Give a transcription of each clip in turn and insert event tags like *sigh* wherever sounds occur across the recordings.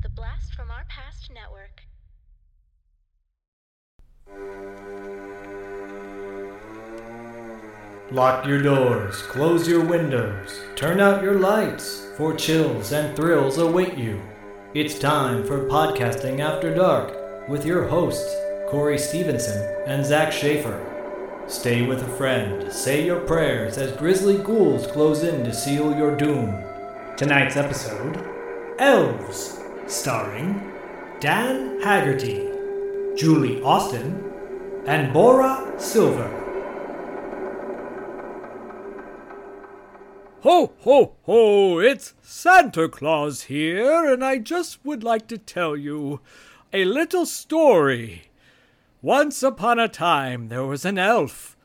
The Blast from Our Past Network. Lock your doors, close your windows, turn out your lights, for chills and thrills await you. It's time for Podcasting After Dark with your hosts, Corey Stevenson and Zak Schaefer. Stay with a friend, say your prayers as grisly ghouls close in to seal your doom. Tonight's episode Elves, starring Dan Haggerty, Julie Austin, and Borah Silver. Ho, ho, ho! It's Santa Claus here, and I just would like to tell you a little story. Once upon a time there was an elf.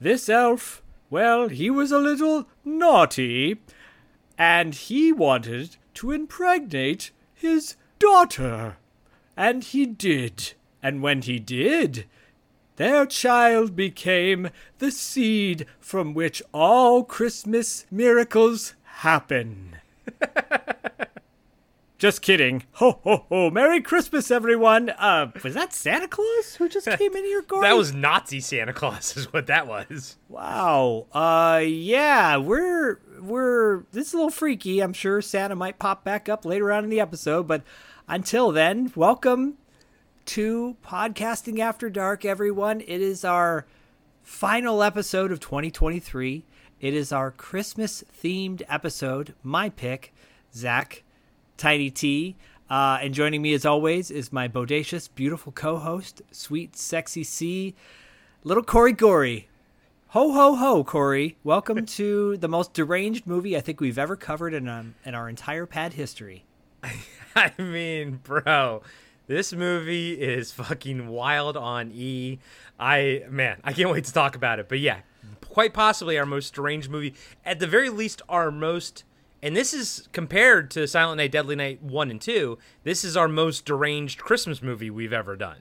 This elf, well, he was a little naughty, and he wanted to impregnate his daughter. And he did. And when he did, their child became the seed from which all Christmas miracles happen. *laughs* just kidding. Ho, ho, ho. Merry Christmas, everyone. Uh, was that Santa Claus who just *laughs* came into your garden? That was Nazi Santa Claus, is what that was. Wow. Uh, yeah, we're, we're, this is a little freaky. I'm sure Santa might pop back up later on in the episode, but until then, welcome to Podcasting After Dark, everyone. It is our final episode of 2023. It is our Christmas themed episode. My pick, Zak, Tiny T. Uh, and joining me as always is my bodacious, beautiful co host, sweet, sexy C, little Corey Gory. Ho, ho, ho, Corey. Welcome *laughs* to the most deranged movie I think we've ever covered in, um, in our entire pad history. *laughs* I mean, bro, this movie is fucking wild on E. I man, I can't wait to talk about it. But yeah, quite possibly our most deranged movie. At the very least, our most and this is compared to Silent Night, Deadly Night 1 and 2, this is our most deranged Christmas movie we've ever done.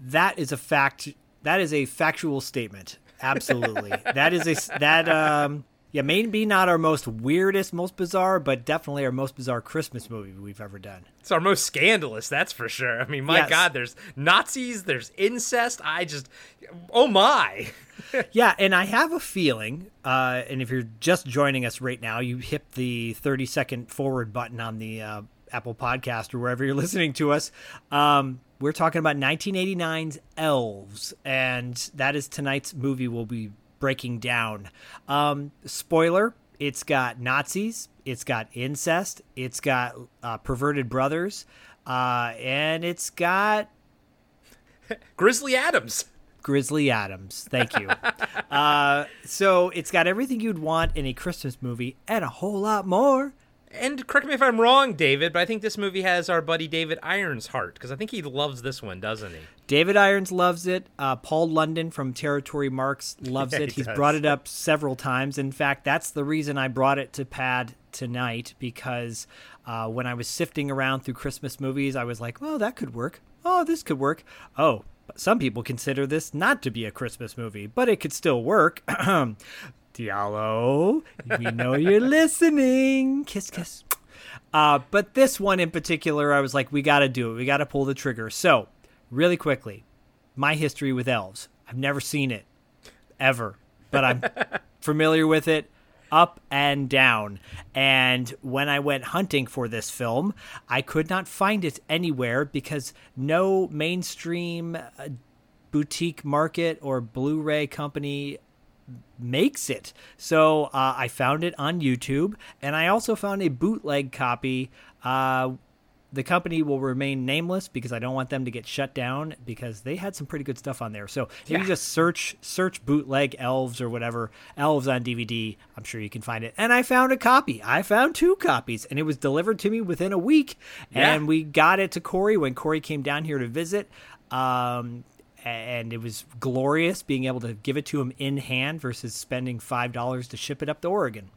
That is a fact. That is a factual statement. Absolutely. that is a that um yeah, maybe not our most weirdest, most bizarre, but definitely our most bizarre Christmas movie we've ever done. It's our most scandalous, that's for sure. I mean, my Yes. God, there's Nazis, there's incest. I just, oh my. *laughs* yeah, and I have a feeling, uh, and if you're just joining us right now, you hit the 30 second forward button on the uh, Apple Podcast or wherever you're listening to us. Um, we're talking about 1989's Elves, and that is tonight's movie we'll be breaking down. Um, spoiler it's got Nazis, it's got incest, it's got uh, perverted brothers, uh, and it's got *laughs* Grizzly Adams. Grizzly Adams. Thank you. *laughs* uh, so it's got everything you'd want in a Christmas movie and a whole lot more. And correct me if I'm wrong, David, but I think this movie has our buddy David Irons' heart because I think he loves this one, doesn't he? David Irons loves it. Uh, Paul London from Territory Marks loves *laughs* Yeah, it. he He's does. brought it up several times. In fact, that's the reason I brought it to Pad tonight because uh, when I was sifting around through Christmas movies, I was like, well, that could work. Oh, this could work. Oh, some people consider this not to be a Christmas movie, but it could still work. *clears throat* Diallo, we know you're listening. Kiss, kiss. Uh, but this one in particular, I was like, we got to do it. We got to pull the trigger. So, really quickly, my history with elves. I've never seen it ever, but I'm *laughs* familiar with it up and down. And when I went hunting for this film, I could not find it anywhere because no mainstream uh, boutique market or Blu ray company makes it. So uh, I found it on YouTube, and I also found a bootleg copy. Uh, the company will remain nameless because I don't want them to get shut down because they had some pretty good stuff on there. So if you just search search bootleg elves or whatever elves on DVD, I'm sure you can find it. And I found a copy. I found two copies, and it was delivered to me within a week. Yeah. And we got it to Corey when Corey came down here to visit. Um, and it was glorious being able to give it to him in hand versus spending five dollars to ship it up to Oregon.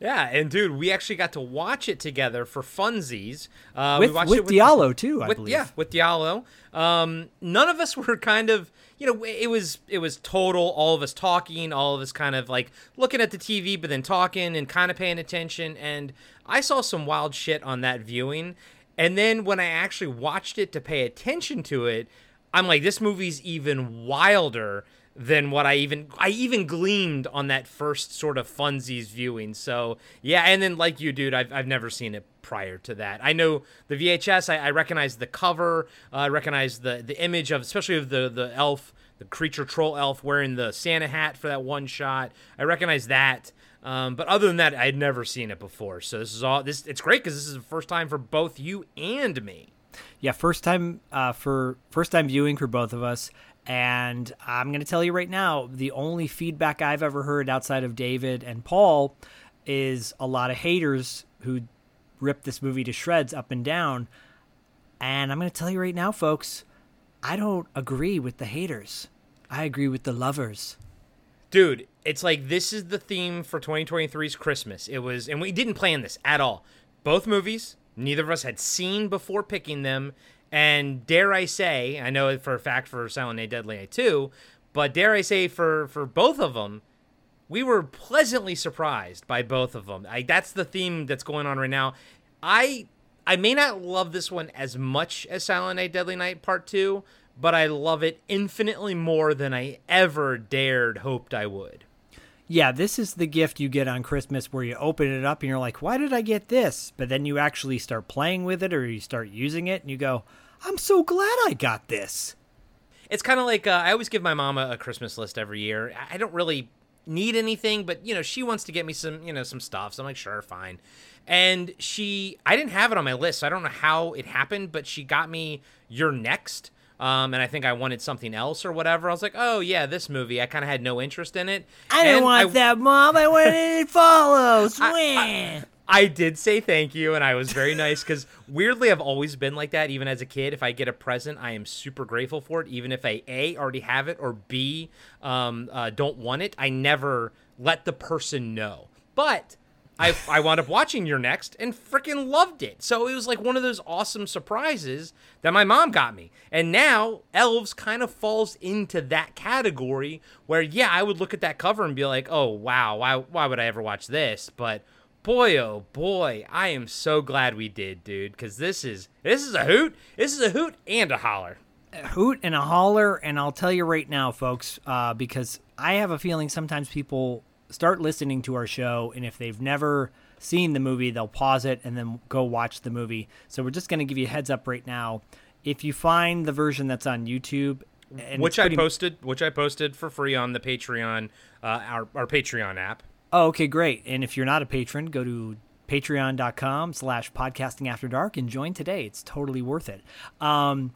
Yeah, and dude, we actually got to watch it together for funsies. Uh, we With watched with it Diallo *laughs* too, I with, believe. Yeah, with Diallo. Um, none of us *laughs* were kind of, you know, it was it was total. All of us talking, all of us kind of like looking at the TV, but then talking and kind of paying attention. And I saw some wild shit on that viewing. And then when I actually watched it to pay attention to it, I'm like, this movie's even wilder than what I even I even gleamed on that first sort of funsies viewing. So yeah, and then like you, dude, I've I've never seen it prior to that. I know the VHS. I, I recognize the cover. Uh, I recognize the the image of especially of the the elf, the creature troll elf wearing the Santa hat for that one shot. I recognize that. Um, but other than that, I had never seen it before. So this is all this. It's great because this is the first time for both you and me. Yeah, first time uh, for first time viewing for both of us. And I'm going to tell you right now, the only feedback I've ever heard outside of David and Paul is a lot of haters who rip this movie to shreds up and down. And I'm going to tell you right now, folks, I don't agree with the haters. I agree with the lovers. Dude, it's like this is the theme for 2023's Christmas. It was, and we didn't plan this at all. Both movies, neither of us had seen before picking them. And dare I say, I know for a fact for Silent Night, Deadly Night 2, but dare I say for, for both of them, we were pleasantly surprised by both of them. I, that's the theme that's going on right now. I I may not love this one as much as Silent Night Deadly Night Part 2, but I love it infinitely more than I ever dared hoped I would. Yeah, this is the gift you get on Christmas where you open it up and you're like, "Why did I get this?" But then you actually start playing with it or you start using it and you go, "I'm so glad I got this." It's kind of like uh, I always give my mama a Christmas list every year. I don't really need anything, but you know, she wants to get me some, you know, some stuff. So I'm like, sure, fine. And she, I didn't have it on my list. So I don't know how it happened, but she got me You're Next. Um, and I think I wanted something else or whatever. I was like, oh yeah, this movie. I kind of had no interest in it. I didn't And want I- that, Mom. I wanted it follows. *laughs* I- I did say thank you, and I was very nice because weirdly, I've always been like that. Even as a kid, if I get a present, I am super grateful for it. Even if I a already have it or b um, uh, don't want it, I never let the person know. But I I wound up watching You're Next and freaking loved it. So it was like one of those awesome surprises that my mom got me. And now Elves kind of falls into that category where yeah, I would look at that cover and be like, "Oh, wow, why why would I ever watch this?" But boy oh boy, I am so glad we did, dude, cuz this is this is a hoot. This is a hoot and a holler. A hoot and a holler and i'll tell you right now folks uh, because i have a feeling sometimes people start listening to our show and if they've never seen the movie they'll pause it and then go watch the movie so we're just going to give you a heads up right now if you find the version that's on youtube and which I posted, which I posted for free on the Patreon, uh, our our Patreon app. Oh, okay, great. And if you're not a patron, go to patreon.com slash podcasting after dark and join today. It's totally worth it. Um,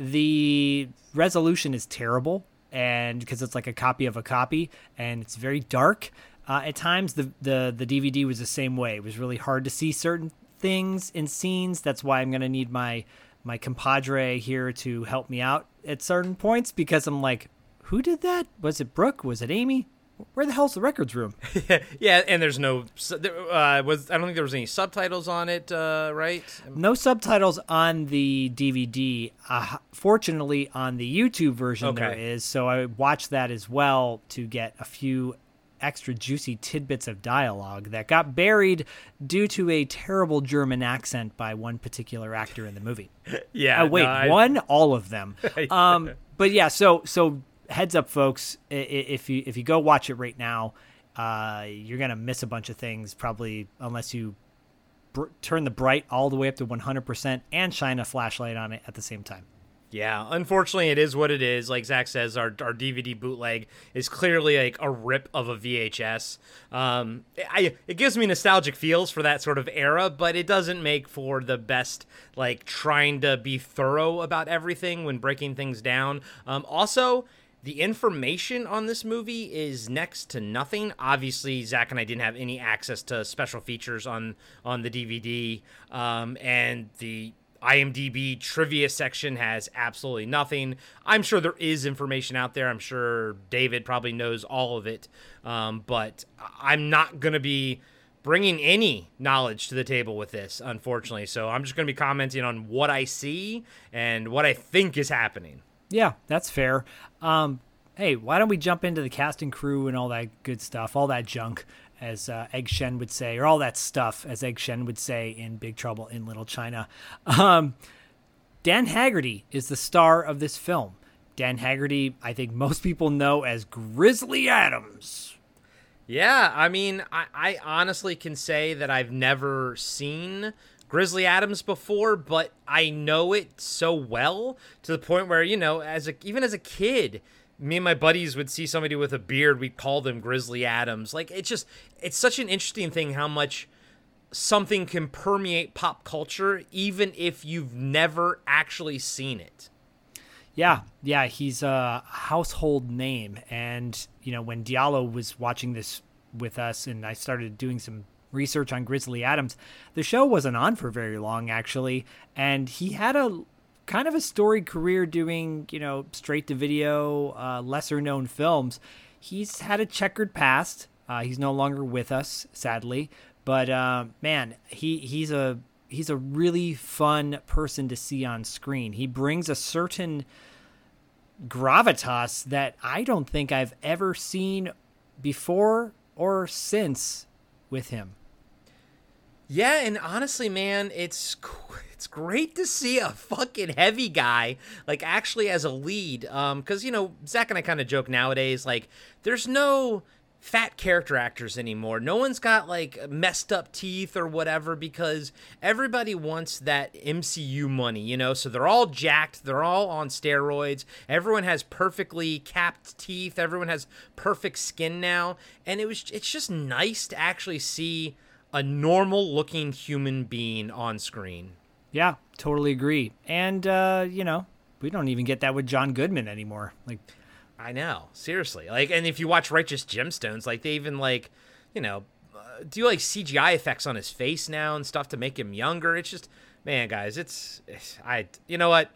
the resolution is terrible and because it's like a copy of a copy and it's very dark. Uh, at times the, the the DVD was the same way. It was really hard to see certain things in scenes. That's why I'm gonna need my my compadre here to help me out at certain points because I'm like, who did that? Was it Brooke? Was it Amy? Where the hell's the records room? *laughs* yeah, and there's no uh, was I don't think there was any subtitles on it, uh, right? No subtitles on the DVD. Uh, fortunately, on the YouTube version there Okay. is. So I watched that as well to get a few extra juicy tidbits of dialogue that got buried due to a terrible German accent by one particular actor in the movie. *laughs* Yeah. Uh, wait, no, I- one, all of them. *laughs* Um, but yeah, so so heads up, folks. If you if you go watch it right now, uh, you're gonna miss a bunch of things probably unless you br- turn the bright all the way up to 100% and shine a flashlight on it at the same time. Yeah, unfortunately, it is what it is. Like Zak says, our, our DVD bootleg is clearly like a rip of a VHS. Um, I it gives me nostalgic feels for that sort of era, but it doesn't make for the best like trying to be thorough about everything when breaking things down. Um, also. The information on this movie is next to nothing. Obviously, Zak and I didn't have any access to special features on on the DVD, um, and the IMDb trivia section has absolutely nothing. I'm sure there is information out there. I'm sure David probably knows all of it, um, but I'm not gonna be bringing any knowledge to the table with this, unfortunately. So I'm just gonna be commenting on what I see and what I think is happening. Yeah, that's fair. Um, hey, why don't we jump into the cast and crew and all that good stuff, all that junk, as uh, Egg Shen would say, or all that stuff, as Egg Shen would say in Big Trouble in Little China. Um, Dan Haggerty is the star of this film. Dan Haggerty, I think most people know as Grizzly Adams. Yeah, I mean, I, I honestly can say that I've never seen Grizzly Adams before, but I know it so well to the point where you know, as a even as a kid, me and my buddies would see somebody with a beard, we'd call them Grizzly Adams. Like it's just it's such an interesting thing how much something can permeate pop culture even if you've never actually seen it. Yeah, yeah, he's a household name and you know, when Diallo was watching this with us and I started doing some research on Grizzly Adams, the show wasn't on for very long actually, and he had a kind of a storied career doing, you know, straight to video, uh, lesser known films. He's had a checkered past. Uh, he's no longer with us, sadly. But uh, man, he he's a he's a really fun person to see on screen. He brings a certain gravitas that I don't think I've ever seen before or since with him. Yeah, and honestly, man, it's *laughs* it's great to see a fucking heavy guy like actually as a lead. Um, because you know Zak and I kind of joke nowadays like there's no fat character actors anymore. No one's got like messed up teeth or whatever because everybody wants that MCU money, you know? So they're all jacked, they're all on steroids. Everyone has perfectly capped teeth, everyone has perfect skin now, and it was it's just nice to actually see a normal looking human being on screen. Yeah, totally agree. And uh, you know, we don't even get that with John Goodman anymore. Like I know, seriously. Like, and if you watch Righteous Gemstones, like they even like, you know, uh, do like CGI effects on his face now and stuff to make him younger. It's just, man, guys, it's, it's I, you know what?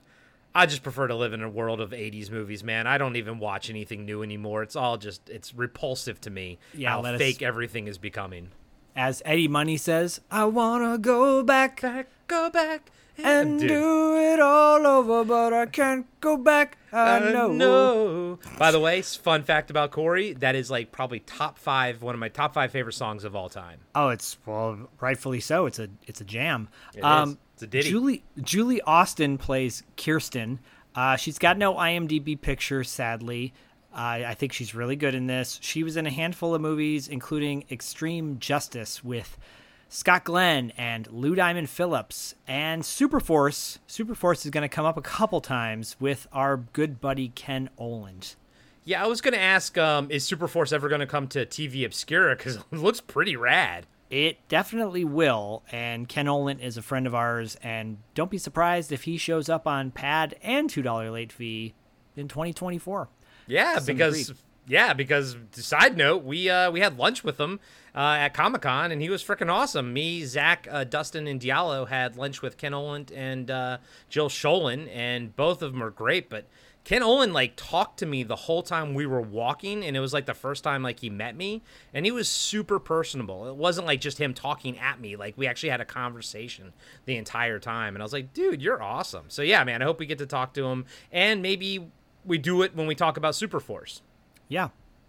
I just prefer to live in a world of 80s movies, man. I don't even watch anything new anymore. It's all just, it's repulsive to me Yeah, how let us- fake everything is becoming. As Eddie Money says, I wanna go back Back, go back. and Dude. do it all over, but I can't go back. I Uh, know. no. By the way, fun fact about Corey, that is like probably top five, one of my top five favorite songs of all time. Oh, it's well, rightfully so. It's a it's a jam. It um, is. It's a ditty. Julie Julie Austin plays Kirsten. Uh, she's got no IMDb picture, sadly. Uh, I think she's really good in this. She was in a handful of movies, including Extreme Justice with Scott Glenn and Lou Diamond Phillips, and Superforce. Superforce is going to come up a couple times with our good buddy Ken Olandt. Yeah, I was gonna ask, um, is Superforce ever gonna come to TV Obscura? Because *laughs* it looks pretty rad. It definitely will, and Ken Olandt is a friend of ours, and don't be surprised if he shows up on Pad and two dollar late fee in 2024. Yeah, because agreed. yeah, because side note, we uh, we had lunch with him uh, at Comic Con, and he was freaking awesome. Me, Zak, uh, Dustin, and Diallo had lunch with Ken Olandt and uh, Jill Schoelen, and both of them are great. But Ken Olandt like talked to me the whole time we were walking, and it was like the first time like he met me, and he was super personable. It wasn't like just him talking at me; like we actually had a conversation the entire time, and I was like, "Dude, you're awesome." So yeah, man, I hope we get to talk to him, and maybe we do it when we talk about Superforce. Yeah,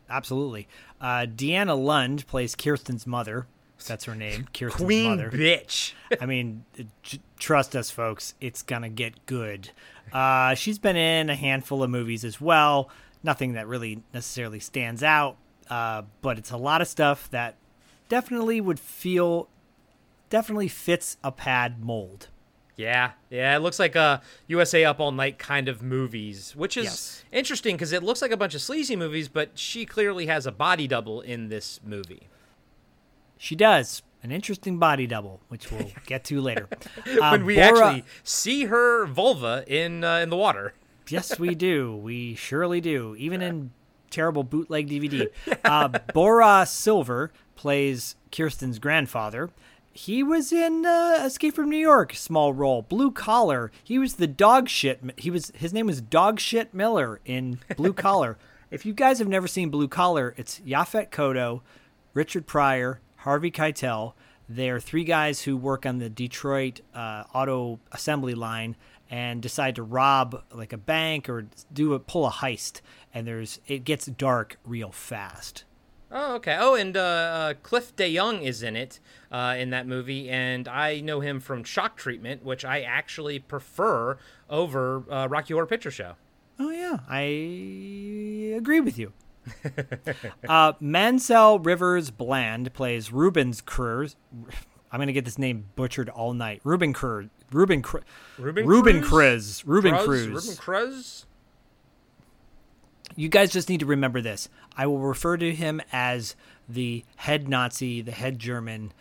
absolutely. Uh, Deanna Lund plays Kirsten's mother. That's her name, *laughs* Kirsten's Queen mother. bitch. *laughs* I mean, j- trust us, folks. It's gonna get good. Uh, she's been in a handful of movies as well. Nothing that really necessarily stands out, uh, but it's a lot of stuff that definitely would feel, definitely fits a pad mold. Yeah, yeah. It looks like a USA Up All Night kind of movies, which is Yes. interesting because it looks like a bunch of sleazy movies, but she clearly has a body double in this movie. She does an interesting body double, which we'll *laughs* get to later. *laughs* Uh, when we Bora- actually see her vulva in uh, in the water. *laughs* Yes, we do. We surely do. Even in terrible bootleg DVD. Uh, Borah Silver plays Kirsten's grandfather. He was in uh, Escape from New York, small role. Blue Collar. He was the dog shit. He was his name was Dog Shit Miller in Blue *laughs* Collar. If you guys have never seen Blue Collar, it's Yaphet Kotto, Richard Pryor, Harvey Keitel. They're three guys who work on the Detroit uh, auto assembly line and decide to rob like a bank or do a pull a heist. And there's it gets dark real fast. Oh, okay. Oh, and uh, uh, Cliff DeYoung is in it uh, in that movie, and I know him from Shock Treatment, which I actually prefer over uh, Rocky Horror Picture Show. Oh yeah, I agree with you. *laughs* uh, Mansell Rivers Bland plays Ruben's Cruz. I'm gonna get this name butchered all night. Ruben Cruz. Ruben Cru- Ruben Ruben Cruz? Ruben Cruz? Cruz. Ruben Cruz? You guys just need to remember this. I will refer to him as the head Nazi, the head German,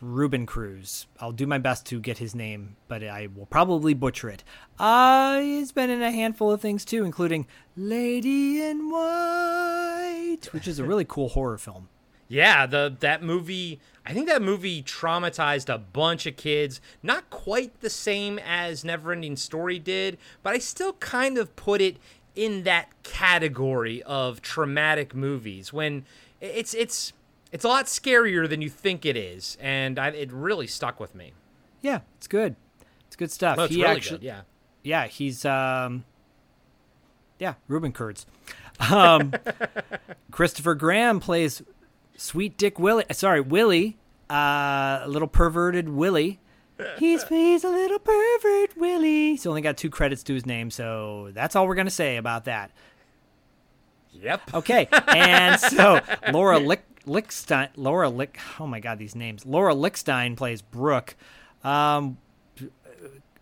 Ruben Cruz. I'll do my best to get his name, but I will probably butcher it. Uh, he's been in a handful of things too, including Lady in White, which is a really cool horror film. Yeah, the that movie. I think that movie traumatized a bunch of kids. Not quite the same as Neverending Story did, but I still kind of put it in that category of traumatic movies. When it's it's it's a lot scarier than you think it is, and I, it really stuck with me. Yeah, it's good. It's good stuff. It's He really actu- good. Yeah. yeah, he's um yeah, Ruben Kurtz. Um *laughs* Christopher Graham plays Sweet Dick Willie. Sorry, Willie, uh, a little perverted Willie. He's he's a little pervert Willie. He's only got two credits to his name, so that's all we're gonna say about that. Yep. Okay, and *laughs* so Laura Lick, Lickstein, Laura Lick, oh my God, these names. Laura Lickstein plays Brooke, um,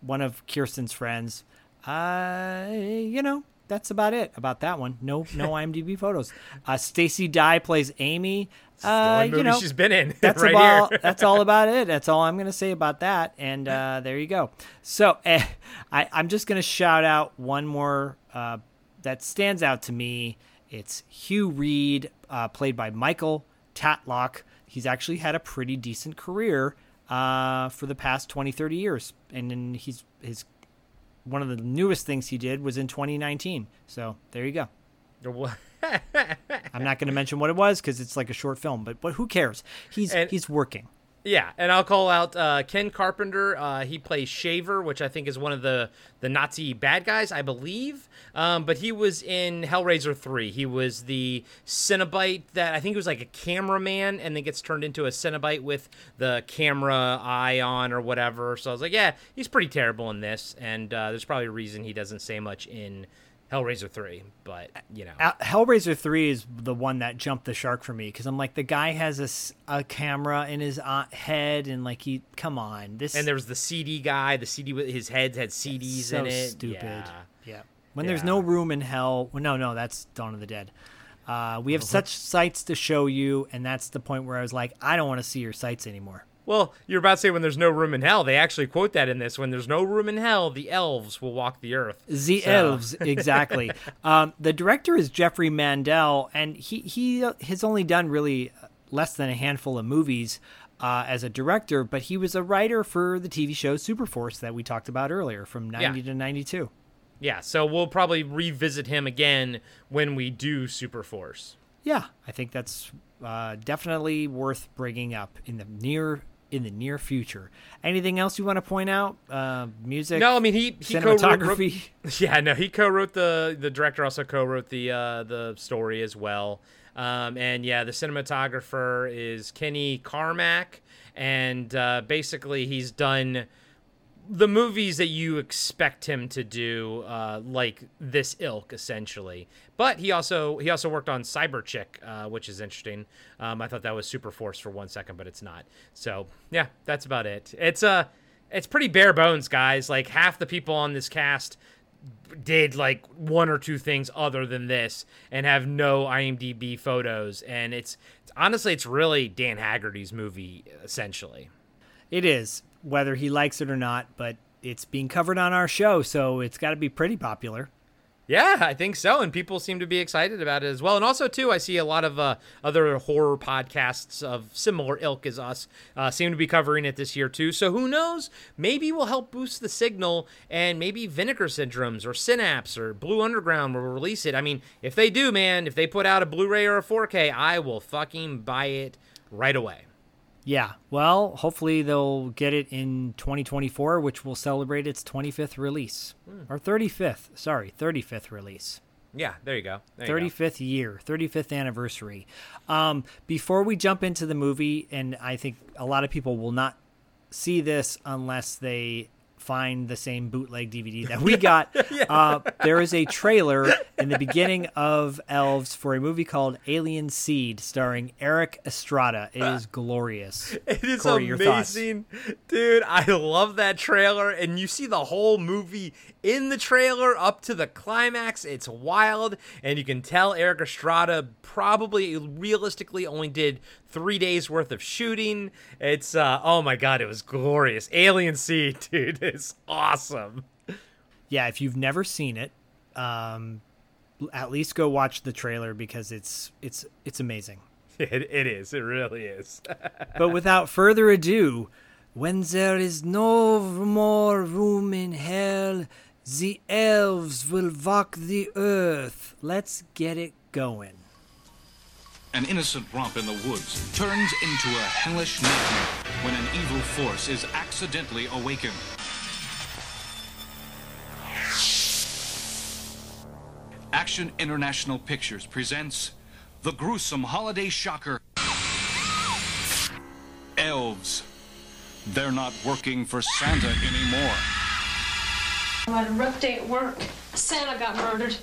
one of Kirsten's friends. Uh, you know, that's about it about that one. No, no *laughs* IMDb photos. Uh, Stacy Dye plays Amy. the Uh, you movie know, she's been in *laughs* that's right about *laughs* that's all about it. That's all I'm gonna say about that. And uh, there you go. So eh, I, I'm just gonna shout out one more uh, that stands out to me. It's Hugh Reed, uh, played by Michael Tatlock. He's actually had a pretty decent career uh, for the past 20, 30 years, and then he's his one of the newest things he did was in 2019. So there you go. *laughs* I'm not going to mention what it was because it's like a short film, but but who cares? He's And- he's working. Yeah, and I'll call out uh, Ken Carpenter. Uh, he plays Shaver, which I think is one of the the Nazi bad guys, I believe. Um, but he was in Hellraiser three. He was the Cenobite that I think was like a cameraman, and then gets turned into a Cenobite with the camera eye on or whatever. So I was like, yeah, he's pretty terrible in this, and uh, there's probably a reason he doesn't say much in Hellraiser three. But you know, Hellraiser 3 is the one that jumped the shark for me because I'm like, the guy has a, a camera in his uh, head, and like, he, come on. This and there was the CD guy. The CD with his head had CDs so in it. stupid. Yeah. Yeah. When there's no room in hell. Well, no, no, that's Dawn of the Dead. Uh, we have such sights to show you, and that's the point where I was like, I don't want to see your sights anymore. Well, you're about to say when there's no room in hell. They actually quote that in this. When there's no room in hell, the elves will walk the earth. The So- elves, *laughs* exactly. um, the director is Jeffrey Mandel, and he he uh, has only done really less than a handful of movies uh, as a director, but he was a writer for the TV show Superforce that we talked about earlier, from ninety to ninety two. Yeah, so we'll probably revisit him again when we do Super Force. Yeah, I think that's uh, definitely worth bringing up in the near in the near future. Anything else you want to point out? Uh, music? No, I mean he he cinematography. *laughs* Yeah, no, he co-wrote the the director also co-wrote the uh, the story as well. Um, and yeah, the cinematographer is Kenny Carmack, and uh, basically he's done the movies that you expect him to do, uh, like this ilk, essentially. But he also he also worked on Cyber Chick, uh, which is interesting. Um, I thought that was Super Force for one second, but it's not. So yeah, that's about it. It's uh it's pretty bare bones, guys. Like half the people on this cast did like one or two things other than this and have no IMDb photos and it's, it's honestly it's really Dan Haggerty's movie essentially. It is, whether he likes it or not, but it's being covered on our show, so it's got to be pretty popular. Yeah, I think so, and people seem to be excited about it as well. And also, too, I see a lot of uh, other horror podcasts of similar ilk as us uh, seem to be covering it this year too. So who knows? Maybe we'll help boost the signal, and maybe Vinegar Syndromes or Synapse or Blue Underground will release it. I mean, if they do, man, if they put out a Blu-ray or a 4K, I will fucking buy it right away. Yeah, well, hopefully they'll get it in 2024, which will celebrate its 25th release. Or 35th, sorry, 35th release. Yeah, there you go. There you go. 35th year, 35th anniversary. Um, before we jump into the movie, and I think a lot of people will not see this unless they find the same bootleg DVD that we *laughs* got. *laughs* uh, there is a trailer in the beginning of Elves for a movie called Alien Seed, starring Erik Estrada. It is *laughs* glorious. It is Corey, amazing, dude. I love that trailer, and you see the whole movie in the trailer up to the climax. It's wild, and you can tell Erik Estrada probably realistically only did three days worth of shooting. It's uh, oh my god, it was glorious. Alien Seed, *laughs* dude, is awesome. Yeah, if you've never seen it, um, at least go watch the trailer because it's it's it's amazing. *laughs* It, it is. It really is. *laughs* But without further ado, when there is no more room in hell, the elves will walk the earth. Let's get it going. An innocent romp in the woods turns into a hellish nightmare when an evil force is accidentally awakened. Action International Pictures presents the gruesome holiday shocker Elves. They're not working for Santa anymore. A rough day at work. Santa got murdered.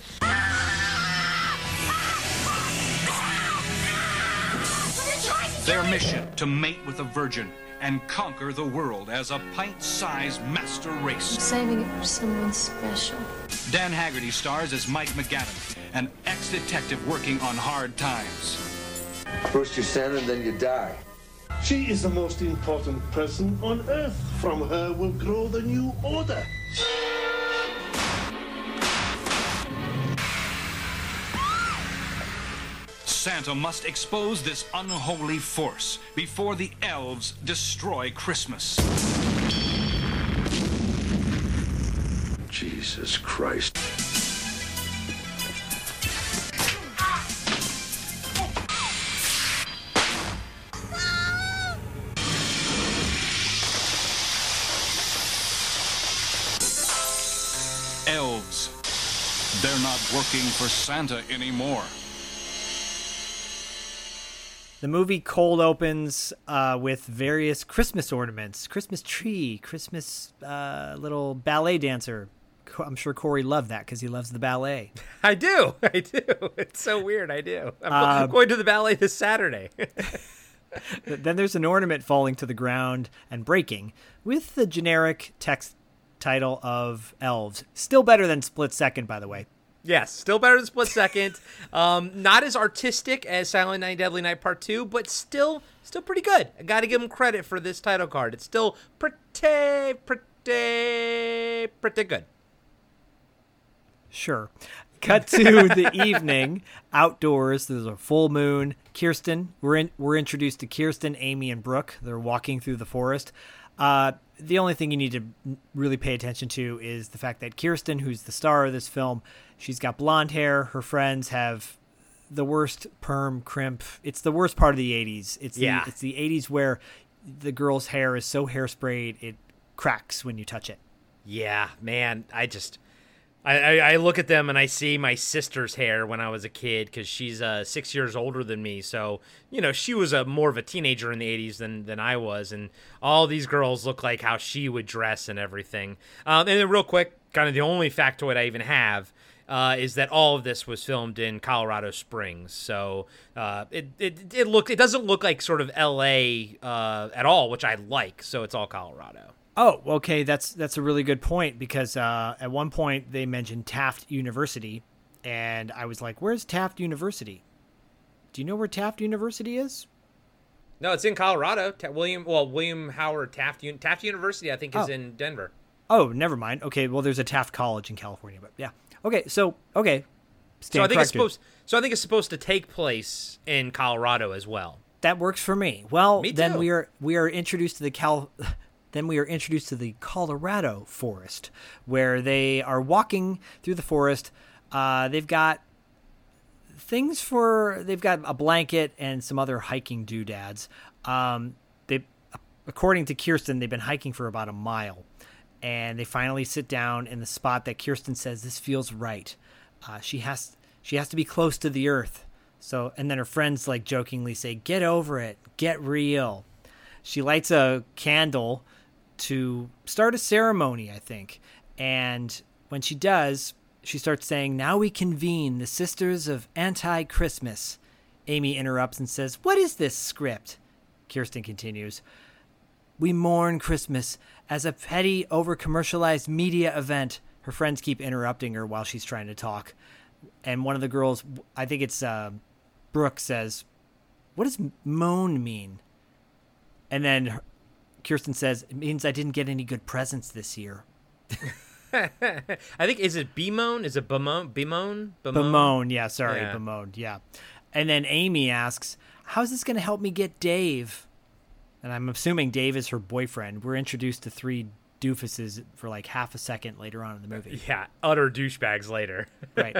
Their mission to mate with a virgin and conquer the world as a pint-sized master race. Saving it for someone special. Dan Haggerty stars as Mike McGavin, an ex-detective working on hard times. First you send and then you die. She is the most important person on earth. From her will grow the new order. Santa must expose this unholy force before the elves destroy Christmas. Jesus Christ. Elves. They're not working for Santa anymore. The movie cold opens uh, with various Christmas ornaments, Christmas tree, Christmas uh, little ballet dancer. I'm sure Corey loved that because he loves the ballet. *laughs* I do. *laughs* I do. It's so weird. I do. I'm Um, going to the ballet this Saturday. *laughs* then there's an ornament falling to the ground and breaking with the generic text title of Elves. Still better than Split Second, by the way. Yes, still better than Split Second. *laughs* Um, not as artistic as Silent Night, Deadly Night Part Two, but still, still pretty good. I got to give him credit for this title card. It's still pretty, pretty, pretty good. Sure. Cut to *laughs* the evening outdoors. There's a full moon. Kirsten, we're in, we're introduced to Kirsten, Amy, and Brooke. They're walking through the forest. Uh, the only thing you need to really pay attention to is the fact that Kirsten, who's the star of this film, she's got blonde hair. Her friends have the worst perm crimp. It's the worst part of the '80s. It's Yeah. the, it's the '80s where the girl's hair is so hairsprayed it cracks when you touch it. Yeah, man, I just. I, I, look at them and I see my sister's hair when I was a kid because she's uh, six years older than me. So you know she was a more of a teenager in the '80s than than I was, and all these girls look like how she would dress and everything. Um, and then real quick, kind of the only factoid I even have uh, is that all of this was filmed in Colorado Springs. So uh, it it it look it doesn't look like sort of L.A. Uh, at all, which I like. So it's all Colorado. Oh, okay. That's that's a really good point because uh, at one point they mentioned Taft University, and I was like, "Where's Taft University? Do you know where Taft University is?" No, it's in Colorado. Ta- William, well, William Howard Taft Un- Taft University, I think, is Oh. in Denver. Oh, never mind. Okay, well, there's a Taft College in California, but yeah. Okay, so okay. So I think it's supposed. So I think it's supposed to take place in Colorado as well. that works for me. Well, Me then we are we are introduced to the Cal. Then we are introduced to the Colorado forest, where they are walking through the forest. Uh, they've got things for. They've got a blanket and some other hiking doodads. Um, they, according to Kirsten, they've been hiking for about a mile, and they finally sit down in the spot that Kirsten says this feels right. Uh, she has She has to be close to the earth. So, and then her friends like jokingly say, "Get over it. Get real." She lights a candle to start a ceremony, I think. And when she does, she starts saying, Now we convene, the Sisters of Anti Christmas. Amy interrupts and says, What is this script? Kirsten continues, We mourn Christmas as a petty, over commercialized media event. Her friends keep interrupting her while she's trying to talk. And one of the girls, I think it's uh, Brooke, says, What does moan mean? And then Kirsten says, It means I didn't get any good presents this year. *laughs* I think is it bemoan? Is it bemoan? Bemoan? Bemoan, yeah, sorry, Yeah. bemoan, yeah. And then Amy asks, "How's this going to help me get Dave?" And I'm assuming Dave is her boyfriend. We're introduced to three doofuses for like half a second later on in the movie. Yeah, utter douchebags later. Right.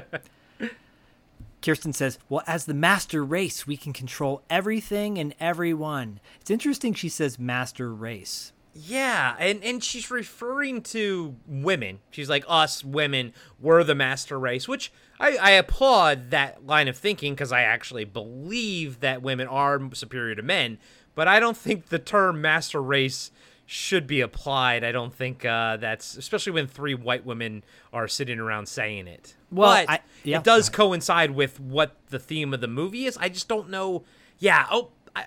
*laughs* Kirsten says, Well, as the master race, we can control everything and everyone. It's interesting she says master race. Yeah, and and she's referring to women. She's like us women were the master race, which I, I applaud that line of thinking because I actually believe that women are superior to men. But I don't think the term master race should be applied. I don't think uh, that's especially when three white women are sitting around saying it. Well, I- yeah, it does coincide with what the theme of the movie is. I just don't know. Yeah. Oh. I,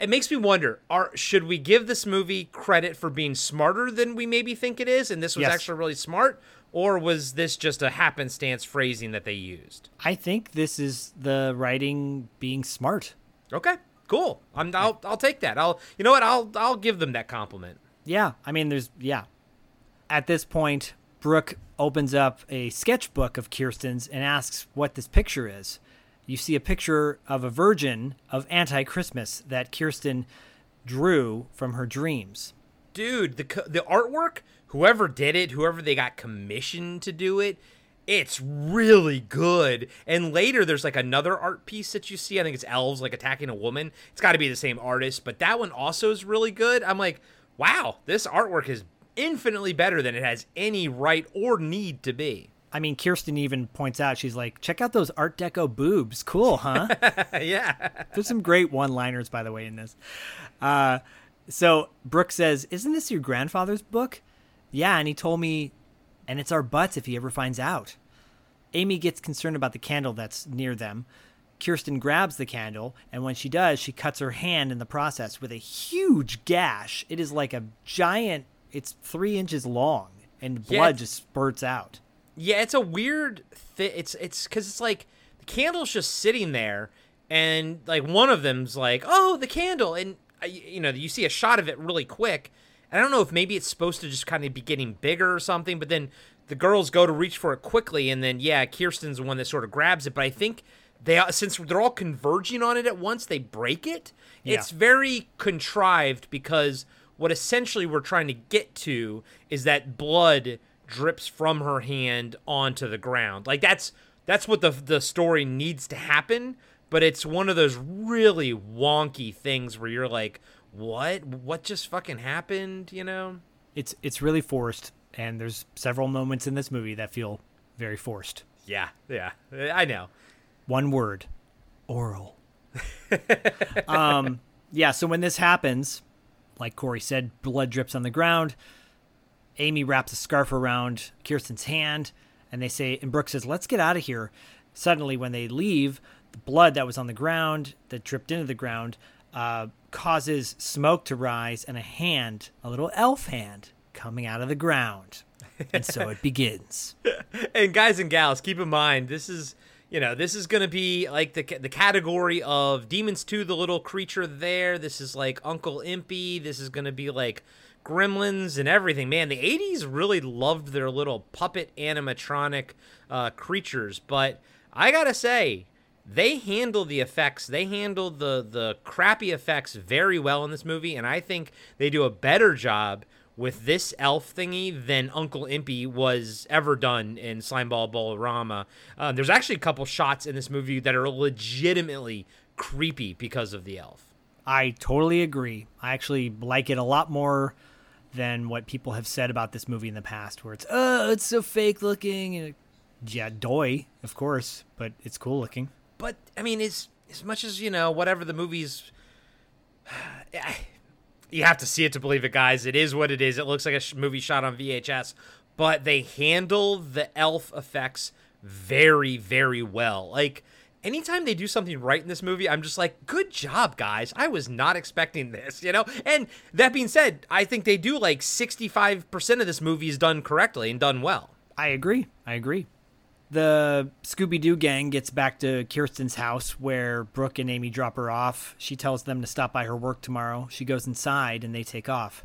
it makes me wonder are should we give this movie credit for being smarter than we maybe think it is and this was Yes. actually really smart or was this just a happenstance phrasing that they used I think this is the writing being smart. okay cool I'm, I'll, I'll take that i'll you know what i'll i'll give them that compliment Yeah, I mean, there's yeah. At this point, Brooke opens up a sketchbook of Kirsten's and asks what this picture is. You see a picture of a virgin of anti-Christmas that Kirsten drew from her dreams. dude the the artwork whoever did it whoever they got commissioned to do it it's really good. And later there's like another art piece that you see. I think it's elves like attacking a woman. It's got to be the same artist but that one also is really good. I'm like wow this artwork is infinitely better than it has any right or need to be. I mean, Kirsten even points out she's like, "Check out those Art Deco boobs, cool, huh?" *laughs* yeah. There's some great one-liners, by the way, in this. Uh, so Brooke says, "Isn't this your grandfather's book?" Yeah, and he told me, and it's our butts if he ever finds out. Amy gets concerned about the candle that's near them. Kirsten grabs the candle, and when she does, she cuts her hand in the process with a huge gash. It is like a giant. It's three inches long, and Yeah. blood just spurts out. Yeah, it's a weird thing. It's it's because it's like the candle's just sitting there, and like one of them's like, "Oh, the candle," and uh, you know you see a shot of it really quick. I don't know if maybe it's supposed to just kind of be getting bigger or something, but then the girls go to reach for it quickly, and then yeah, Kirsten's the one that sort of grabs it. But I think they since they're all converging on it at once, they break it. Yeah. It's very contrived because what essentially we're trying to get to is that blood drips from her hand onto the ground. Like that's that's what the the story needs to happen, but it's one of those really wonky things where you're like, "What? What just fucking happened?" you know? It's it's really forced, and there's several moments in this movie that feel very forced. Yeah, yeah. I know. One word, oral. *laughs* um, yeah. So when this happens, like Corey said, blood drips on the ground. Amy wraps a scarf around Kirsten's hand, and they say, and Brooke says, "Let's get out of here." Suddenly, when they leave, the blood that was on the ground, that dripped into the ground, uh, causes smoke to rise, and a hand, a little elf hand, coming out of the ground, and so it begins. *laughs* and guys and gals, keep in mind this is you know this is gonna be like the the category of Demons Two, the little creature there. This is like Uncle Impy. This is gonna be like Gremlins and everything. Man, the '80s really loved their little puppet animatronic uh, creatures, but I gotta say. They handle the effects. They handle the the crappy effects very well in this movie, and I think they do a better job with this elf thingy than Uncle Impy was ever done in Slimeball Bowl-O-Rama. Uh, there's actually a couple shots in this movie that are legitimately creepy because of the elf. I totally agree. I actually like it a lot more than what people have said about this movie in the past, where it's oh, it's so fake looking. And Yeah, doy, of course, but it's cool looking. But I mean, as as much as you know, whatever the movie's, *sighs* you have to see it to believe it, guys. It is what it is. It looks like a movie shot on VHS, but they handle the elf effects very, very well. Like anytime they do something right in this movie, I'm just like, good job, guys. I was not expecting this, *laughs* you know? And that being said, I think they do like 65% of this movie is done correctly and done well. I agree. I agree. The Scooby Doo gang gets back to Kirsten's house where Brooke and Amy drop her off. She tells them to stop by her work tomorrow. She goes inside and they take off.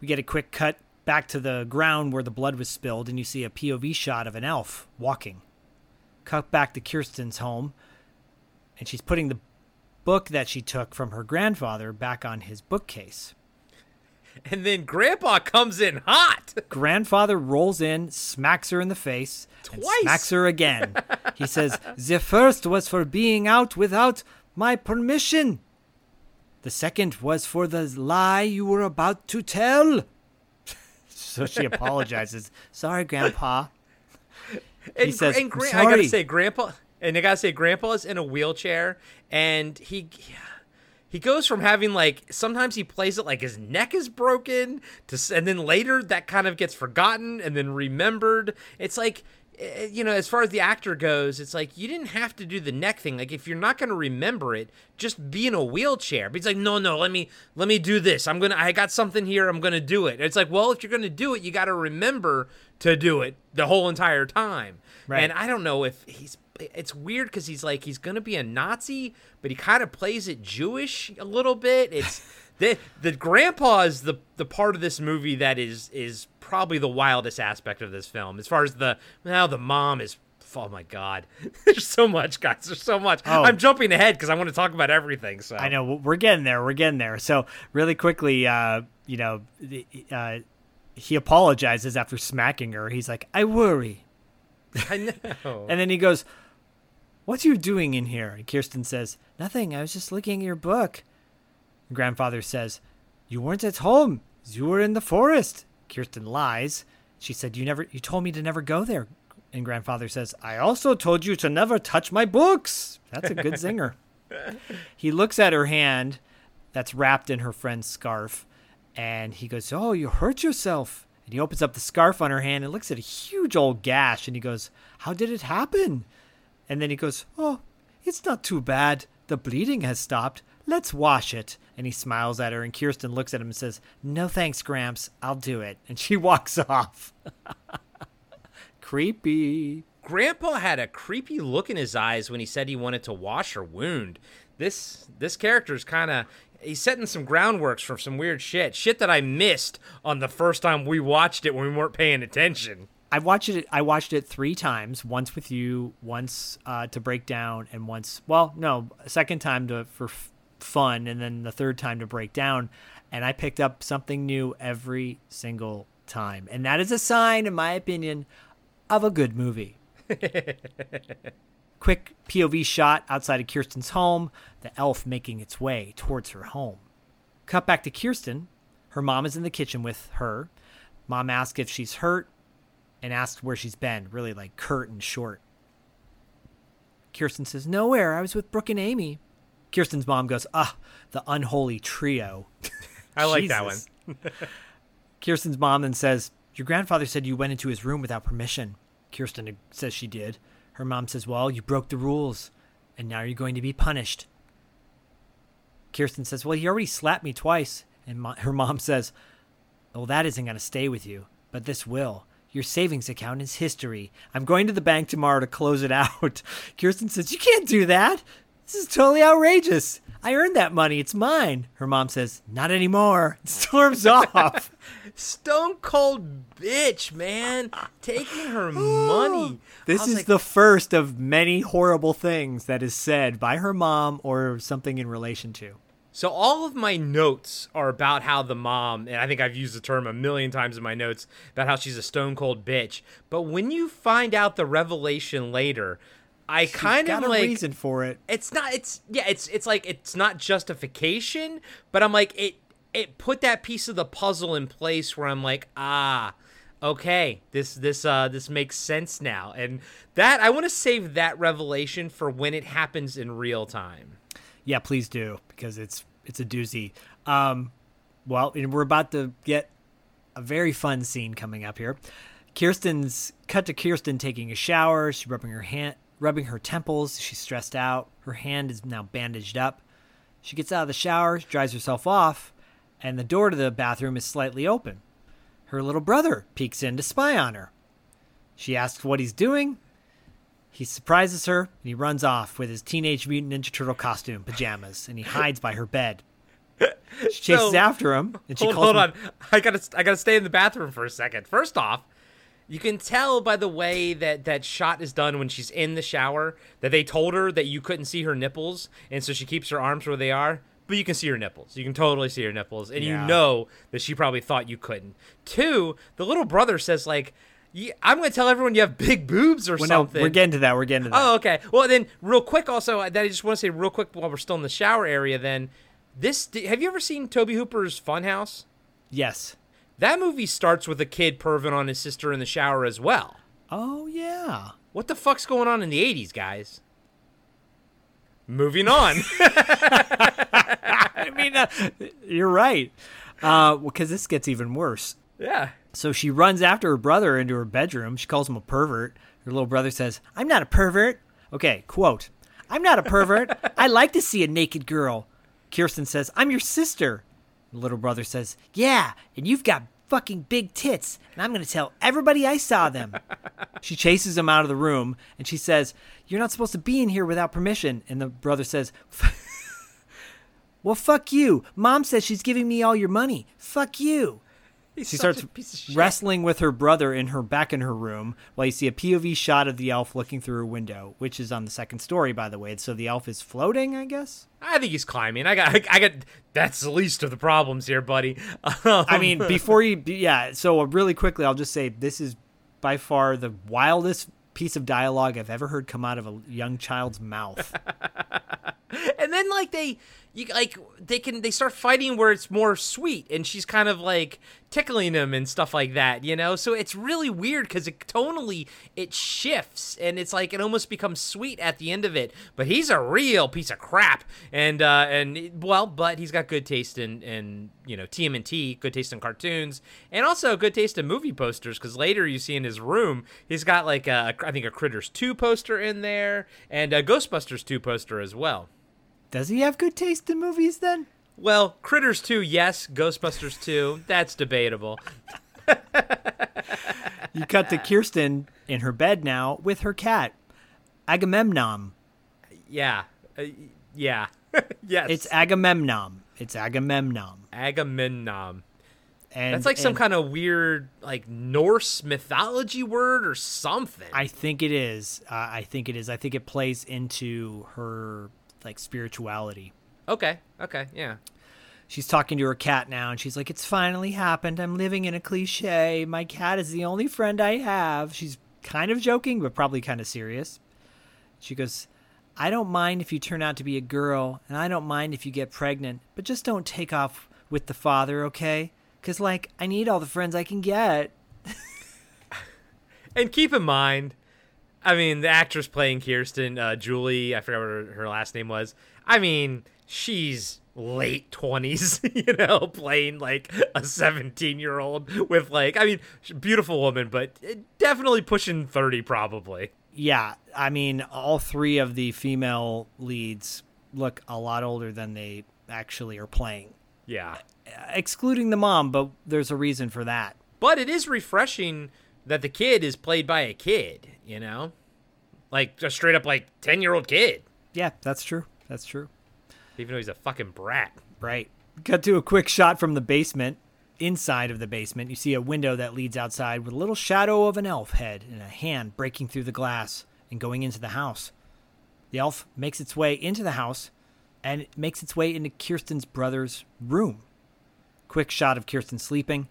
We get a quick cut back to the ground where the blood was spilled, and you see a POV shot of an elf walking. Cut back to Kirsten's home, and she's putting the book that she took from her grandfather back on his bookcase. And then Grandpa comes in hot. Grandfather rolls in, smacks her in the face, and Twice. smacks her again. he says, The first was for being out without my permission. The second was for the lie you were about to tell. *laughs* so she apologizes. Sorry, Grandpa. And, says, and "I'm Gra- I gotta say, Grandpa, and I gotta say, Grandpa's in a wheelchair, and he he goes from having like sometimes he plays it like his neck is broken to, and then later that kind of gets forgotten and then remembered. It's like. eh, You know, as far as the actor goes, it's like you didn't have to do the neck thing. Like, if you're not going to remember it, just be in a wheelchair. But he's like, no, no, let me let me do this. I'm gonna, I got something here. I'm gonna do it. It's like, well, if you're gonna do it, you got to remember to do it the whole entire time. Right. And I don't know if he's. It's weird because he's like he's gonna be a Nazi, but he kind of plays it Jewish a little bit. It's *laughs* the the grandpa is the the part of this movie that is is probably the wildest aspect of this film. As far as the now the mom is. Oh my God! *laughs* There's so much, guys. There's so much. Oh. I'm jumping ahead because I want to talk about everything. So I know we're getting there. We're getting there. So really quickly, uh, you know, the- uh, he apologizes after smacking her. He's like, "I worry," I know. *laughs* and then he goes, "What are you doing in here?" And Kirsten says, "Nothing. I was just looking at your book." Grandfather says, "You weren't at home. You were in the forest." Kirsten lies. She said, "You never. You told me to never go there." And grandfather says, "I also told you to never touch my books." That's a good zinger. *laughs* he looks at her hand that's wrapped in her friend's scarf and he goes, Oh, you hurt yourself. And he opens up the scarf on her hand and looks at a huge old gash and he goes, How did it happen? And then he goes, Oh, it's not too bad. The bleeding has stopped. Let's wash it. And he smiles at her and Kirsten looks at him and says, No thanks, Gramps. I'll do it. And she *laughs* walks off. *laughs* Creepy. Grandpa had a creepy look in his eyes when he said he wanted to wash her wound. This this character's kind of he's setting some groundworks for some weird shit, shit that I missed on the first time we watched it when we weren't paying attention. I watched it. I watched it three times. Once with you, once uh, to break down, and once. Well, no, a second time to for f- fun, and then the third time to break down. And I picked up something new every single time, and that is a sign, in my opinion, of a good movie. *laughs* Quick POV shot outside of Kirsten's home. The elf making its way towards her home. Cut back to Kirsten. Her mom is in the kitchen with her. Mom asks if she's hurt and asks where she's been, really like curt and short. Kirsten says, Nowhere. I was with Brooke and Amy. Kirsten's mom goes, Ah, the unholy trio. *laughs* I like that one. *laughs* Kirsten's mom then says, Your grandfather said you went into his room without permission. Kirsten says she did. Her mom says, Well, you broke the rules, and now you're going to be punished. Kirsten says, Well, he already slapped me twice. And mo- her mom says, Well, that isn't going to stay with you, but this will. Your savings account is history. I'm going to the bank tomorrow to close it *laughs* out. Kirsten says, You can't do that. This is totally outrageous. I earned that money. It's mine. Her mom says, Not anymore. *laughs* Storms off. *laughs* Stone cold bitch, man, taking her money. *sighs* This is like, the first of many horrible things that is said by her mom or something in relation to. So all of my notes are about how the mom, and I think I've used the term a million times in my notes about how she's a stone cold bitch. But when you find out the revelation later, I kind Got of a like reason for it. it's not it's yeah it's it's like it's not justification, but I'm like it it put that piece of the puzzle in place where I'm like ah okay, this this uh this makes sense now. And that I want to save that revelation for when it happens in real time. Yeah, please do because it's it's a doozy. Um, well, and we're about to get a very fun scene coming up here. Kirsten's cut to Kirsten taking a shower. She's rubbing her hand, rubbing her temples. She's stressed out. Her hand is now bandaged up. She gets out of the shower, dries herself off, and the door to the bathroom is slightly open. Her little brother peeks in to spy on her. She asks what he's doing. He surprises her and he runs off with his Teenage Mutant Ninja Turtle costume, pajamas, and he hides by her bed. *laughs* She chases So- after him, and she hold, calls hold him- on. I gotta I gotta stay in the bathroom for a second. First off, you can tell by the way that that shot is done when she's in the shower that they told her that you couldn't see her nipples, and so she keeps her arms where they are. But you can see her nipples. You can totally see her nipples, and Yeah. you know that she probably thought you couldn't. Two, the little brother says like, "Ye- "I'm going to tell everyone you have big boobs or Well, no, something." we're getting to that. We're getting to that. Oh, okay. Well, then, real quick, also, that I just want to say real quick while we're still in the shower area. Then, this have you ever seen Tobe Hooper's Funhouse? Yes. That movie starts with a kid perving on his sister in the shower as well. Oh yeah. What the fuck's going on in the '80s, guys? Moving on. *laughs* *laughs* I mean, uh, you're right. Uh, because this gets even worse. yeah. So she runs after her brother into her bedroom. She calls him a pervert. Her little brother says, I'm not a pervert. Okay, quote, I'm not a pervert. *laughs* I like to see a naked girl. Kirsten says, I'm your sister. The little brother says, Yeah, and you've got fucking big tits, and I'm going to tell everybody I saw them. *laughs* she chases him out of the room, and she says, You're not supposed to be in here without permission. And the brother says, *laughs* Well, fuck you. Mom says she's giving me all your money. Fuck you He's she starts a piece of shit. wrestling with her brother in her back in her room while you see a POV shot of the elf looking through a window, which is on the second story, by the way. So the elf is floating, I guess. I think he's climbing. I got. I got. That's the least of the problems here, buddy. I mean, *laughs* before you, yeah. So uh, really quickly, I'll just say this is by far the wildest piece of dialogue I've ever heard come out of a young child's mouth. *laughs* and then like they you like they can they start fighting where it's more sweet and she's kind of like tickling him and stuff like that you know? So it's really weird because it tonally it shifts and it's like it almost becomes sweet at the end of it. But he's a real piece of crap and uh and well but he's got good taste in in you know tmnt good taste in cartoons and also good taste in movie posters because later you see in his room he's got like a i think a critters 2 poster in there and a ghostbusters 2 poster as well Does he have good taste in movies then? well, Critters 2, yes. Ghostbusters 2, that's debatable. You cut to Kirsten in her bed now with her cat, Agamemnon. Yeah. Uh, yeah. *laughs* yes. It's Agamemnon. It's Agamemnon. Agamemnon. And That's like some kind of weird, like Norse mythology word or something. I think it is. Uh, I think it is. I think it plays into her like spirituality. okay. Okay. Yeah. She's talking to her cat now, and she's like, "It's finally happened. I'm living in a cliche. My cat is the only friend I have." She's kind of joking, but probably kind of serious. She goes, "I don't mind if you turn out to be a girl, and I don't mind if you get pregnant, but just don't take off with the father, okay? Cause like I need all the friends I can get." *laughs* And keep in mind, I mean, the actress playing Kirsten, uh, Julie, I forgot what her, her last name was. I mean, she's late 20s, *laughs* you know, playing like a 17 year old with like, I mean, beautiful woman, but uh, definitely pushing 30 probably. Yeah, I mean, all three of the female leads look a lot older than they actually are playing, Yeah. excluding the mom, but there's a reason for that. But it is refreshing that the kid is played by a kid, you know? Like, a straight up, like, 10 year old kid, Yeah, that's true. That's true. even though he's a fucking brat. Right. Cut to a quick shot from the basement. Inside of the basement, you see a window that leads outside with a little shadow of an elf head and a hand breaking through the glass and going into the house. The elf makes its way into the house and it makes its way into Kirsten's brother's room. Quick shot of Kirsten sleeping,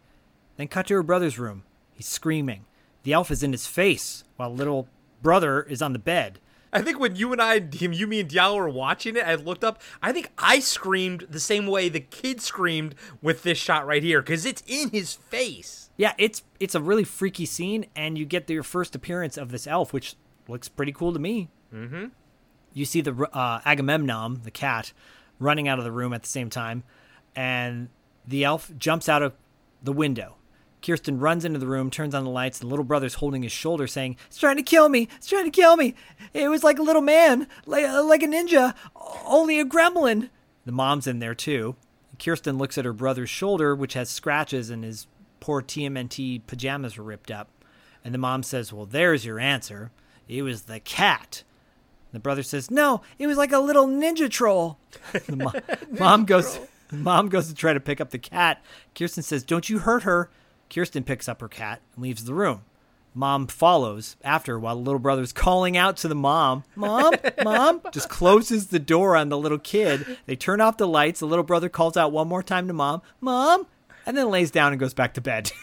then cut to her brother's room. He's screaming. The elf is in his face while little brother is on the bed. I think when you and I, you, me, and Diallo were watching it, I looked up. I think I screamed the same way the kid screamed with this shot right here because it's in his face. Yeah, it's it's a really freaky scene, and you get your first appearance of this elf, which looks pretty cool to me. Mm-hmm. You see the uh, Agamemnon, the cat, running out of the room at the same time, and the elf jumps out of the window. Kirsten runs into the room, turns on the lights, and the little brother's holding his shoulder, saying, It's trying to kill me! It's trying to kill me! It was like a little man, like, like a ninja, only a gremlin. The mom's in there too. Kirsten looks at her brother's shoulder, which has scratches, and his poor TMNT pajamas are ripped up. And the mom says, Well, there's your answer. It was the cat. The brother says, "No, it was like a little ninja troll." *laughs* the mo- mom goes, mom goes to try to pick up the cat. Kirsten says, "Don't you hurt her." Kirsten picks up her cat and leaves the room. Mom follows after while the little brother's calling out to the mom, Mom, Mom, *laughs* just closes the door on the little kid. They turn off the lights. The little brother calls out one more time to Mom, Mom, and then lays down and goes back to bed. *laughs*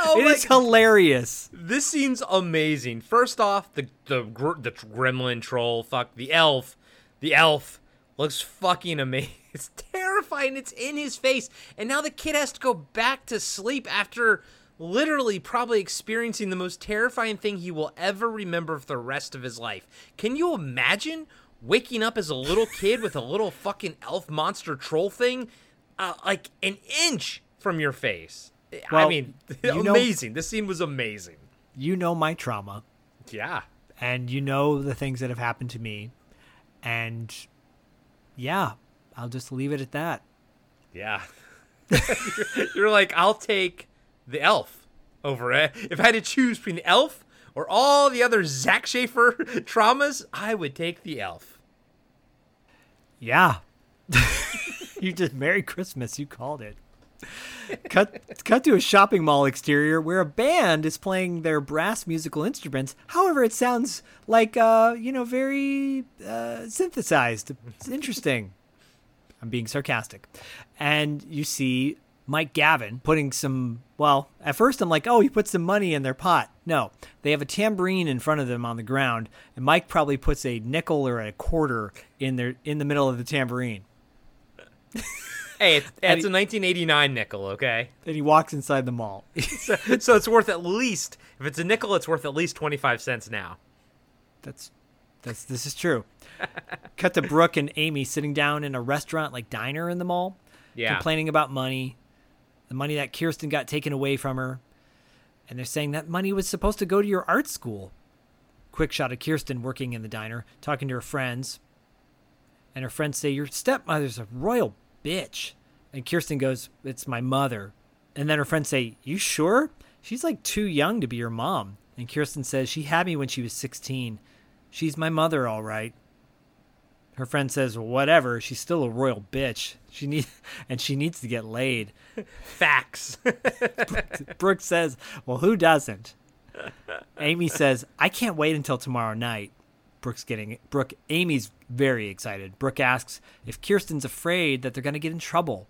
Oh it is hilarious. This scene's amazing. First off, the the gr- the gremlin troll, fuck the elf, the elf looks fucking amazing. It's terrifying. It's in his face, and now the kid has to go back to sleep after literally probably experiencing the most terrifying thing he will ever remember for the rest of his life. Can you imagine waking up as a little *laughs* kid with a little fucking elf monster troll thing, uh, like an inch from your face? I mean, you know- *laughs* amazing. this scene was amazing. You know my trauma. Yeah. and you know the things that have happened to me and yeah i'll just leave it at that. Yeah. *laughs* You're like, I'll take the elf over it. If I had to choose between the elf or all the other Zak Schaefer *laughs* traumas, I would take the elf. yeah. *laughs* You just merry christmas. You called it. Cut cut to a shopping mall exterior where a band is playing their brass musical instruments. However it sounds like uh you know very uh synthesized. It's interesting i'm being sarcastic and you see mike gavin putting some well at first i'm like oh he put some money in their pot no they have a tambourine in front of them on the ground and mike probably puts a nickel or a quarter in their in the middle of the tambourine *laughs* Hey, it's, it's a 1989 nickel, okay? and he walks inside the mall *laughs* So, so it's worth at least, if it's a nickel, it's worth at least 25 cents now. That's that's this is true. *laughs* Cut to Brooke and Amy sitting down in a restaurant like diner in the mall, Yeah. complaining about money, the money that Kirsten got taken away from her, and they're saying that money was supposed to go to your art school. Quick shot of Kirsten working in the diner, talking to her friends, and her friends say your stepmother's a royal bitch, and Kirsten goes, "It's my mother," and then her friends say, "You sure? She's like too young to be your mom." And Kirsten says she had me when she was 16. She's my mother, all right. Her friend says, "Whatever. She's still a royal bitch. She need, *laughs* and she needs to get laid." Facts. *laughs* Brooke says, "Well, who doesn't?" Amy says, "I can't wait until tomorrow night." Brooke's getting Brooke. Amy's very excited. Brooke asks if Kirsten's afraid that they're going to get in trouble.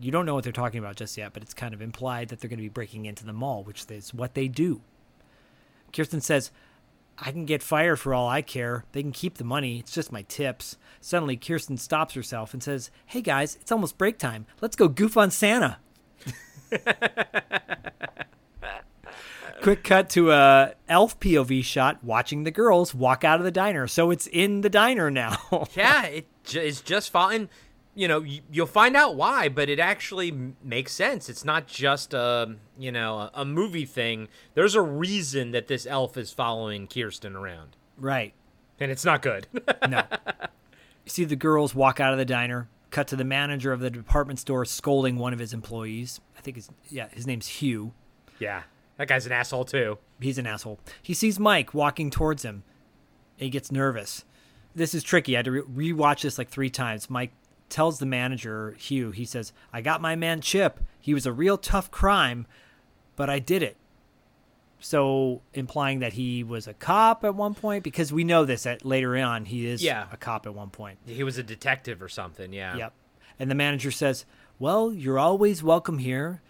You don't know what they're talking about just yet, but it's kind of implied that they're going to be breaking into the mall, which is what they do. Kirsten says, I can get fired for all I care. They can keep the money. It's just my tips. Suddenly, Kirsten stops herself and says, Hey guys, it's almost break time. Let's go goof on Santa. *laughs* Quick cut to a elf POV shot watching the girls walk out of the diner. So it's in the diner now. yeah, it ju- it's just fine. You know, you'll find out why, but it actually makes sense. It's not just a you know a, movie thing. There's a reason that this elf is following Kirsten around, right. and it's not good. No. *laughs* You see the girls walk out of the diner. Cut to the manager of the department store scolding one of his employees. I think his yeah, his name's Hugh. yeah, that guy's an asshole too. He's an asshole. He sees Mike walking towards him. He gets nervous. This is tricky. I had to re- rewatch this like three times. Mike tells the manager, Hugh, he says, I got my man Chip. He was a real tough crime, but I did it. So implying that he was a cop at one point, because we know this at later on, he is Yeah. a cop at one point. He was a detective or something. Yeah. Yep. And the manager says, Well, you're always welcome here.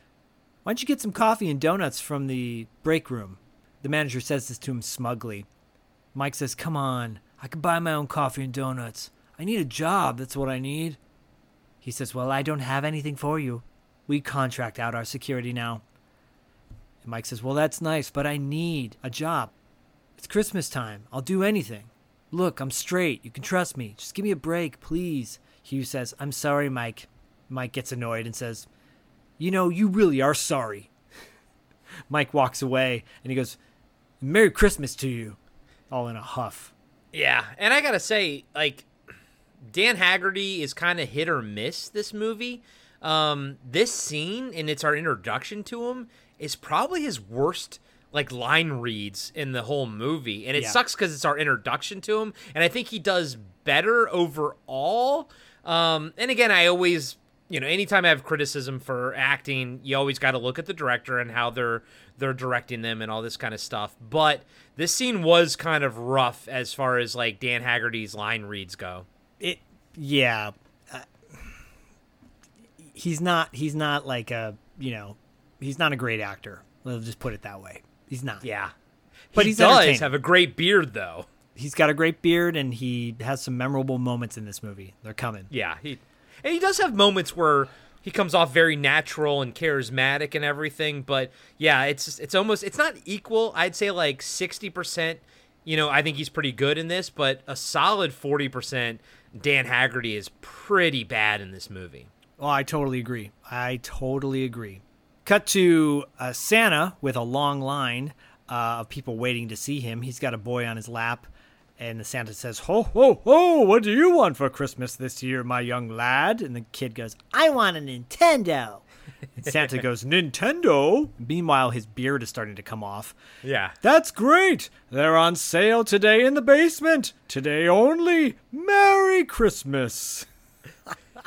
Why don't you get some coffee and donuts from the break room? The manager says this to him smugly. Mike says, Come on, I can buy my own coffee and donuts. I need a job, that's what I need. He says, Well, I don't have anything for you. We contract out our security now. And Mike says, Well, that's nice, but I need a job. It's Christmas time. I'll do anything. Look, I'm straight. You can trust me. Just give me a break, please. Hugh says, I'm sorry, Mike. Mike gets annoyed and says, You know, you really are sorry. *laughs* Mike walks away and he goes, Merry Christmas to you. All in a huff. Yeah, and I gotta say, like, Dan Haggerty is kind of hit or miss this movie. Um, this scene, and it's our introduction to him, is probably his worst like line reads in the whole movie, and it Yeah. sucks because it's our introduction to him, and I think he does better overall. Um, and again, I always, you know, anytime I have criticism for acting, you always got to look at the director and how they're they're directing them and all this kind of stuff. But this scene was kind of rough as far as like Dan Haggerty's line reads go. Yeah. Uh, he's not, he's not like a, you know, he's not a great actor. Let's just put it that way. He's not. Yeah, But he does have a great beard though. He's got a great beard and he has some memorable moments in this movie. They're coming. Yeah, he and he does have moments where he comes off very natural and charismatic and everything. But yeah, it's it's almost it's not equal. I'd say like sixty percent. You know, I think he's pretty good in this, but a solid forty percent. Dan Haggerty is pretty bad in this movie. Oh, I totally agree. I totally agree. Cut to uh, Santa with a long line uh, of people waiting to see him. He's got a boy on his lap, and the Santa says, "Ho, ho, ho! What do you want for Christmas this year, my young lad?" And the kid goes, "I want a Nintendo." And Santa goes, "Nintendo." Meanwhile, his beard is starting to come off. Yeah, That's great! They're on sale today in the basement. Today only. Merry Christmas.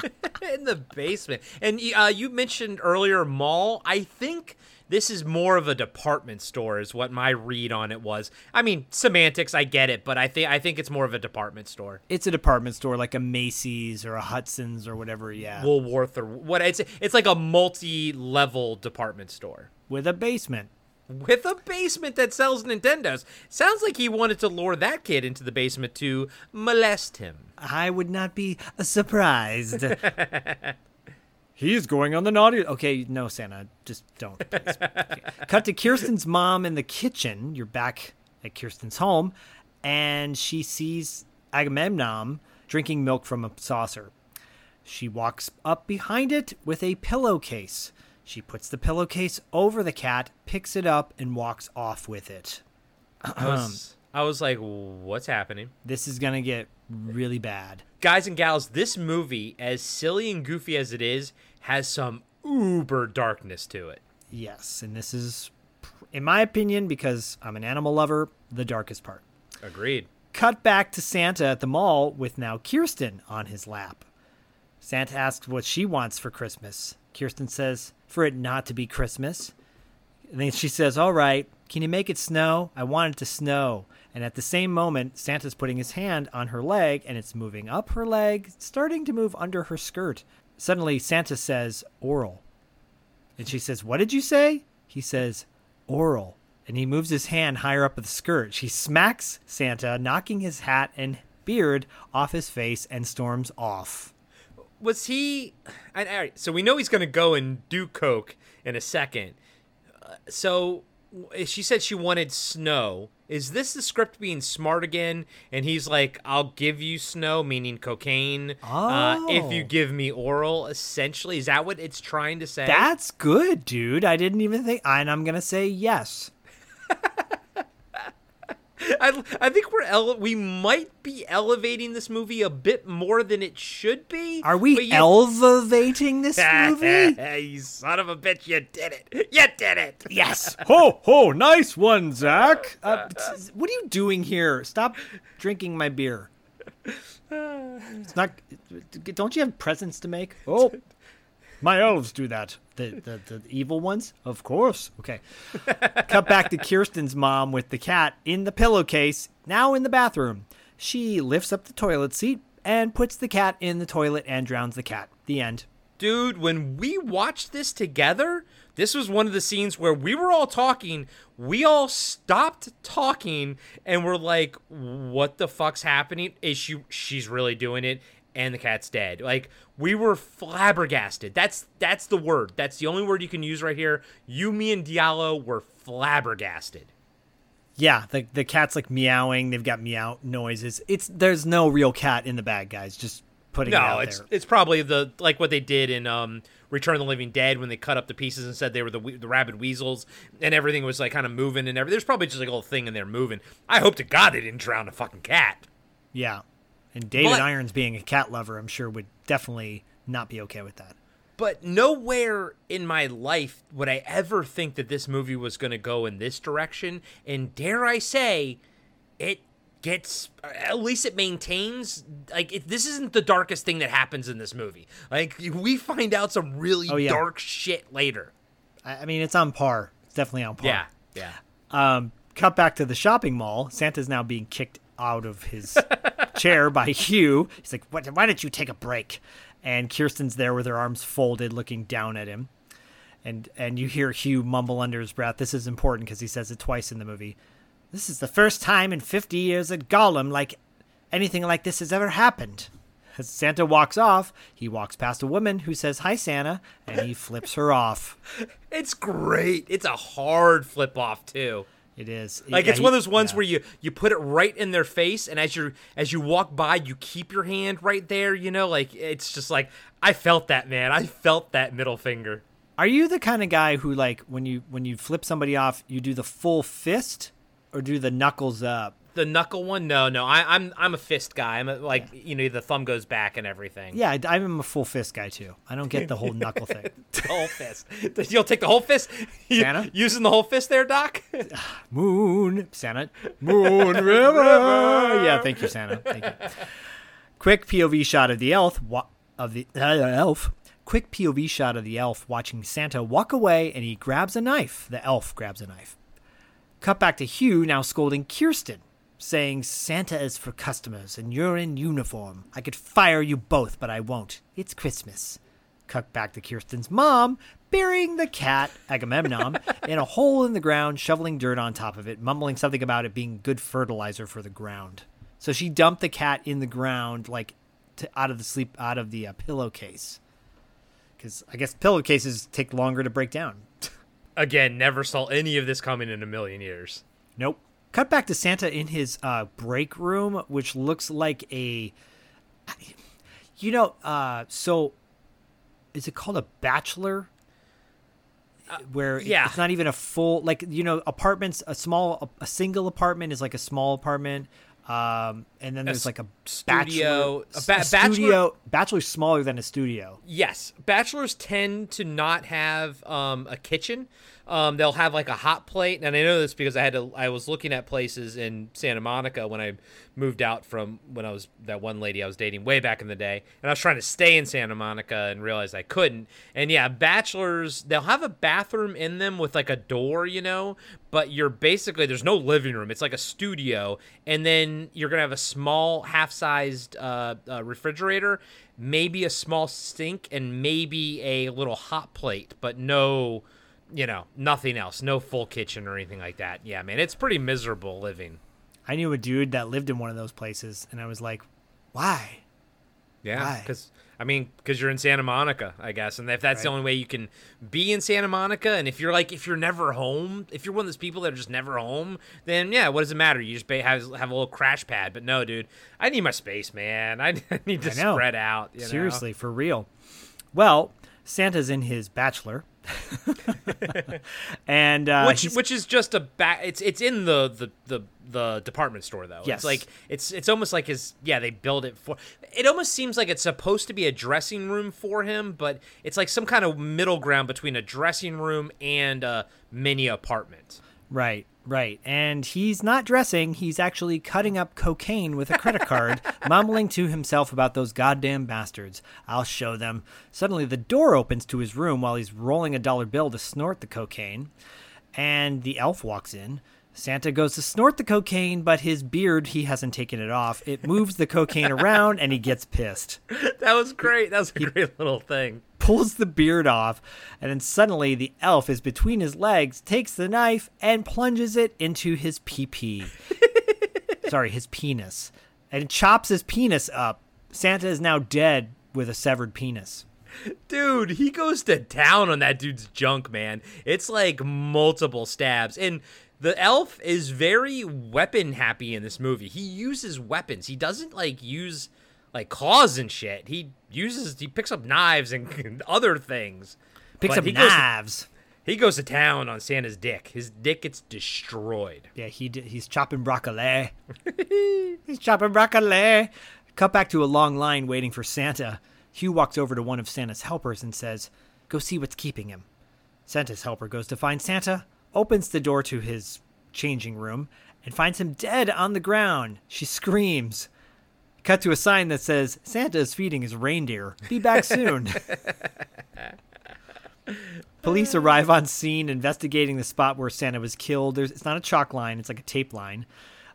*laughs* in the basement. And uh, you mentioned earlier mall. I think this is more of a department store, is what my read on it was. I mean, semantics, I get it, but I think I think it's more of a department store. It's a department store like a Macy's or a Hudson's or whatever, yeah. Woolworth or what? It's it's like a multi-level department store with a basement. with a basement that sells Nintendos. Sounds like he wanted to lure that kid into the basement to molest him. I would not be surprised. *laughs* He's going on the naughty. Okay, no, Santa, just don't. Okay. *laughs* Cut to Kirsten's mom in the kitchen. You're back at Kirsten's home, and she sees Agamemnon drinking milk from a saucer. She walks up behind it with a pillowcase. She puts the pillowcase over the cat, picks it up, and walks off with it. I was, *clears throat* I was like, what's happening? This is gonna get really bad. Guys and gals, this movie, as silly and goofy as it is, has some uber darkness to it. Yes, and this is, in my opinion, because I'm an animal lover, the darkest part. Agreed. Cut back to Santa at the mall with now Kirsten on his lap. Santa asks what she wants for Christmas. Kirsten says, for it not to be Christmas. And then she says, All right, can you make it snow? I want it to snow. And at the same moment, Santa's putting his hand on her leg and it's moving up her leg, starting to move under her skirt. Suddenly, Santa says, Oral. And she says, What did you say? He says, Oral. And he moves his hand higher up the skirt. She smacks Santa, knocking his hat and beard off his face, and storms off. Was he? All right, so we know he's going to go and do coke in a second. Uh, so she said she wanted snow. Is this the script being smart again? And he's like, "I'll give you snow," meaning cocaine. Uh, if you Oh. give me oral, essentially, is that what it's trying to say? That's good, dude. I didn't even think. And I'm going to say yes. *laughs* I, I think we're ele- we might be elevating this movie a bit more than it should be. Are we you- elevating this *laughs* movie? you son of a bitch! You did it! You did it! yes. Ho, ho, nice one, Zak. *laughs* Uh, what are you doing here? Stop drinking my beer. It's not. Don't you have presents to make? *laughs* Oh, my elves do that. The, the the evil ones, of course. Okay. Cut back to Kirsten's mom with the cat in the pillowcase, now in the bathroom. She lifts up the toilet seat and puts the cat in the toilet and drowns the cat. The end. Dude, when we watched this together, this was one of the scenes where we were all talking. We all stopped talking and we're like, "What the fuck's happening? Is she? She's really doing it?" And the cat's dead. Like we were flabbergasted. That's that's the word. That's the only word you can use right here. You, me, and Diallo were flabbergasted. Yeah, the the cat's like meowing. They've got meow noises. It's there's no real cat in the bag, guys. Just putting it No, out it's there. it's probably the like what they did in um Return of the Living Dead when they cut up the pieces and said they were the the rabid weasels and everything was like kind of moving and everything. There's probably just like a little thing in there moving. I hope to God they didn't drown a fucking cat. Yeah, and David But- Irons being a cat lover, I'm sure would definitely not be okay with that. But nowhere in my life would I ever think that this movie was going to go in this direction. And dare I say, it gets at least it maintains like it, this isn't the darkest thing that happens in this movie. Like we find out some really Oh, yeah. dark shit later. I, I mean, it's on par. It's definitely on par. Yeah, yeah. Um, cut back to the shopping mall. Santa's now being kicked out of his *laughs* chair by Hugh. He's like, what, "Why don't you take a break?" And Kirsten's there with her arms folded, looking down at him. And and you hear Hugh mumble under his breath. This is important because he says it twice in the movie. This is the first time in 50 years at Gollum like anything like this has ever happened. As Santa walks off, he walks past a woman who says, Hi, Santa, and he flips her off. *laughs* It's great. It's a hard flip off too. It is. Like it's one of those ones yeah. where you you put it right in their face, and as you as you walk by, you keep your hand right there. You know, like it's just like I felt that man. I felt that middle finger. Are you the kind of guy who like when you when you flip somebody off, you do the full fist or do the knuckles up? The knuckle one, no, no. I, I'm I'm a fist guy. I'm a, like you know the thumb goes back and everything. Yeah, I- I'm a full fist guy too. I don't get the whole knuckle thing. *laughs* The whole fist. You'll take the whole fist. *laughs* You- Santa? using the whole fist there, Doc. *laughs* Moon, Santa, Moon River. Yeah, thank you, Santa. Thank you. Quick POV shot of the elf wa- of the uh, elf. Quick POV shot of the elf watching Santa walk away, and he grabs a knife. The elf grabs a knife. Cut back to Hugh now scolding Kirsten, saying Santa is for customers, and you're in uniform. I could fire you both, but I won't. It's Christmas. Cut back to Kirsten's mom, burying the cat, Agamemnon, *laughs* in a hole in the ground, shoveling dirt on top of it, mumbling something about it being good fertilizer for the ground. So she dumped the cat in the ground, like to, out of the sleep, out of the uh, pillowcase. Because I guess pillowcases take longer to break down. *laughs* Again, never saw any of this coming in a million years. Nope. Cut back to Santa in his uh, break room, which looks like a, you know, uh, so is it called a bachelor? Where it- yeah. it's not even a full like you know apartments. A small, a, single apartment is like a small apartment, um, and then there's like a studio- bachelor, a ba- a studio. Bachelor's smaller than a studio. Yes, bachelors tend to not have um, a kitchen. Um, they'll have like a hot plate, and I know this because I had to. I was looking at places in Santa Monica when I moved out from when I was that one lady I was dating way back in the day, and I was trying to stay in Santa Monica and realized I couldn't. And yeah, bachelors they'll have a bathroom in them with like a door, you know, but you're basically there's no living room. It's like a studio, and then you're gonna have a small half-sized uh, uh, refrigerator, maybe a small sink, and maybe a little hot plate, but no, you know, nothing else. No full kitchen or anything like that. Yeah, man, it's pretty miserable living. I knew a dude that lived in one of those places, and I was like, why? Yeah, because I mean, because you're in Santa Monica, I guess, and if that's the only way you can be in Santa Monica, and if you're like, if you're never home, if you're one of those people that are just never home, then yeah, what does it matter? You just have have a little crash pad. But no, dude, I need my space, man. *laughs* I, need to spread out. You know? Seriously, for real. Well, Santa's in his bachelor, *laughs* and uh, which he's- which is just a back. It's it's in the the the the department store though. Yes. It's like it's it's almost like his yeah they build it for. It almost seems like it's supposed to be a dressing room for him, but it's like some kind of middle ground between a dressing room and a mini apartment. Right, right. And he's not dressing, he's actually cutting up cocaine with a credit card, *laughs* mumbling to himself about those goddamn bastards. I'll show them. Suddenly, the door opens to his room while he's rolling a dollar bill to snort the cocaine. And the elf walks in. Santa goes to snort the cocaine, but his beard, he hasn't taken it off. It moves the cocaine around and he gets pissed. That was great. That was a great little thing. pulls the beard off, and then suddenly the elf is between his legs, takes the knife, and plunges it into his pee pee. *laughs* Sorry, his penis. And chops his penis up. Santa is now dead with a severed penis. Dude, he goes to town on that dude's junk, man. It's like multiple stabs. And the elf is very weapon happy in this movie. He uses weapons. He doesn't like use like claws and shit. He uses he picks up knives and *laughs* other things. Picks But up he goes to- knives. He goes to town on Santa's dick. His dick gets destroyed. Yeah, he he's chopping broccoli. *laughs* he's chopping broccoli. Cut back to a long line waiting for Santa. Hugh walks over to one of Santa's helpers and says, "Go see what's keeping him." Santa's helper goes to find Santa, opens the door to his changing room, and finds him dead on the ground. She screams. Cut to a sign that says, Santa is feeding his reindeer. Be back soon. *laughs* Police arrive on scene investigating the spot where Santa was killed. There's, it's not a chalk line, it's like a tape line.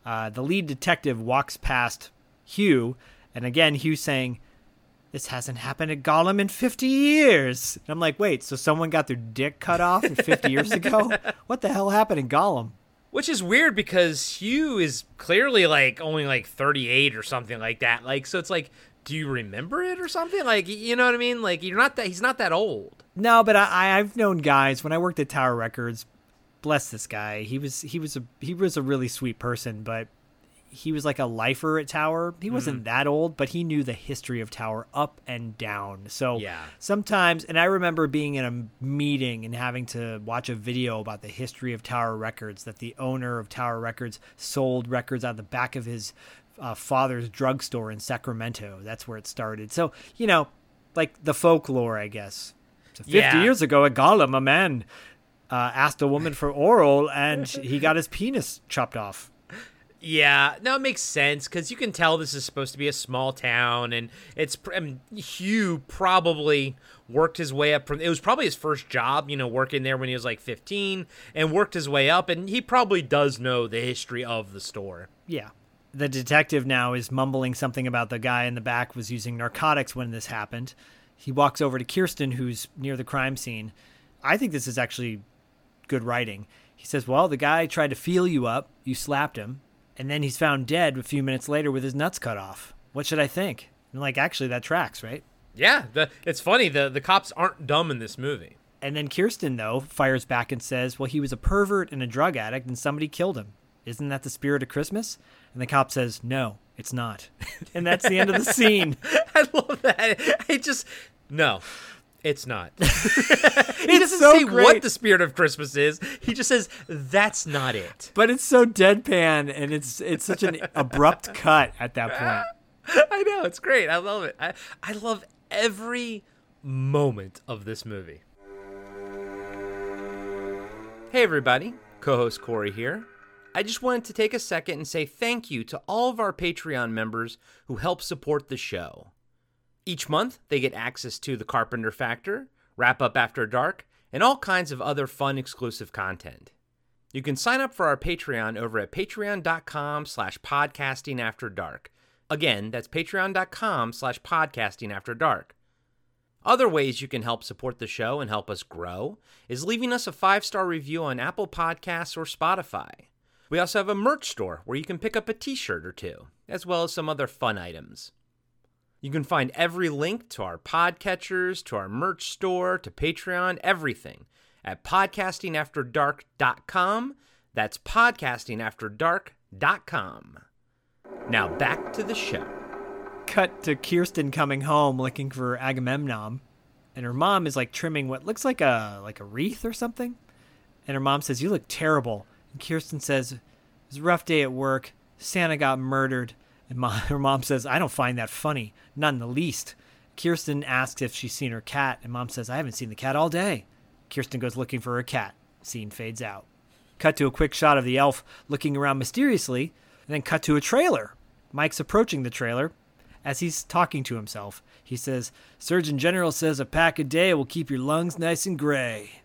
Uh, the lead detective walks past Hugh, and again, Hugh saying, This hasn't happened at Gollum in 50 years. And I'm like, Wait, so someone got their dick cut off 50 years ago? *laughs* What the hell happened in Gollum? Which is weird because Hugh is clearly like only like 38 or something like that. Like, so it's like, do you remember it or something? Like, you know what I mean? Like, you're not that, he's not that old. No, but I, I've known guys when I worked at Tower Records. Bless this guy. He was he was a he was a really sweet person, but he was like a lifer at Tower. He wasn't that old, but he knew the history of Tower up and down. So Yeah. sometimes, and I remember being in a meeting and having to watch a video about the history of Tower Records. That the owner of Tower Records sold records out of the back of his uh, father's drugstore in Sacramento. That's where it started. So you know, like the folklore, I guess. So 50 Yeah. years ago at Gollum, a man uh, asked a woman for oral and he got his penis chopped off. Yeah, no, it makes sense because you can tell this is supposed to be a small town, and it's I mean, Hugh probably worked his way up from. It was probably his first job, you know, working there when he was like 15, and worked his way up, and he probably does know the history of the store. Yeah. The detective now is mumbling something about the guy in the back was using narcotics when this happened. He walks over to Kirsten, who's near the crime scene. I think this is actually good writing. He says, Well, the guy tried to feel you up, you slapped him, and then he's found dead a few minutes later with his nuts cut off. What should I think? And like, actually, that tracks, right? Yeah, the, it's funny the the cops aren't dumb in this movie. And then Kirsten, though, fires back and says, Well, he was a pervert and a drug addict, and somebody killed him. Isn't that the spirit of Christmas? And the cop says, No, it's not. *laughs* and that's the end of the scene. *laughs* I love that. I just no, it's not. *laughs* he doesn't so say what the spirit of Christmas is. He just says that's not it. But it's so deadpan, and it's it's such an abrupt cut at that point. *laughs* I know it's great. I love it. I I love every moment of this movie. Hey everybody, co-host Corey here. I just wanted to take a second and say thank you to all of our Patreon members who help support the show. Each month, they get access to The Carpenter Factor, Wrap Up After Dark, and all kinds of other fun exclusive content. You can sign up for our Patreon over at patreon.com slash podcasting after dark. Again, that's patreon.com slash podcasting after dark. Other ways you can help support the show and help us grow is leaving us a five star review on Apple Podcasts or Spotify. We also have a merch store where you can pick up a t shirt or two, as well as some other fun items. You can find every link to our podcatchers, to our merch store, to Patreon, everything at podcastingafterdark.com. That's podcastingafterdark.com. Now back to the show. Cut to Kirsten coming home looking for Agamemnon, and her mom is like trimming what looks like a like a wreath or something. And her mom says, "You look terrible." And Kirsten says, "It was a rough day at work. Santa got murdered." And mom, *laughs* her mom says, "I don't find that funny, not in the least." Kirsten asks if she's seen her cat, and mom says, "I haven't seen the cat all day." Kirsten goes looking for her cat. Scene fades out. Cut to a quick shot of the elf looking around mysteriously, and then cut to a trailer. Mike's approaching the trailer. As he's talking to himself, he says, Surgeon General says a pack a day will keep your lungs nice and gray.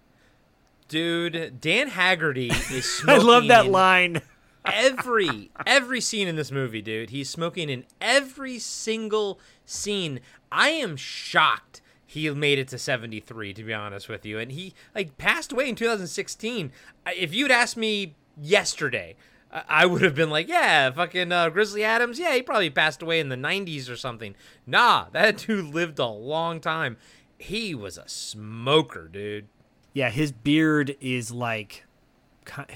Dude, Dan Haggerty is *laughs* I love that line. Every every scene in this movie, dude. He's smoking in every single scene. I am shocked he made it to 73 to be honest with you and he like passed away in 2016 if you'd asked me yesterday I- would have been like, yeah, fucking uh, Grizzly Adams. Yeah, he probably passed away in the 90s or something. Nah, *laughs* that dude lived a long time. He was a smoker, dude. Yeah, his beard is like,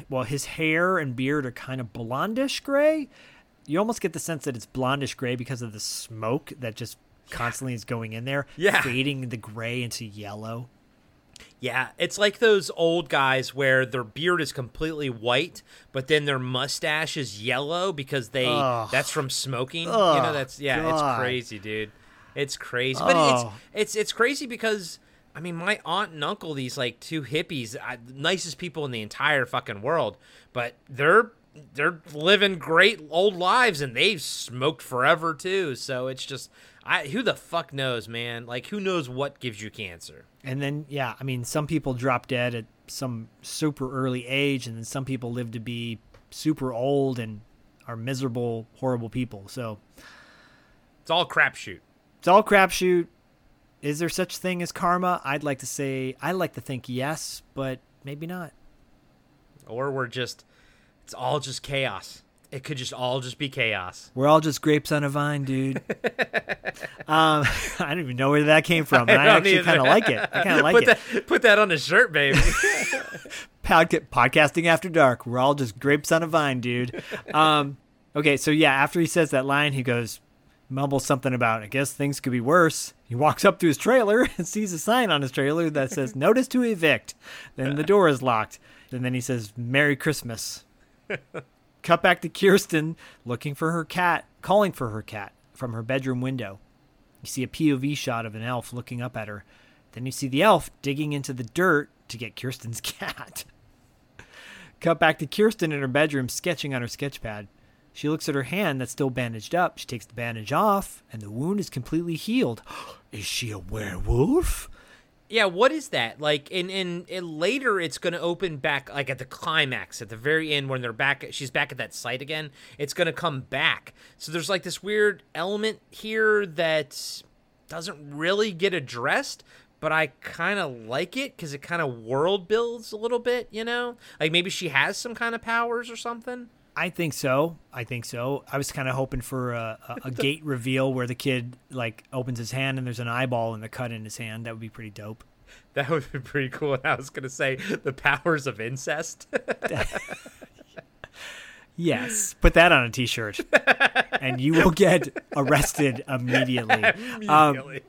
well, his hair and beard are kind of blondish gray. You almost get the sense that it's blondish gray because of the smoke that just constantly is going in there, Yeah. fading the gray into yellow. Yeah, it's like those old guys where their beard is completely white, but then their mustache is yellow because they Ugh. that's from smoking. you know, that's yeah, God. it's crazy, dude. It's crazy, but Oh. it's it's it's crazy because I mean, my aunt and uncle, these like two hippies, I, nicest people in the entire fucking world, but they're they're living great old lives and they've smoked forever too. So it's just, I who the fuck knows, man? Like, who knows what gives you cancer? And then, yeah, I mean, some people drop dead at some super early age, and then some people live to be super old and are miserable, horrible people. So It's all crapshoot. it's all crapshoot. Is there such thing as karma? I'd like to say, I like to think yes, but maybe not. or we're just it's all just chaos it could just all just be chaos We're all just grapes on a vine, dude. *laughs* um, *laughs* I don't even know where that came from. And I, don't actually kind of like it. I kind of *laughs* like put it. that put that on a shirt baby Podca- podcasting after dark. We're all just grapes on a vine, dude. Um, okay, so yeah, after he says that line, he goes, mumbles something about, I guess things could be worse. He walks up to his trailer *laughs* and sees a sign on his trailer that says, *laughs* Notice to evict. Then the door is locked. And then he says, Merry Christmas. *laughs* Cut back to Kirsten looking for her cat, calling for her cat from her bedroom window. You see a POV shot of an elf looking up at her. Then you see the elf digging into the dirt to get Kirsten's cat. Cut back to Kirsten in her bedroom sketching on her sketch pad. She looks at her hand that's still bandaged up. She takes the bandage off, and the wound is completely healed. *gasps* Is she a werewolf? yeah what is that like in in, later it's going to open back like at the climax at the very end when they're back she's back at that site again it's going to come back so there's like this weird element here that doesn't really get addressed but I kind of like it because it kind of world builds a little bit, you know? Like maybe she has some kind of powers or something. I think so. I think so. I was kind of hoping for a, a, a *laughs* gate reveal where the kid like opens his hand and there's an eyeball in the cut in his hand. That would be pretty dope. That would be pretty cool. And I was going to say the powers of incest. *laughs* Yes, put that on a t-shirt, and you will get arrested immediately. *laughs* Um, Immediately.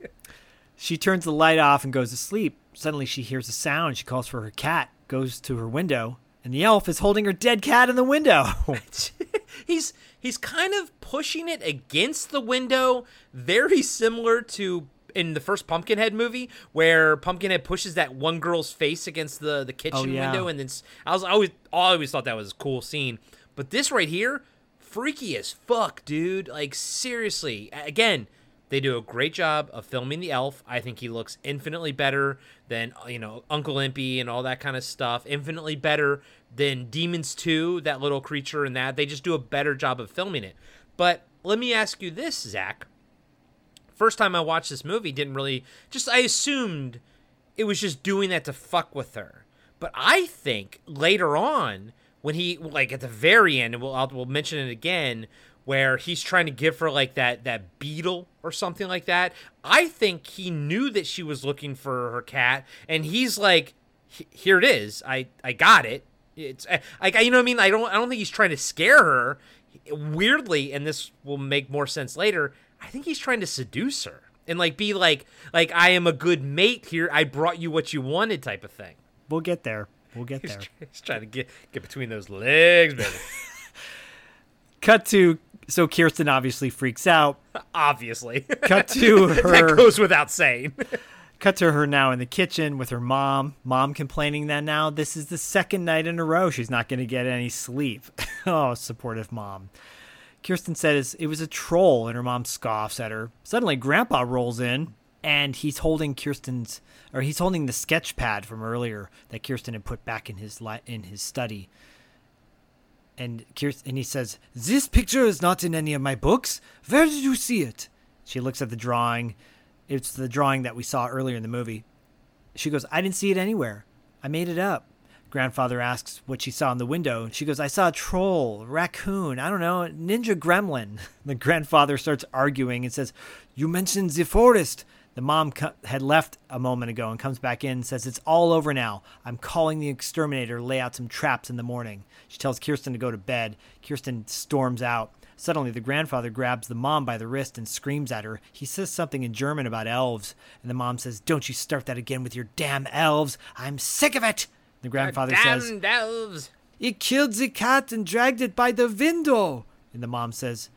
She turns the light off and goes to sleep. Suddenly, she hears a sound. She calls for her cat, goes to her window, and the elf is holding her dead cat in the window. *laughs* he's he's kind of pushing it against the window, very similar to in the first Pumpkinhead movie, where Pumpkinhead pushes that one girl's face against the the kitchen Oh, yeah. window, and then I was I always I always thought that was a cool scene. But this right here, freaky as fuck, dude. Like seriously, again. They do a great job of filming the elf. I think he looks infinitely better than you know Uncle Impy and all that kind of stuff. Infinitely better than Demons 2, that little creature and that. They just do a better job of filming it. But let me ask you this, Zak. First time I watched this movie, didn't really just I assumed it was just doing that to fuck with her. But I think later on, when he like at the very end, and we'll I'll, we'll mention it again, where he's trying to give her like that that beetle or something like that. I think he knew that she was looking for her cat, and he's like, "Here it is. I I got it." It's I- like you know what I mean. I don't I don't think he's trying to scare her. Weirdly, and this will make more sense later. I think he's trying to seduce her and like be like like I am a good mate here. I brought you what you wanted, type of thing. we'll get there. We'll get He's, there. he's trying to get get between those legs, baby. *laughs* Cut to so Kirsten obviously freaks out. Obviously, Cut to *laughs* her. that goes without saying. *laughs* Cut to her now in the kitchen with her mom. Mom complaining that now this is the second night in a row she's not going to get any sleep. *laughs* oh, supportive mom. Kirsten says it was a troll, and her mom scoffs at her. Suddenly, Grandpa rolls in, and he's holding Kirsten's, or he's holding the sketch pad from earlier that Kirsten had put back in his li- in his study. And Kirsten, and he says, "This picture is not in any of my books. Where did you see it?" She looks at the drawing. It's the drawing that we saw earlier in the movie. She goes, I didn't see it anywhere. I made it up. Grandfather asks what she saw in the window. She goes, I saw a troll, raccoon, I don't know, ninja gremlin. *laughs* The grandfather starts arguing and says, You mentioned the forest. The mom co- had left a moment ago and comes back in and says, It's all over now. I'm calling the exterminator to lay out some traps in the morning. She tells Kirsten to go to bed. Kirsten storms out. Suddenly, the grandfather grabs the mom by the wrist and screams at her. He says something in German about elves, and the mom says, Don't you start that again with your damn elves. I'm sick of it. The grandfather says, Damned elves. He killed the cat and dragged it by the window. And the mom says,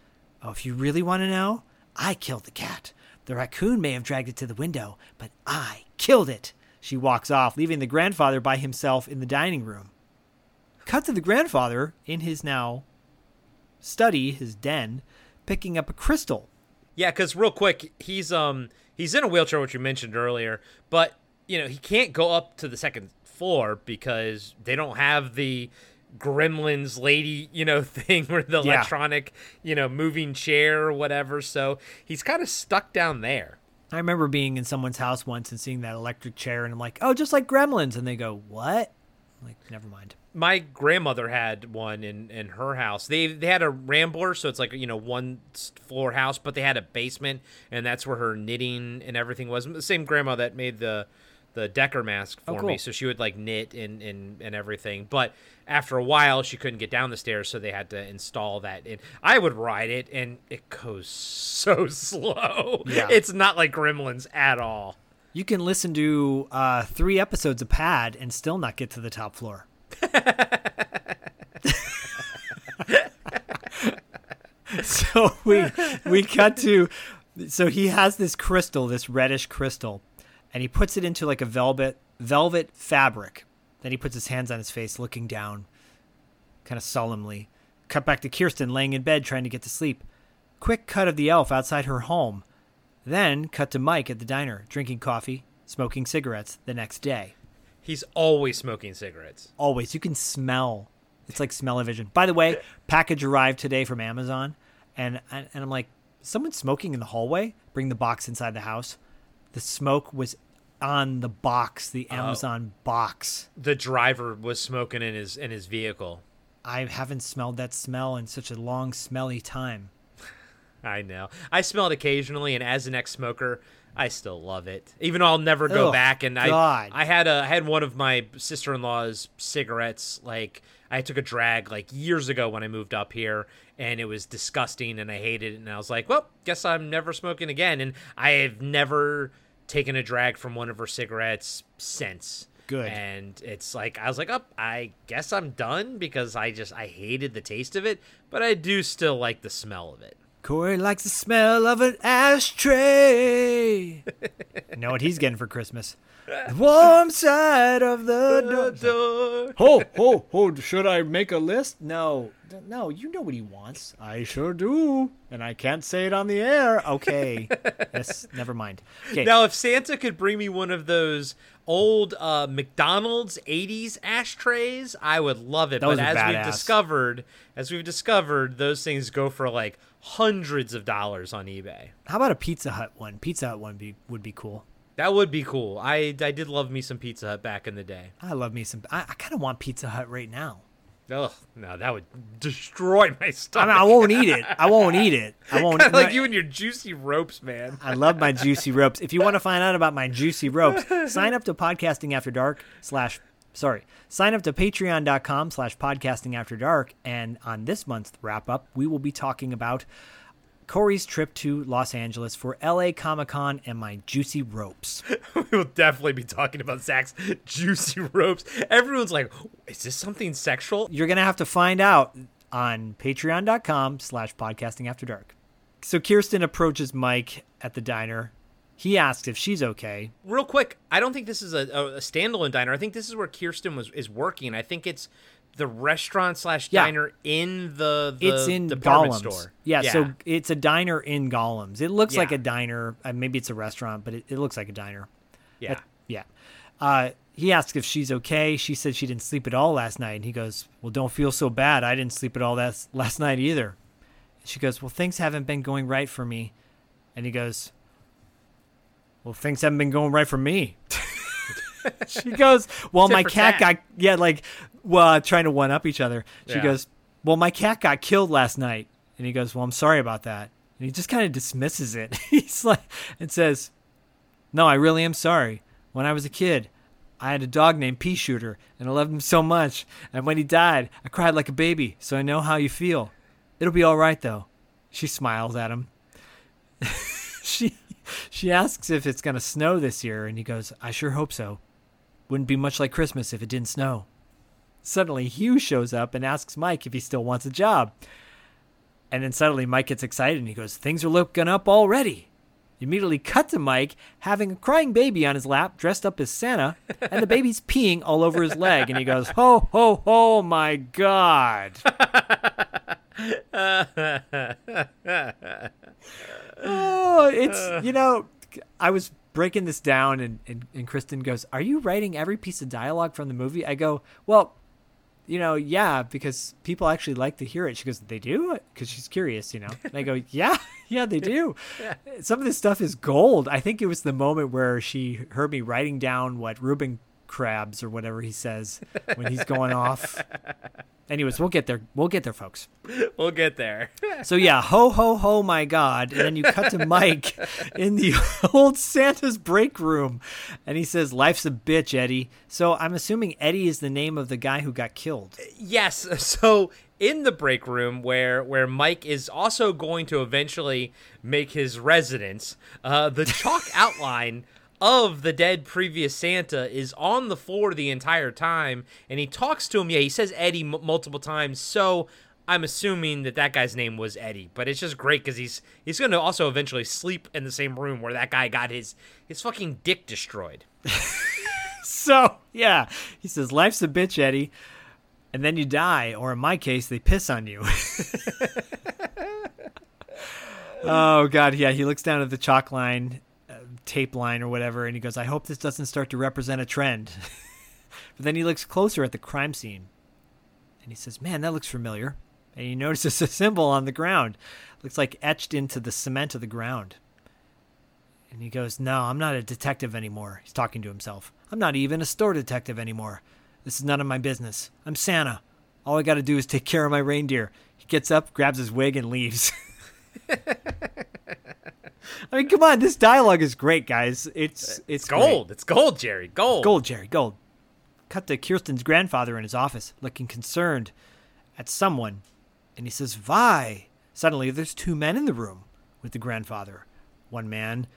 Oh, if you really want to know, I killed the cat. The raccoon may have dragged it to the window, but I killed it. She walks off, leaving the grandfather by himself in the dining room. Cut to the grandfather in his now study, his den, picking up a crystal. Yeah, because real quick, he's um he's in a wheelchair, which you mentioned earlier, but you know he can't go up to the second floor because they don't have the gremlins lady you know *laughs* thing or the Yeah. electronic you know moving chair or whatever so he's kind of stuck down there I remember being in someone's house once and seeing that electric chair, and I'm like, oh, just like gremlins. And they go, what? I'm like, never mind. my grandmother had one in in her house. They they had a rambler, so it's like you know one floor house, but they had a basement, and that's where her knitting and everything was. The same grandma that made the the Decker mask Oh, for me, so she would like knit and and and everything. But after a while, she couldn't get down the stairs, so they had to install that. And I would ride it, and it goes *laughs* so slow. Yeah. It's not like Gremlins at all. You can listen to uh, three episodes of Pad and still not get to the top floor. *laughs* so we we cut to so he has this crystal, this reddish crystal, and he puts it into like a velvet velvet fabric. Then he puts his hands on his face, looking down, kind of solemnly. Cut back to Kirsten laying in bed trying to get to sleep. Quick cut of the elf outside her home. Then cut to Mike at the diner, drinking coffee, smoking cigarettes the next day. He's always smoking cigarettes. Always. You can smell. It's like smell-o-vision. By the way, package arrived today from Amazon, and and I'm like, someone's smoking in the hallway. Bring the box inside the house. The smoke was on the box, the oh. Amazon box. The driver was smoking in his in his vehicle. I haven't smelled that smell in such a long, smelly time. I know. I smell it occasionally, and as an ex-smoker, I still love it. Even though I'll never go Oh, back. And God. I, I had a I had one of my sister-in-law's cigarettes. Like I took a drag like years ago when I moved up here, and it was disgusting, and I hated it. And I was like, well, guess I'm never smoking again. And I have never taken a drag from one of her cigarettes since. Good. And it's like I was like, oh, I guess I'm done because I just I hated the taste of it, but I do still like the smell of it. Corey likes the smell of an ashtray. you *laughs* know what he's getting for Christmas? The warm side of the door. Ho, ho, ho, should I make a list? No, no, you know what he wants. I sure do. And I can't say it on the air. Okay. *laughs* yes, never mind. Okay. Now, if Santa could bring me one of those old uh, McDonald's '80s ashtrays, I would love it. Those but are as badass. we've discovered, as we've discovered, those things go for like hundreds of dollars on eBay. How about a Pizza Hut one? Pizza Hut one be, would be cool. That would be cool. I I did love me some Pizza Hut back in the day. I love me some. I, I kind of want Pizza Hut right now. Ugh, no, that would destroy my I, stomach. mean, I won't eat it. I won't eat it. I *laughs* won't. Kinda like my- you and your juicy ropes, man. I love my juicy ropes. If you want to *laughs* find out about my juicy ropes, sign up to podcasting after dark slash sorry. Sign up to patreon.com slash podcasting after dark. And on this month's wrap up, we will be talking about Corey's trip to Los Angeles for LA Comic Con and my juicy ropes. *laughs* we will definitely be talking about Zak's juicy ropes. Everyone's like, is this something sexual? You're gonna have to find out on patreon.com slash podcasting after dark. So Kirsten approaches Mike at the diner. He asks if she's okay. real quick, I don't think this is a, a, standalone diner. I think this is where Kirsten was is working. I think it's the restaurant slash Yeah. diner in the, the it's in department Golems. store. Yeah, so it's a diner in Golems. It looks like a diner. Uh, maybe it's a restaurant, but it, it looks like a diner. yeah, That- yeah. Uh, he asks if she's okay. She said she didn't sleep at all last night. And he goes, Well, don't feel so bad. I didn't sleep at all that last night either. She goes, Well, things haven't been going right for me. And he goes, Well, things haven't been going right for me. *laughs* she goes, Well, my for cat got, yeah, like, well, trying to one up each other. She Yeah. goes, Well, my cat got killed last night. And he goes, Well, I'm sorry about that. And he just kind of dismisses it. *laughs* He's like, and says, No, I really am sorry. When I was a kid, I had a dog named Pea Shooter, and I loved him so much. And when he died, I cried like a baby, so I know how you feel. It'll be all right, though. She smiles at him. *laughs* she she asks if it's going to snow this year, and he goes, I sure hope so. Wouldn't be much like Christmas if it didn't snow. Suddenly, Hugh shows up and asks Mike if he still wants a job. And then suddenly, Mike gets excited and he goes, Things are looking up already. You immediately cut to Mike having a crying baby on his lap, dressed up as Santa, and the baby's *laughs* peeing all over his leg. And he goes, Ho, ho, ho, my God. *laughs* oh, it's, you know, I was breaking this down, and, and, and Kristen goes, Are you writing every piece of dialogue from the movie? I go, Well, you know, yeah, because people actually like to hear it. She goes, They do? Because she's curious, you know. And I go, *laughs* Yeah, yeah, they do. Some of this stuff is gold. I think it was the moment where she heard me writing down what Reuben crabs or whatever he says when he's going off. Anyways, we'll get there. We'll get there, folks. We'll get there. So yeah, ho ho ho, my God! And then you cut to Mike in the *laughs* old Santa's break room, and he says, "Life's a bitch, Eddie." So I'm assuming Eddie is the name of the guy who got killed. yes. So in the break room where where Mike is also going to eventually make his residence, uh, the chalk outline of the dead previous Santa is on the floor the entire time, and he talks to him. Yeah, he says Eddie m- multiple times. So I'm assuming that that guy's name was Eddie, but it's just great because he's he's going to also eventually sleep in the same room where that guy got his his fucking dick destroyed. *laughs* So yeah, he says, "Life's a bitch, Eddie," and then you die, or in my case, they piss on you. *laughs* oh God, yeah. He looks down at the chalk line, tape line, or whatever, and he goes, "I hope this doesn't start to represent a trend." *laughs* but then he looks closer at the crime scene, and he says, "Man, that looks familiar." And he notices a symbol on the ground, looks like etched into the cement of the ground. And he goes, No, I'm not a detective anymore. He's talking to himself. I'm not even a store detective anymore. This is none of my business. I'm Santa. All I got to do is take care of my reindeer. He gets up, grabs his wig, and leaves. *laughs* I mean, come on, this dialogue is great, guys. It's it's great. Gold. It's gold, Jerry. Gold. Gold, Jerry, gold. Cut to Kirsten's grandfather in his office, looking concerned at someone, and he says, "Why?" Suddenly, there's two men in the room with the grandfather. One man,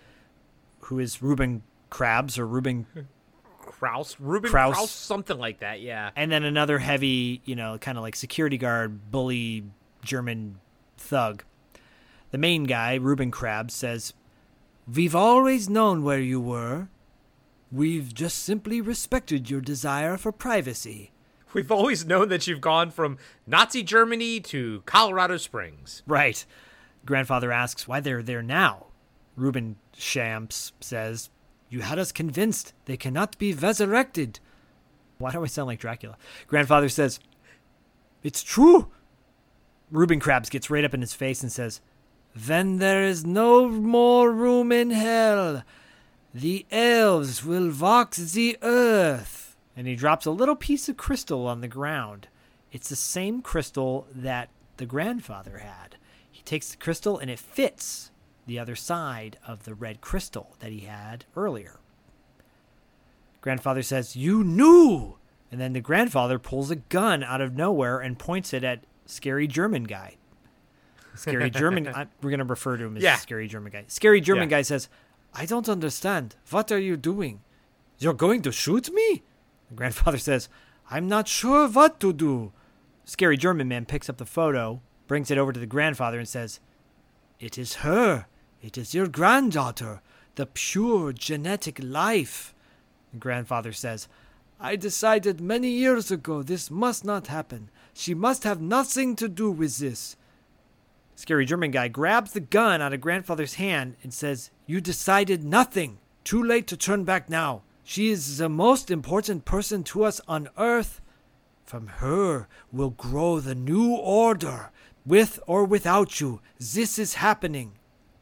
who is Reuben Krabs or Reuben, Kraus, Ruben Kraus. Kraus. something like that. Yeah. and then another heavy, you know, kind of like security guard, bully, German thug. The main guy, Reuben Krabs, says, "We've always known where you were. We've just simply respected your desire for privacy." We've always known that you've gone from Nazi Germany to Colorado Springs. Right. Grandfather asks why they're there now. Reuben Shamps says, You had us convinced they cannot be resurrected. Why do I sound like Dracula? Grandfather says, It's true. Reuben Krabs gets right up in his face and says, Then there is no more room in hell. The elves will walk the earth. And he drops a little piece of crystal on the ground. It's the same crystal that the grandfather had. He takes the crystal and it fits the other side of the red crystal that he had earlier. Grandfather says, You knew! And then the grandfather pulls a gun out of nowhere and points it at scary German guy. Scary German, *laughs* I, we're going to refer to him as Yeah. scary German guy. Scary German Yeah. guy says, I don't understand. What are you doing? You're going to shoot me? The grandfather *laughs* says, I'm not sure what to do. Scary German man picks up the photo, brings it over to the grandfather, and says, It is her. It is your granddaughter, the pure genetic life. The grandfather says, I decided many years ago this must not happen. She must have nothing to do with this. Scary German guy grabs the gun out of grandfather's hand and says, You decided nothing. Too late to turn back now. She is the most important person to us on earth. From her will grow the new order. With or without you, this is happening.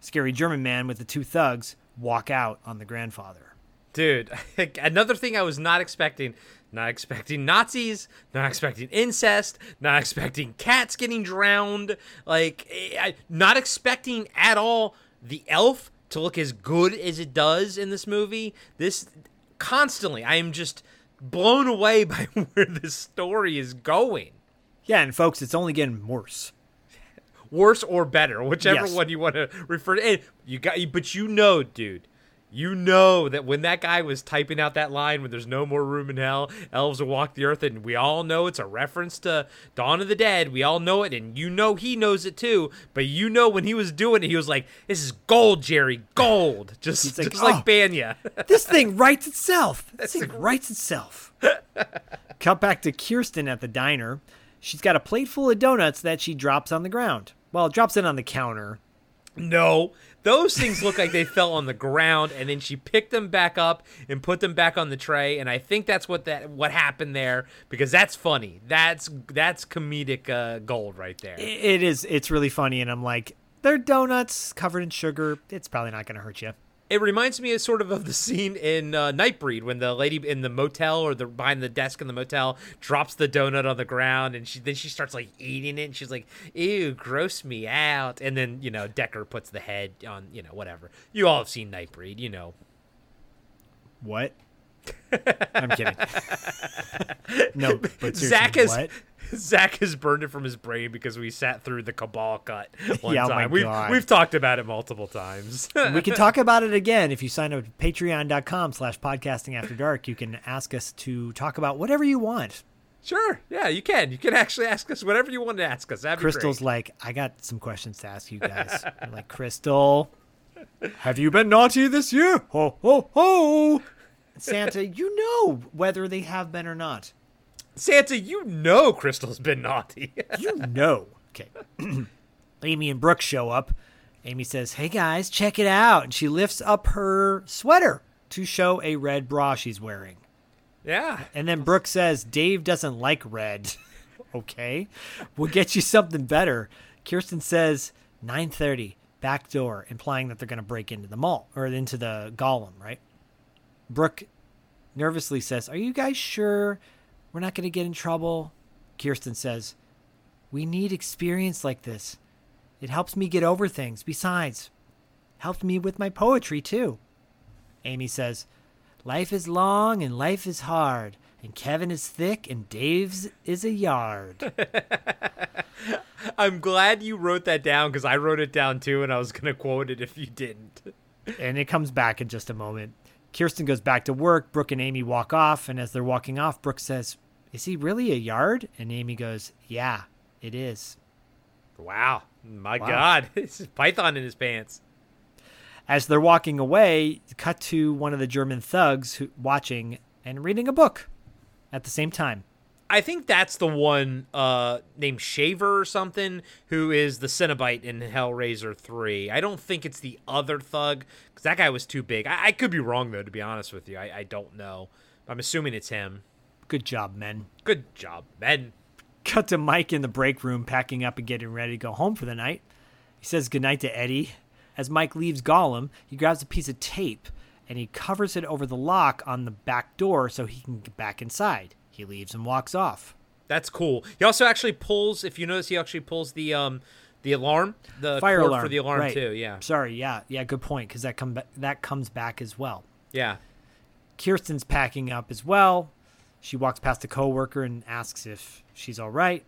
Scary German man with the two thugs walk out on the grandfather. Dude, *laughs* another thing I was not expecting. Not expecting Nazis, not expecting incest, not expecting cats getting drowned. Like, eh, I, not expecting at all the elf to look as good as it does in this movie. This constantly, I am just blown away *laughs* by where this story is going. Yeah, and folks, it's only getting worse. Worse or better, whichever Yes. one you want to refer to. And you got, but you know, dude, you know that when that guy was typing out that line, when there's no more room in hell, elves will walk the earth, and we all know it's a reference to Dawn of the Dead. We all know it, and you know he knows it too. But you know when he was doing it, he was like, "This is gold, Jerry, gold." *laughs* Just, He's like, just like "Oh." Banya. *laughs* This thing writes itself. *laughs* This thing writes itself. Cut back to Kirsten at the diner. She's got a plate full of donuts that she drops on the ground. Well, drops it on the counter. No, those things look like they fell on the ground, and then she picked them back up and put them back on the tray. And I think that's what that what happened there because that's funny. That's that's comedic uh, gold right there. It is. It's really funny, and I'm like, they're donuts covered in sugar. It's probably not going to hurt you. It reminds me of sort of of the scene in uh, Nightbreed when the lady in the motel or the behind the desk in the motel drops the donut on the ground and she then she starts like eating it and she's like, "Ew, gross me out." And then you know Decker puts the head on you know whatever. You all have seen Nightbreed, you know. What? I'm kidding. *laughs* no, but Zak has what? Zak has burned it from his brain because we sat through the Cabal cut *laughs* one Yeah, oh my. We've God. we've talked about it multiple times. we can talk *laughs* about it again if you sign up at patreon.com slash podcasting after dark you can ask us to talk about whatever you want sure, yeah, you can. You can actually ask us whatever you want to ask us. That'd crystal's great. like i got some questions to ask you guys I'm like crystal have you been naughty this year ho ho ho santa you know whether they have been or not Santa, you know Crystal's been naughty. you know okay *clears throat* amy and brooke show up amy says hey guys check it out and she lifts up her sweater to show a red bra she's wearing yeah. And then Brooke says, Dave doesn't like red. *laughs* okay. We'll get you something better. Kirsten says, 9.30, back door, implying that they're going to break into the mall, or into the golem, right? Brooke nervously says, are you guys sure we're not going to get in trouble? Kirsten says, we need experience like this. It helps me get over things. Besides, helped me with my poetry, too. Amy says, Life is long and life is hard, and Kevin is thick and Dave's is a yard. *laughs* I'm glad you wrote that down because I wrote it down too, and I was gonna quote it if you didn't. and it comes back in just a moment. Kirsten goes back to work. Brooke and Amy walk off, and as they're walking off, Brooke says, Is he really a yard? And Amy goes, Yeah, it is. Wow, my Wow. God, *laughs* this is python in his pants. As they're walking away, cut to one of the German thugs who, watching and reading a book at the same time. I think that's the one uh, named Shaver or something who is the Cenobite in Hellraiser 3. I don't think it's the other thug because that guy was too big. I, I could be wrong, though, to be honest with you. I, I don't know. I'm assuming it's him. Good job, men. Good job, men. Cut to Mike in the break room packing up and getting ready to go home for the night. He says goodnight to Eddie. As Mike leaves Gollum, he grabs a piece of tape and he covers it over the lock on the back door so he can get back inside. He leaves and walks off. That's cool. He also actually pulls, if you notice, he actually pulls the um the alarm, the Fire alarm for the alarm right. too. Yeah, Sorry, yeah, yeah, good point because that come ba- that comes back as well. yeah. Kirsten's packing up as well. She walks past a coworker and asks if she's all right.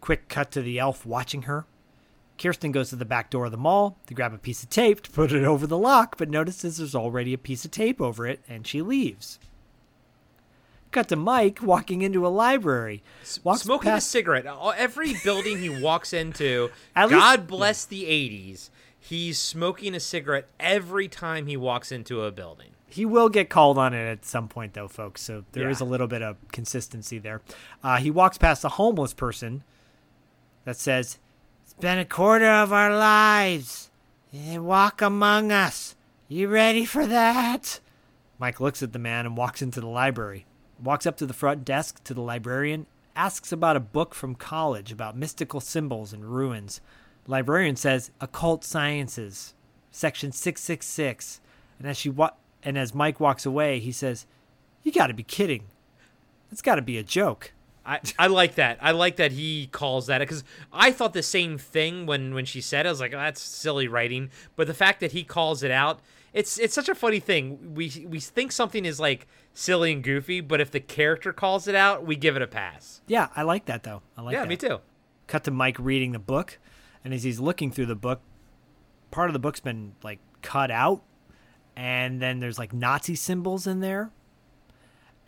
Quick cut to the elf watching her. Kirsten goes to the back door of the mall to grab a piece of tape to put it over the lock, but notices there's already a piece of tape over it, and she leaves. Cut to Mike walking into a library. Walks Smoking past a cigarette. Every building he walks into, *laughs* At least- God bless the '80s. He's smoking a cigarette every time he walks into a building. He will get called on it at some point, though, folks. So there is Yeah. a little bit of consistency there. Uh, he walks past a homeless person that says, It's been a quarter of our lives. They walk among us. You ready for that? Mike looks at the man and walks into the library. Walks up to the front desk to the librarian, asks about a book from college about mystical symbols and runes. Librarian says, Occult sciences. section 666. And as she wa- and as Mike walks away, he says, "You got to be kidding. That's got to be a joke." I, I like that. I like that he calls that because I thought the same thing when when she said. It. I was like, oh, that's silly writing. But the fact that he calls it out, it's it's such a funny thing. We we think something is like silly and goofy, but if the character calls it out, we give it a pass. Yeah, I like that though. I like yeah, that. me too. Cut to Mike reading the book, and as he's looking through the book, part of the book's been like cut out, and then there's like Nazi symbols in there.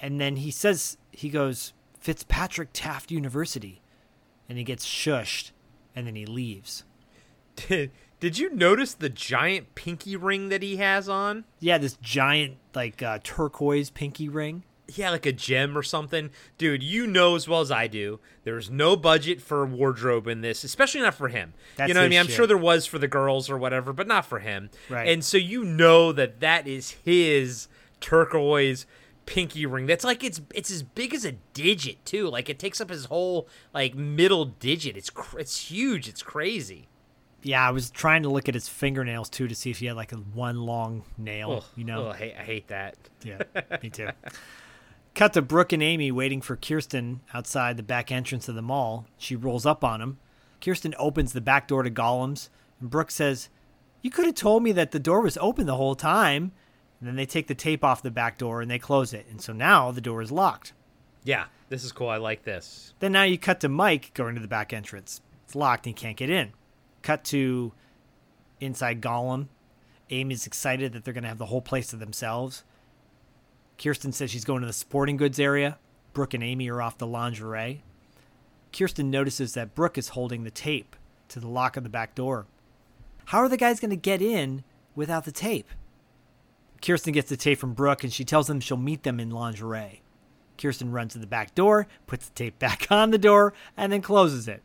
And then he says he goes Fitzpatrick Taft University, and he gets shushed, and then he leaves. *laughs* Did, you notice the giant pinky ring that he has on? Yeah, this giant like uh, turquoise pinky ring. Yeah, like a gem or something. Dude, you know as well as I do, there's no budget for wardrobe in this, especially not for him. That's you know what I mean? I'm shit. sure there was for the girls or whatever, but not for him. Right. And so you know that that is his turquoise pinky ring. That's like it's it's as big as a digit too. Like it takes up his whole like middle digit. It's cr- it's huge. It's crazy. Yeah, I was trying to look at his fingernails too to see if he had like a one long nail. You know. I, hate, I hate that. Yeah, *laughs* me too. Cut to Brooke and Amy waiting for Kirsten outside the back entrance of the mall. She rolls up on him. Kirsten opens the back door to Gollum's, and Brooke says, You could have told me that the door was open the whole time. And then they take the tape off the back door and they close it. And so now the door is locked. Yeah, this is cool. I like this. Then now you cut to Mike going to the back entrance. It's locked and he can't get in. Cut to inside Gollum. Amy's excited that they're going to have the whole place to themselves. Kirsten says she's going to the sporting goods area. Brooke and Amy are off the lingerie. Kirsten notices that Brooke is holding the tape to the lock of the back door. How are the guys going to get in without the tape? Kirsten gets the tape from Brooke and she tells them she'll meet them in lingerie. Kirsten runs to the back door, puts the tape back *laughs* on the door, and then closes it.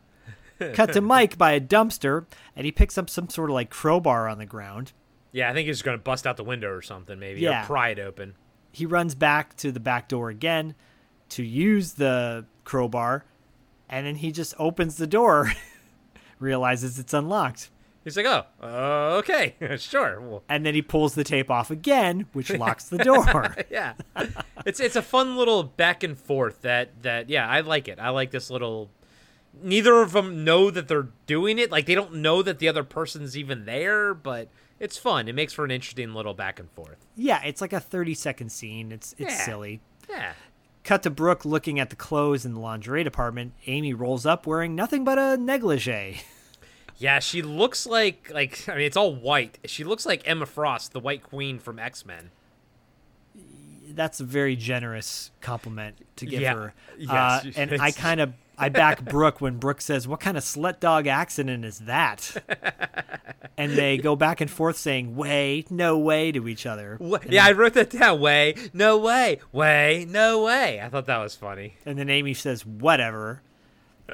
*laughs* Cut to Mike by a dumpster, and he picks up some sort of like crowbar on the ground. Yeah, I think he's going to bust out the window or something, maybe. Yeah. Or pry it open. He runs back to the back door again to use the crowbar, and then he just opens the door, *laughs* realizes it's unlocked, He's like, oh, uh, okay, *laughs* sure. Well, and then he pulls the tape off again, which locks the door. yeah, it's it's a fun little back and forth that that yeah, I like it. I like this little. Neither of them know that they're doing it. Like they don't know that the other person's even there, but it's fun. It makes for an interesting little back and forth. yeah, it's like a 30 second scene. It's it's Yeah. silly. Yeah. Cut to Brooke looking at the clothes in the lingerie department. Amy rolls up wearing nothing but a negligee. *laughs* Yeah, she looks like like I mean it's all white. She looks like Emma Frost, the White Queen from X Men. That's a very generous compliment to give Yeah. her. Yes, uh, and *laughs* I kind of I back Brooke when Brooke says, "What kind of slut dog accident is that?" *laughs* and they go back and forth saying, "Way, no way" to each other. And Yeah, then- I wrote that down. Way, no way, way, no way. I thought that was funny. And then Amy says, "Whatever."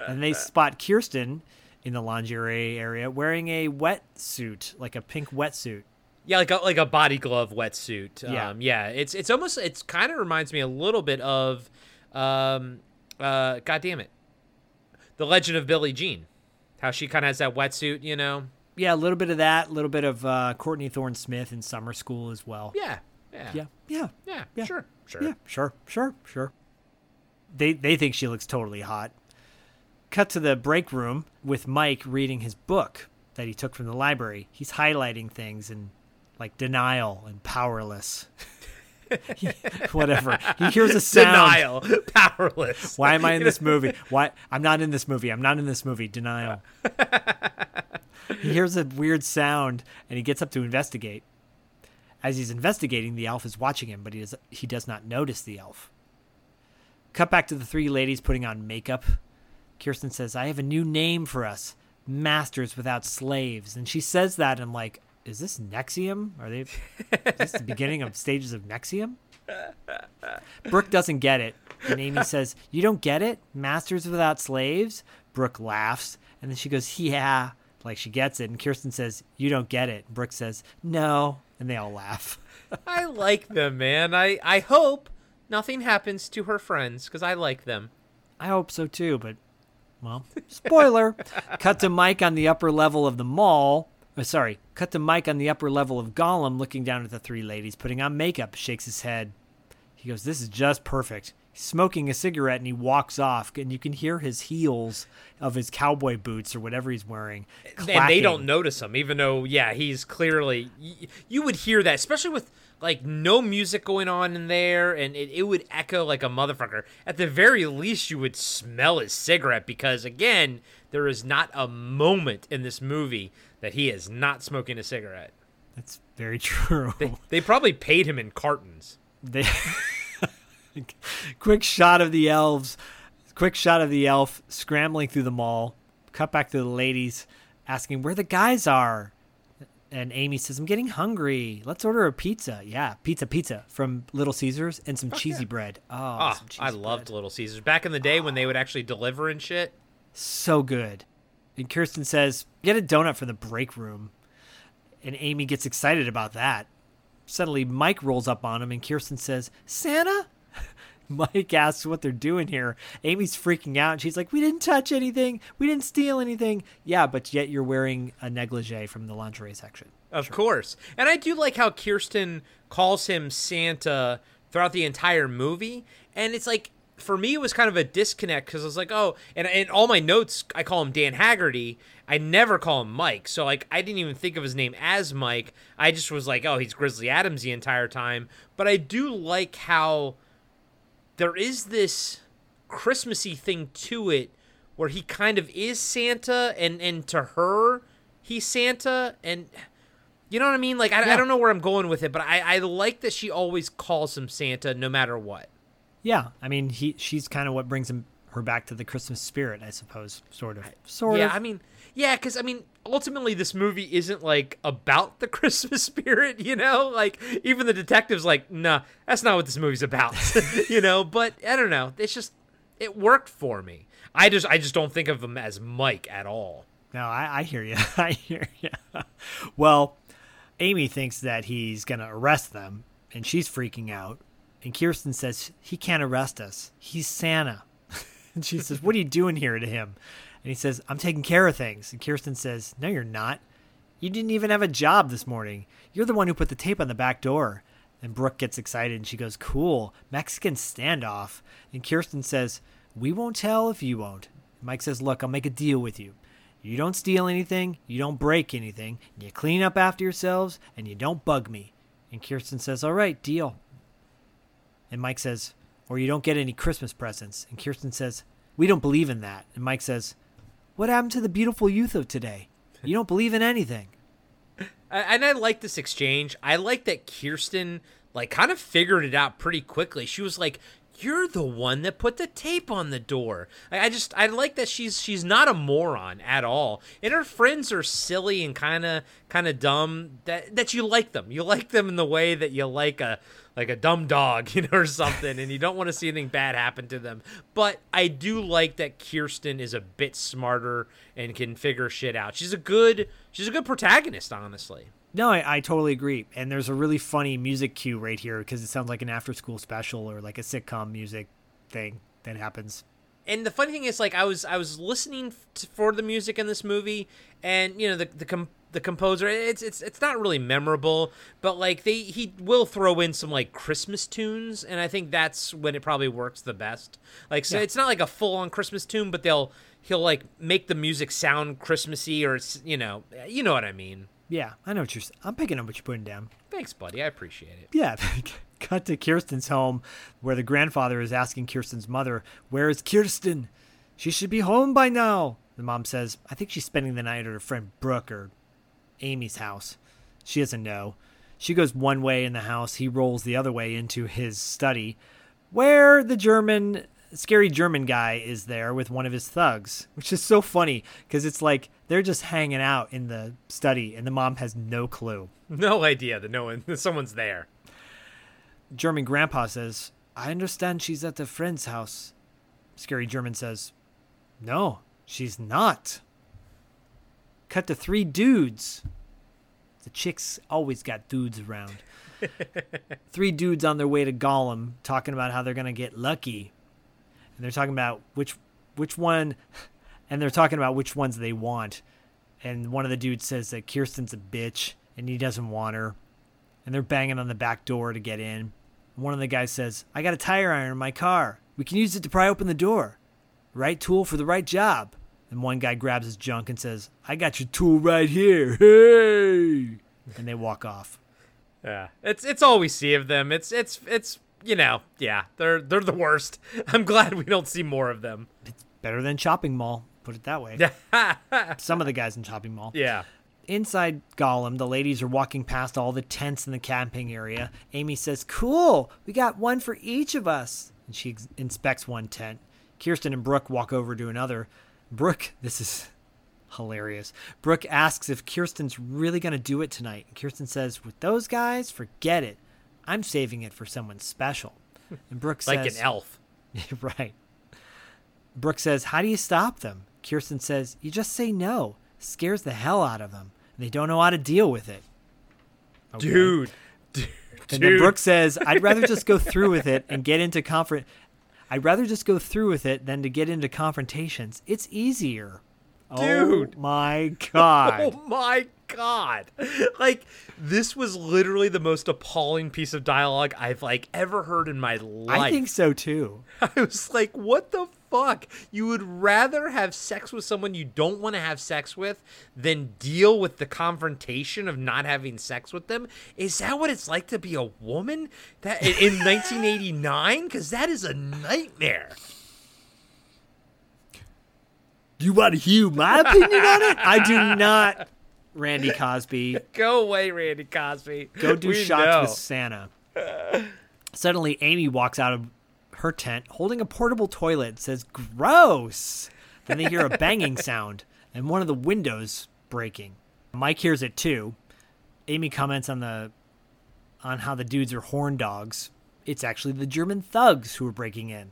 And they spot Kirsten in the lingerie area wearing a wetsuit, like a pink wetsuit. Yeah, like a like a body glove wetsuit. Yeah. Um, yeah. It's it's almost it's kind of reminds me a little bit of, um, uh, God damn it, the Legend of Billie Jean, how she kind of has that wetsuit, you know. Yeah, a little bit of that, a little bit of uh, Courtney Thorne Smith in summer school as well. Yeah. Yeah. yeah, yeah, Yeah. Yeah. Sure. Sure. yeah. Sure, sure, sure. They they think she looks totally hot. Cut to the break room with Mike reading his book that he took from the library. He's highlighting things and like denial and powerless. *laughs* *laughs* Whatever. He hears a sound. Denial, powerless. Why am I in this *laughs* movie? Why I'm not in this movie. I'm not in this movie. Denial. *laughs* he hears a weird sound and he gets up to investigate. As he's investigating, the elf is watching him, but he does he does not notice the elf. Cut back to the three ladies putting on makeup. Kirsten says, "I have a new name for us, masters without slaves." And she says that, and I'm like, "Is this NXIVM? Are they? Is *laughs* this the beginning of stages of NXIVM?" Brooke doesn't get it. And Amy *laughs* says, You don't get it? Masters without slaves? Brooke laughs. And then she goes, Yeah. Like she gets it. And Kirsten says, You don't get it. Brooke says, No. And they all laugh. *laughs* I like them, man. I I hope nothing happens to her friends because I like them. I hope so too, but, well, spoiler. Cut to Mike on the upper level of the mall. Oh, sorry. Cut to Mike on the upper level of Gollum looking down at the three ladies, putting on makeup, shakes his head. He goes, This is just perfect. He's smoking a cigarette and he walks off, and you can hear his heels of his cowboy boots or whatever he's wearing. Clacking. and they don't notice him, even though yeah, he's clearly. You would hear that, especially with like no music going on in there, and it, it would echo like a motherfucker. At the very least, you would smell his cigarette because again, there is not a moment in this movie that he is not smoking a cigarette. That's very *laughs* true. They, they probably paid him in cartons. They *laughs* quick shot of the elves, quick shot of the elf scrambling through the mall. Cut back to the ladies asking where the guys are. And Amy says, I'm getting hungry. Let's order a pizza. Yeah, pizza, pizza from Little Caesars and some cheesy bread. Oh, ah, some I loved bread. Little Caesars back in the day when they would actually deliver and shit. So good. And Kirsten says, Get a donut for the break room. And Amy gets excited about that. Suddenly, Mike rolls up on him, and Kirsten says, Santa? *laughs* Mike asks what they're doing here. Amy's freaking out, and she's like, We didn't touch anything. We didn't steal anything. Yeah, but yet you're wearing a negligee from the lingerie section. Of course. And I do like how Kirsten calls him Santa throughout the entire movie. And it's like, for me, it was kind of a disconnect because I was like, oh, and in all my notes, I call him Dan Haggerty. I never call him Mike. So, like, I didn't even think of his name as Mike. I just was like, oh, he's Grizzly Adams the entire time. But I do like how there is this Christmassy thing to it where he kind of is Santa and, and to her, he's Santa. And. You know what I mean? Like, I, I don't know where I'm going with it, but I, I like that she always calls him Santa no matter what. Yeah, I mean, he she's kind of what brings him her back to the Christmas spirit, I suppose. Sort of. Sort yeah, of. I mean, yeah, because, I mean, ultimately, this movie isn't, like, about the *laughs* Christmas spirit, you know? Like, even the detective's like, nah, that's not what this movie's about, *laughs* you know? But, I don't know. It's just, it worked for me. I just, I just don't think of him as Mike at all. No, I, I hear you. *laughs* I hear you. well, Amy thinks that he's going to arrest them, and she's freaking out. And Kirsten says, He can't arrest us. He's Santa. *laughs* and she says, What are you doing here to him? And he says, I'm taking care of things. And Kirsten says, No, you're not. You didn't even have a job this morning. You're the one who put the tape on the back door. And Brooke gets excited and she goes, Cool, Mexican standoff. And Kirsten says, We won't tell if you won't. Mike says, Look, I'll make a deal with you. You don't steal anything, you don't break anything, you clean up after yourselves, and you don't bug me. And Kirsten says, All right, deal. And Mike says, Or you don't get any Christmas presents. And Kirsten says, We don't believe in that. And Mike says, What happened to the beautiful youth of today? You don't believe in anything. *laughs* And I like this exchange. I like that Kirsten like kind of figured it out pretty quickly. She was like, "You're the one that put the tape on the door." I, just I like that she's she's not a moron at all, and her friends are silly and kind of kind of dumb. That that you like them. You like them in the way that you like a like a dumb dog, *laughs* you know, or something, and you don't want to see anything bad happen to them. But I do like that Kirsten is a bit smarter and can figure shit out. She's a good she's a good protagonist, honestly. No, I, I totally agree. And there's a really funny music cue right here because it sounds like an after school special or like a sitcom music thing that happens. and the funny thing is like i was i was listening f- for the music in this movie and you know the the com- the composer it's it's it's not really memorable but like they he will throw in some like christmas tunes and i think that's when it probably works the best like so Yeah. it's not like a full on christmas tune but they'll he'll like make the music sound christmassy or it's you know you know what i mean Yeah, I know what you're. I'm picking up what you're putting down. thanks buddy i appreciate it Yeah, *laughs* cut to Kirsten's home where the grandfather is asking Kirsten's mother, "Where is Kirsten? She should be home by now." The mom says, "I think she's spending the night at her friend Brooke or Amy's house." She doesn't know. She goes one way in the house. He rolls the other way into his study, where the German, scary German guy is there with one of his thugs, which is so funny because it's like they're just hanging out in the study, and the mom has no clue. no idea that no one *laughs* that someone's there German grandpa says, I understand she's at a friend's house. Scary German says, No, she's not. Cut to three dudes. The chicks always got dudes around. *laughs* three dudes on their way to Gollum talking about how they're going to get lucky. And they're talking about which which one *laughs* and they're talking about which ones they want. and one of the dudes says that Kirsten's a bitch and he doesn't want her. And they're banging on the back door to get in. One of the guys says, I got a tire iron in my car. We can use it to pry open the door. Right tool for the right job. And one guy grabs his junk and says, I got your tool right here. Hey! And they walk off. Yeah, it's it's all we see of them. It's it's it's you know, yeah, they're they're the worst. *laughs* I'm glad we don't see more of them. It's better than Shopping Mall, put it that way. *laughs* Some of the guys in Shopping Mall. Yeah. Inside Gollum, the ladies are walking past all the tents in the camping area. Amy says, Cool, we got one for each of us. And she ex- inspects one tent. Kirsten and Brooke walk over to another. Brooke, *laughs* this is hilarious. Brooke asks if Kirsten's really going to do it tonight. And Kirsten says, With those guys, forget it. I'm saving it for someone special. Hmm. And Brooke Like says, an elf. *laughs* right. Brooke says, How do you stop them? Kirsten says, You just say no. Scares the hell out of them. They don't know how to deal with it. Okay. Dude. Dude. And then Brooke says, I'd rather just go *laughs* through with it and get into confront. I'd rather just go through with it than to get into confrontations. It's easier. Dude. Oh my God. *laughs* Oh my god. Like this was literally the most appalling piece of dialogue I've like ever heard in my life. I think so too. *laughs* I was like, what the fuck? You would rather have sex with someone you don't want to have sex with than deal with the confrontation of not having sex with them? Is that what it's like to be a woman that in, in *laughs* 1989? Cuz that is a nightmare. Do you want to hear my opinion on it? I do not, Randy Cosby. *laughs* Go away, Randy Cosby. Go do We shots know. with Santa. Suddenly, Amy walks out of her tent holding a portable toilet and says, Gross! Then they hear a *laughs* banging sound and one of the windows breaking. Mike hears it too. Amy comments on the on how the dudes are horn dogs. It's actually the German thugs who are breaking in.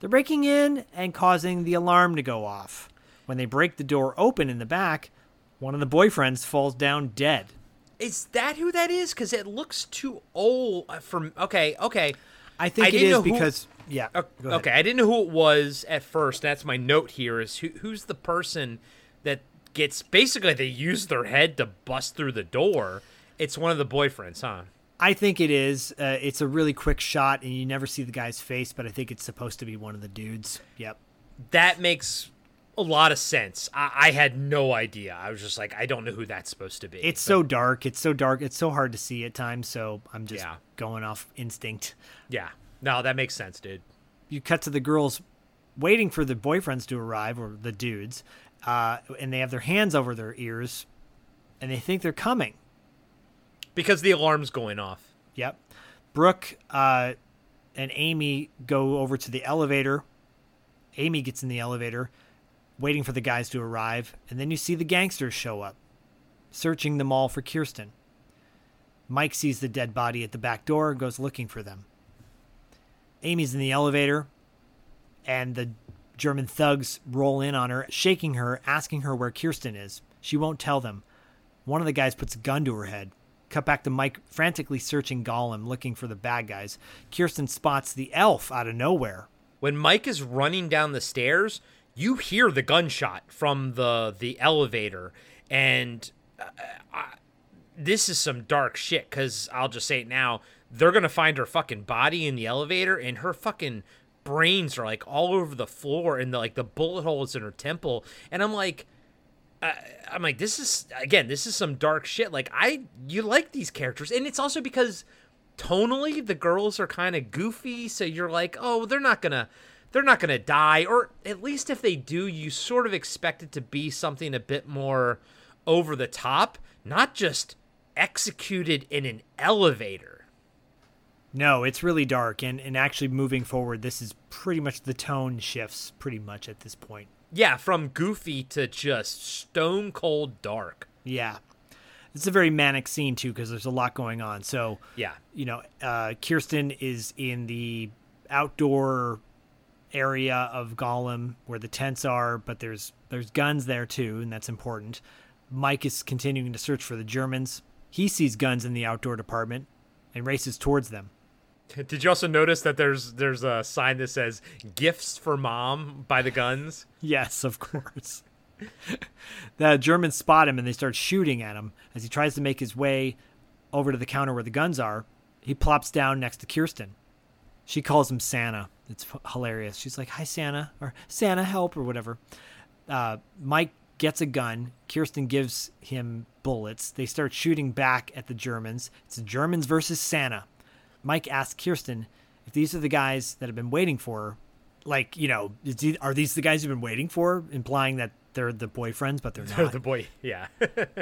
They're breaking in and causing the alarm to go off. When they break the door open in the back, one of the boyfriends falls down dead. Is that who that is? Because it looks too old uh, for. Okay, okay. I think I it is know who- because yeah. Okay, I didn't know who it was at first. That's my note here. Is who, who's the person that gets basically they use their head to bust through the door? It's one of the boyfriends, huh? I think it is. Uh, it's a really quick shot, and you never see the guy's face, but I think it's supposed to be one of the dudes. Yep. That makes a lot of sense. I, I had no idea. I was just like, I don't know who that's supposed to be. It's so dark. It's so dark. It's so hard to see at times. So I'm just Yeah. going off instinct. yeah. No, that makes sense, dude. You cut to the girls waiting for the boyfriends to arrive, or the dudes, uh, and they have their hands over their ears, and they think they're coming. Because the alarm's going off. Yep. Brooke uh, and Amy go over to the elevator. Amy gets in the elevator, waiting for the guys to arrive, and then you see the gangsters show up, searching the mall for Kirsten. Mike sees the dead body at the back door and goes looking for them. Amy's in the elevator, and the German thugs roll in on her, shaking her, asking her where Kirsten is. She won't tell them. One of the guys puts a gun to her head. Cut back to Mike frantically searching Gollum, looking for the bad guys. Kirsten spots the elf out of nowhere. when Mike is running down the stairs, you hear the gunshot from the the elevator, and uh, I, this is some dark shit. Cause I'll just say it now, they're gonna find her fucking body in the elevator, and her fucking brains are like all over the floor, and the, like the bullet holes in her temple, and I'm like. Uh, I'm like, this is again, this is some dark shit. Like, I you like these characters, and it's also because tonally the girls are kind of goofy so you're like oh they're not gonna they're not gonna die or at least if they do you sort of expect it to be something a bit more over the top not just executed in an elevator No, it's really dark, and, and actually moving forward, this is pretty much the tone shifts pretty much at this point. yeah from goofy to just stone cold dark Yeah. It's a very manic scene, too, because there's a lot going on. So, yeah you know, uh, Kirsten is in the outdoor area of Gollum where the tents are, but there's there's guns there too, and that's important. Mike is continuing to search for the Germans. He sees guns in the outdoor department and races towards them. did you also notice that there's there's a sign that says gifts for mom by the guns Yes, of course. *laughs* the Germans spot him and they start shooting at him as he tries to make his way over to the counter where the guns are. He plops down next to Kirsten. She calls him Santa. It's hilarious. She's like, "Hi, Santa," or "Santa, help," or whatever. Uh, Mike gets a gun. Kirsten gives him bullets. They start shooting back at the Germans. It's the Germans versus Santa. Mike asks Kirsten if these are the guys that have been waiting for her. Like, you know, the- are these the guys you've been waiting for? Implying that they're the boyfriends, but they're *laughs* not. They're the boy, yeah. *laughs*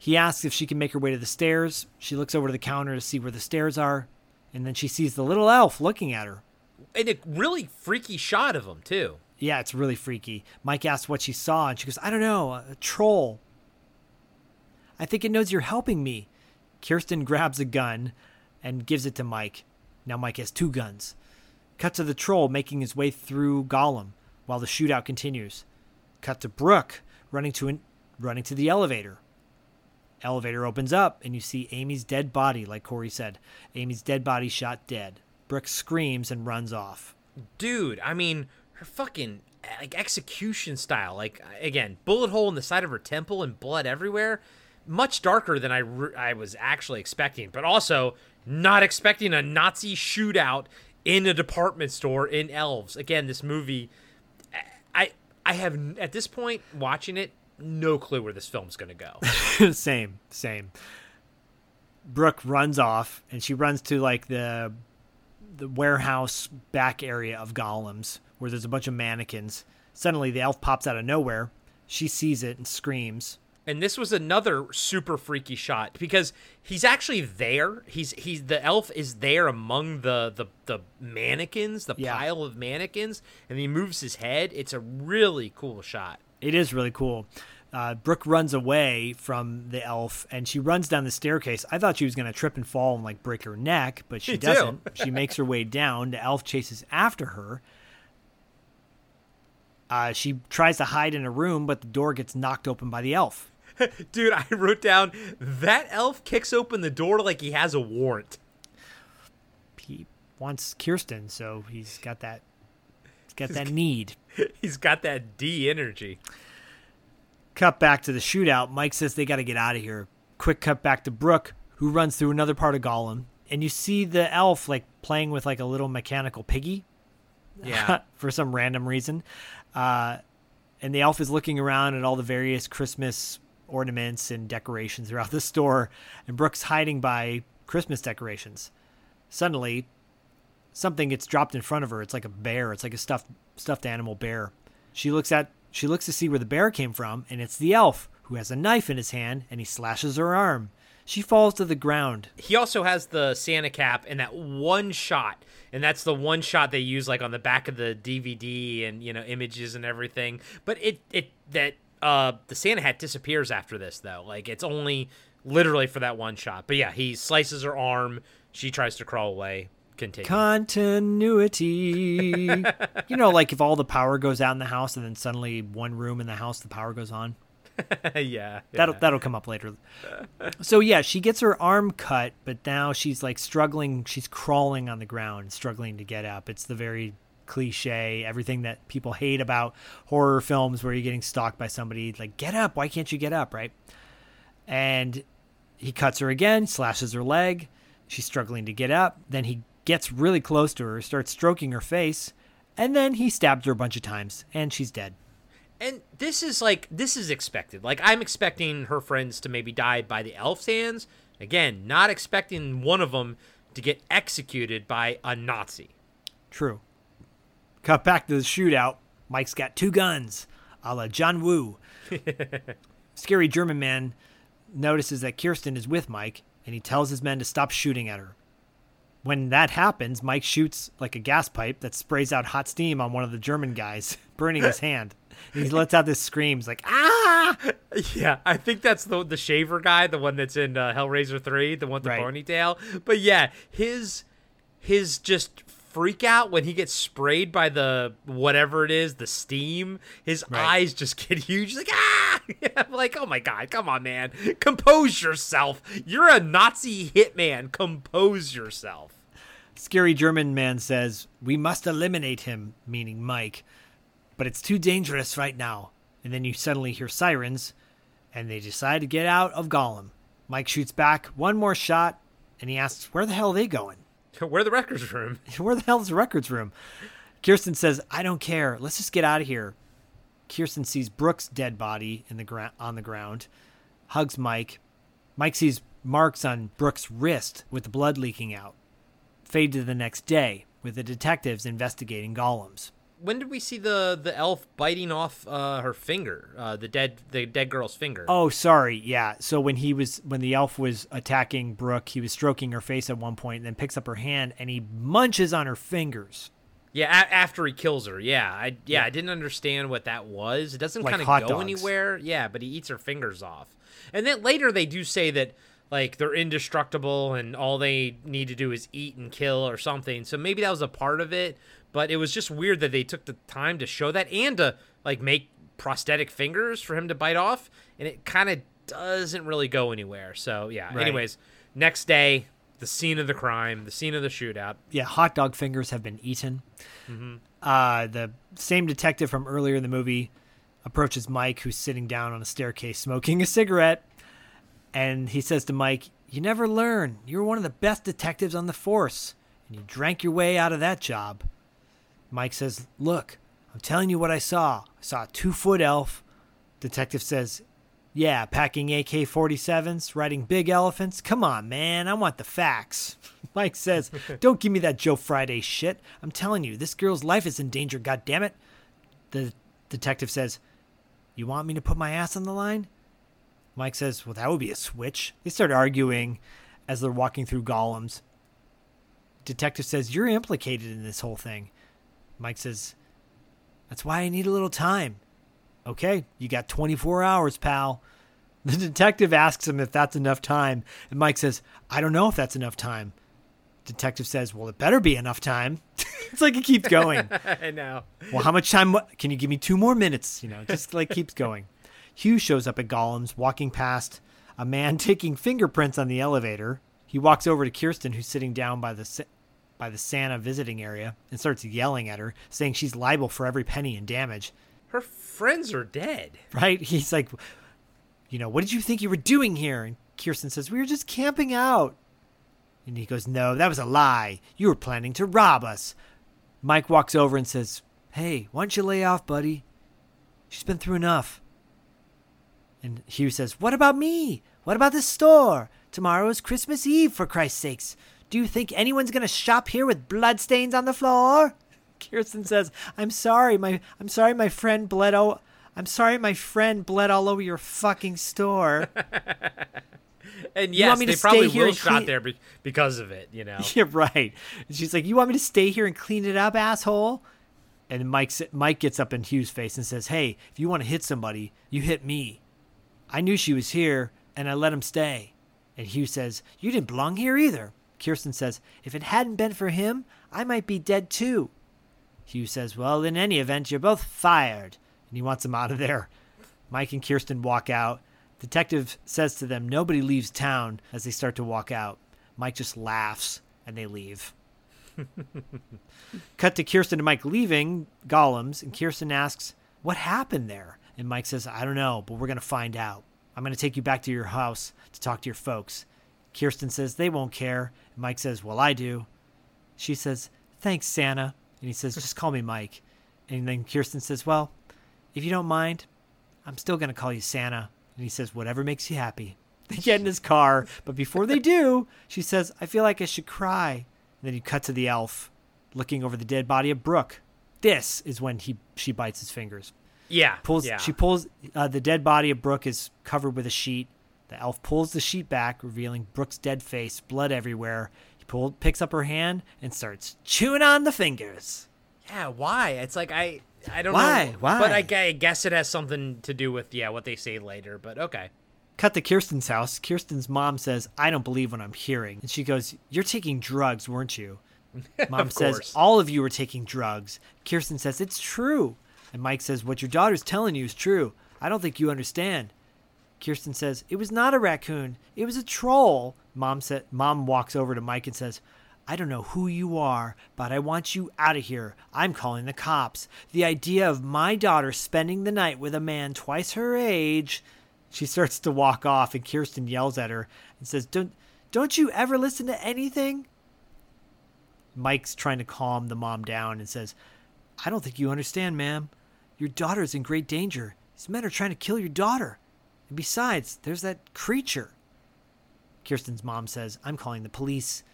He asks if she can make her way to the stairs. She looks over to the counter to see where the stairs are, and then she sees the little elf looking at her. and a really freaky shot of him too. Yeah, it's really freaky. Mike asks what she saw, and she goes, I don't know, a troll. I think it knows you're helping me. Kirsten grabs a gun and gives it to Mike. Now Mike has two guns. Cut to the troll making his way through Gollum while the shootout continues. Cut to Brooke running to an, running to the elevator. Elevator opens up and you see Amy's dead body, like Corey said. Amy's dead body shot dead. Brooke screams and runs off. Dude, I mean, her fucking like execution style, like again, bullet hole in the side of her temple and blood everywhere. Much darker than I re- I was actually expecting, but also not expecting a Nazi shootout in a department store in Elves. Again, this movie, I I have at this point watching it no clue where this film's gonna go. *laughs* same, same. Brooke runs off and she runs to like the the warehouse back area of Golems where there's a bunch of mannequins. Suddenly the elf pops out of nowhere. She sees it and screams. And this was another super freaky shot because he's actually there. He's he's the elf is there among the the, the mannequins, the Yeah. pile of mannequins, and he moves his head. It's a really cool shot. It is really cool. Uh, Brooke runs away from the elf and she runs down the staircase. I thought she was going to trip and fall and like break her neck, but she Me doesn't. *laughs* she makes her way down. The elf chases after her. Uh, she tries to hide in a room, but the door gets knocked open by the elf. *laughs* Dude, I wrote down that elf kicks open the door like he has a warrant. He wants Kirsten, so he's got that. Got that need. *laughs* He's got that D energy. Cut back to the shootout. Mike says they got to get out of here. Quick cut back to Brooke, who runs through another part of Gollum, and you see the elf like playing with like a little mechanical piggy Yeah. *laughs* for some random reason. Uh, and the elf is looking around at all the various Christmas ornaments and decorations throughout the store, and Brooke's hiding by Christmas decorations. Suddenly, something gets dropped in front of her. It's like a bear. It's like a stuffed stuffed animal bear. She looks at she looks to see where the bear came from, and it's the elf who has a knife in his hand and he slashes her arm. She falls to the ground. he also has the Santa cap and that one shot, and that's the one shot they use like on the back of the DVD and you know images and everything. But it it that uh the Santa hat disappears after this though. Like it's only literally for that one shot. But yeah, he slices her arm. She tries to crawl away. Continue. Continuity. *laughs* you know, like if all the power goes out in the house and then suddenly one room in the house the power goes on. *laughs* yeah, That'll yeah. that'll come up later. So yeah, she gets her arm cut, but now she's like struggling. She's crawling on the ground, struggling to get up. It's the very cliche, everything that people hate about horror films, where you're getting stalked by somebody. Like, get up! Why can't you get up? Right? And he cuts her again, slashes her leg. She's struggling to get up. Then he gets really close to her, starts stroking her face, and then he stabs her a bunch of times, and she's dead. And this is like this is expected. Like I'm expecting her friends to maybe die by the elf's hands. Again, not expecting one of them to get executed by a Nazi. True. Cut back to the shootout. Mike's got two guns, a la John Woo. *laughs* Scary German man notices that Kirsten is with Mike, and he tells his men to stop shooting at her. When that happens, Mike shoots like a gas pipe that sprays out hot steam on one of the German guys, *laughs* burning his hand. And he *laughs* lets out this screams like ah! Yeah, I think that's the the shaver guy, the one that's in uh, Hellraiser three, the one with the Right. ponytail. But yeah, his his just freak out when he gets sprayed by the whatever it is, the steam. His Right. eyes just *laughs* get huge. He's like ah! I'm like, oh my god, come on, man, compose yourself. You're a Nazi hitman. Compose yourself. Scary German man says, We must eliminate him, meaning Mike. But it's too dangerous right now. And then you suddenly hear sirens, and they decide to get out of Gollum. Mike shoots back one more shot, and he asks, Where the hell are they going? *laughs* Where the records room? *laughs* Where the hell is the records room? Kirsten says, I don't care. Let's just get out of here. Kirsten sees Brooke's dead body in the gra- on the ground, hugs Mike. Mike sees marks on Brooke's wrist with the blood leaking out. Fade to the next day with the detectives investigating golems. When did we see the the elf biting off uh, her finger? Uh, the dead the dead girl's finger. Oh, sorry. Yeah. So when he was when the elf was attacking Brooke, he was stroking her face at one point, and then picks up her hand and he munches on her fingers. Yeah, a- after he kills her. Yeah, I yeah, I didn't understand what that was. It doesn't Like kind of go dogs. anywhere. Yeah, but he eats her fingers off. And then later they do say that like they're indestructible and all they need to do is eat and kill or something. So maybe that was a part of it, but it was just weird that they took the time to show that and to like make prosthetic fingers for him to bite off and it kind of doesn't really go anywhere. So, yeah. Right. Anyways, next day, the scene of the crime, the scene of the shootout. Yeah, hot dog fingers have been eaten. Uh, the same detective from earlier in the movie approaches Mike, who's sitting down on a staircase smoking a cigarette, and he says to Mike, "You never learn. You're one of the best detectives on the force, and you drank your way out of that job." Mike says, "Look, I'm telling you what I saw. I saw a two-foot elf." Detective says, "Yeah, packing AK-47s, riding big elephants. Come on, man, I want the facts." *laughs* Mike says, *laughs* "Don't give me that Joe Friday shit. I'm telling you, this girl's life is in danger. God damn it." The detective says, "You want me to put my ass on the line?" Mike says, "Well, that would be a switch." They start arguing as they're walking through Golems. Detective says, "You're implicated in this whole thing." Mike says, "That's why I need a little time." Okay, you got 24 hours, pal. *laughs* The detective asks him if that's enough time, and Mike says, "I don't know if that's enough time." Detective says, "Well, it better be enough time." *laughs* it's like it keeps going. *laughs* I know. Well, how much time? Can you give me two more minutes? You know, just like keeps going. Hugh shows up at Gollum's, walking past a man *laughs* taking fingerprints on the elevator. He walks over to Kirsten, who's sitting down by the by the Santa visiting area, and starts yelling at her, saying she's liable for every penny in damage. Her friends are dead. Right? *laughs* He's like, you know, what did you think you were doing here? And Kirsten says, we were just camping out. And he goes, no, that was a lie. You were planning to rob us. Mike walks over and says, hey, why don't you lay off, buddy? She's been through enough. And Hugh says, what about me? What about the store? Tomorrow is Christmas Eve, for Christ's sakes. Do you think anyone's going to shop here with bloodstains on the floor? *laughs* Kirsten says, "I'm sorry, my I'm sorry, my friend bled. Oh, I'm sorry, my friend bled all over your fucking store." *laughs* And yes, they probably will shot there be- because of it, you know. *laughs* yeah, right. And she's like, "You want me to stay here and clean it up, asshole?" And Mike Mike gets up in Hugh's face and says, "Hey, if you want to hit somebody, you hit me. I knew she was here, and I let him stay." And Hugh says, "You didn't belong here either." Kirsten says, "If it hadn't been for him, I might be dead too." Hugh says, Well, in any event, you're both fired. And he wants them out of there. Mike and Kirsten walk out. Detective says to them, Nobody leaves town as they start to walk out. Mike just laughs and they leave. *laughs* Cut to Kirsten and Mike leaving Golems, and Kirsten asks, What happened there? And Mike says, I don't know, but we're going to find out. I'm going to take you back to your house to talk to your folks. Kirsten says, They won't care. And Mike says, Well, I do. She says, Thanks, Santa. And he says, Just call me Mike. And then Kirsten says, Well, if you don't mind, I'm still going to call you Santa. And he says, Whatever makes you happy. *laughs* They get in his car, but before they do, she says, I feel like I should cry. And then you cut to the elf looking over the dead body of Brooke. This is when he she bites his fingers. Yeah. Pulls yeah. she pulls uh, the dead body of Brooke is covered with a sheet. The elf pulls the sheet back, revealing Brooke's dead face, blood everywhere. He pull, picks up her hand and starts chewing on the fingers. Yeah, why? It's like I I don't Why? know. Why? But I, I guess it has something to do with yeah, what they say later, but okay. Cut to Kirsten's house. Kirsten's mom says, I don't believe what I'm hearing. And she goes, You're taking drugs, weren't you? *laughs* Mom says, course. All of you were taking drugs. Kirsten says, It's true. And Mike says, What your daughter's telling you is true. I don't think you understand. Kirsten says, It was not a raccoon. It was a troll. Mom said Mom walks over to Mike and says, I don't know who you are, but I want you out of here. I'm calling the cops. The idea of my daughter spending the night with a man twice her age. She starts to walk off, and Kirsten yells at her and says, Don't, don't you ever listen to anything? Mike's trying to calm the mom down and says, I don't think you understand, ma'am. Your daughter is in great danger. These men are trying to kill your daughter. And besides, there's that creature. Kirsten's mom says, I'm calling the police.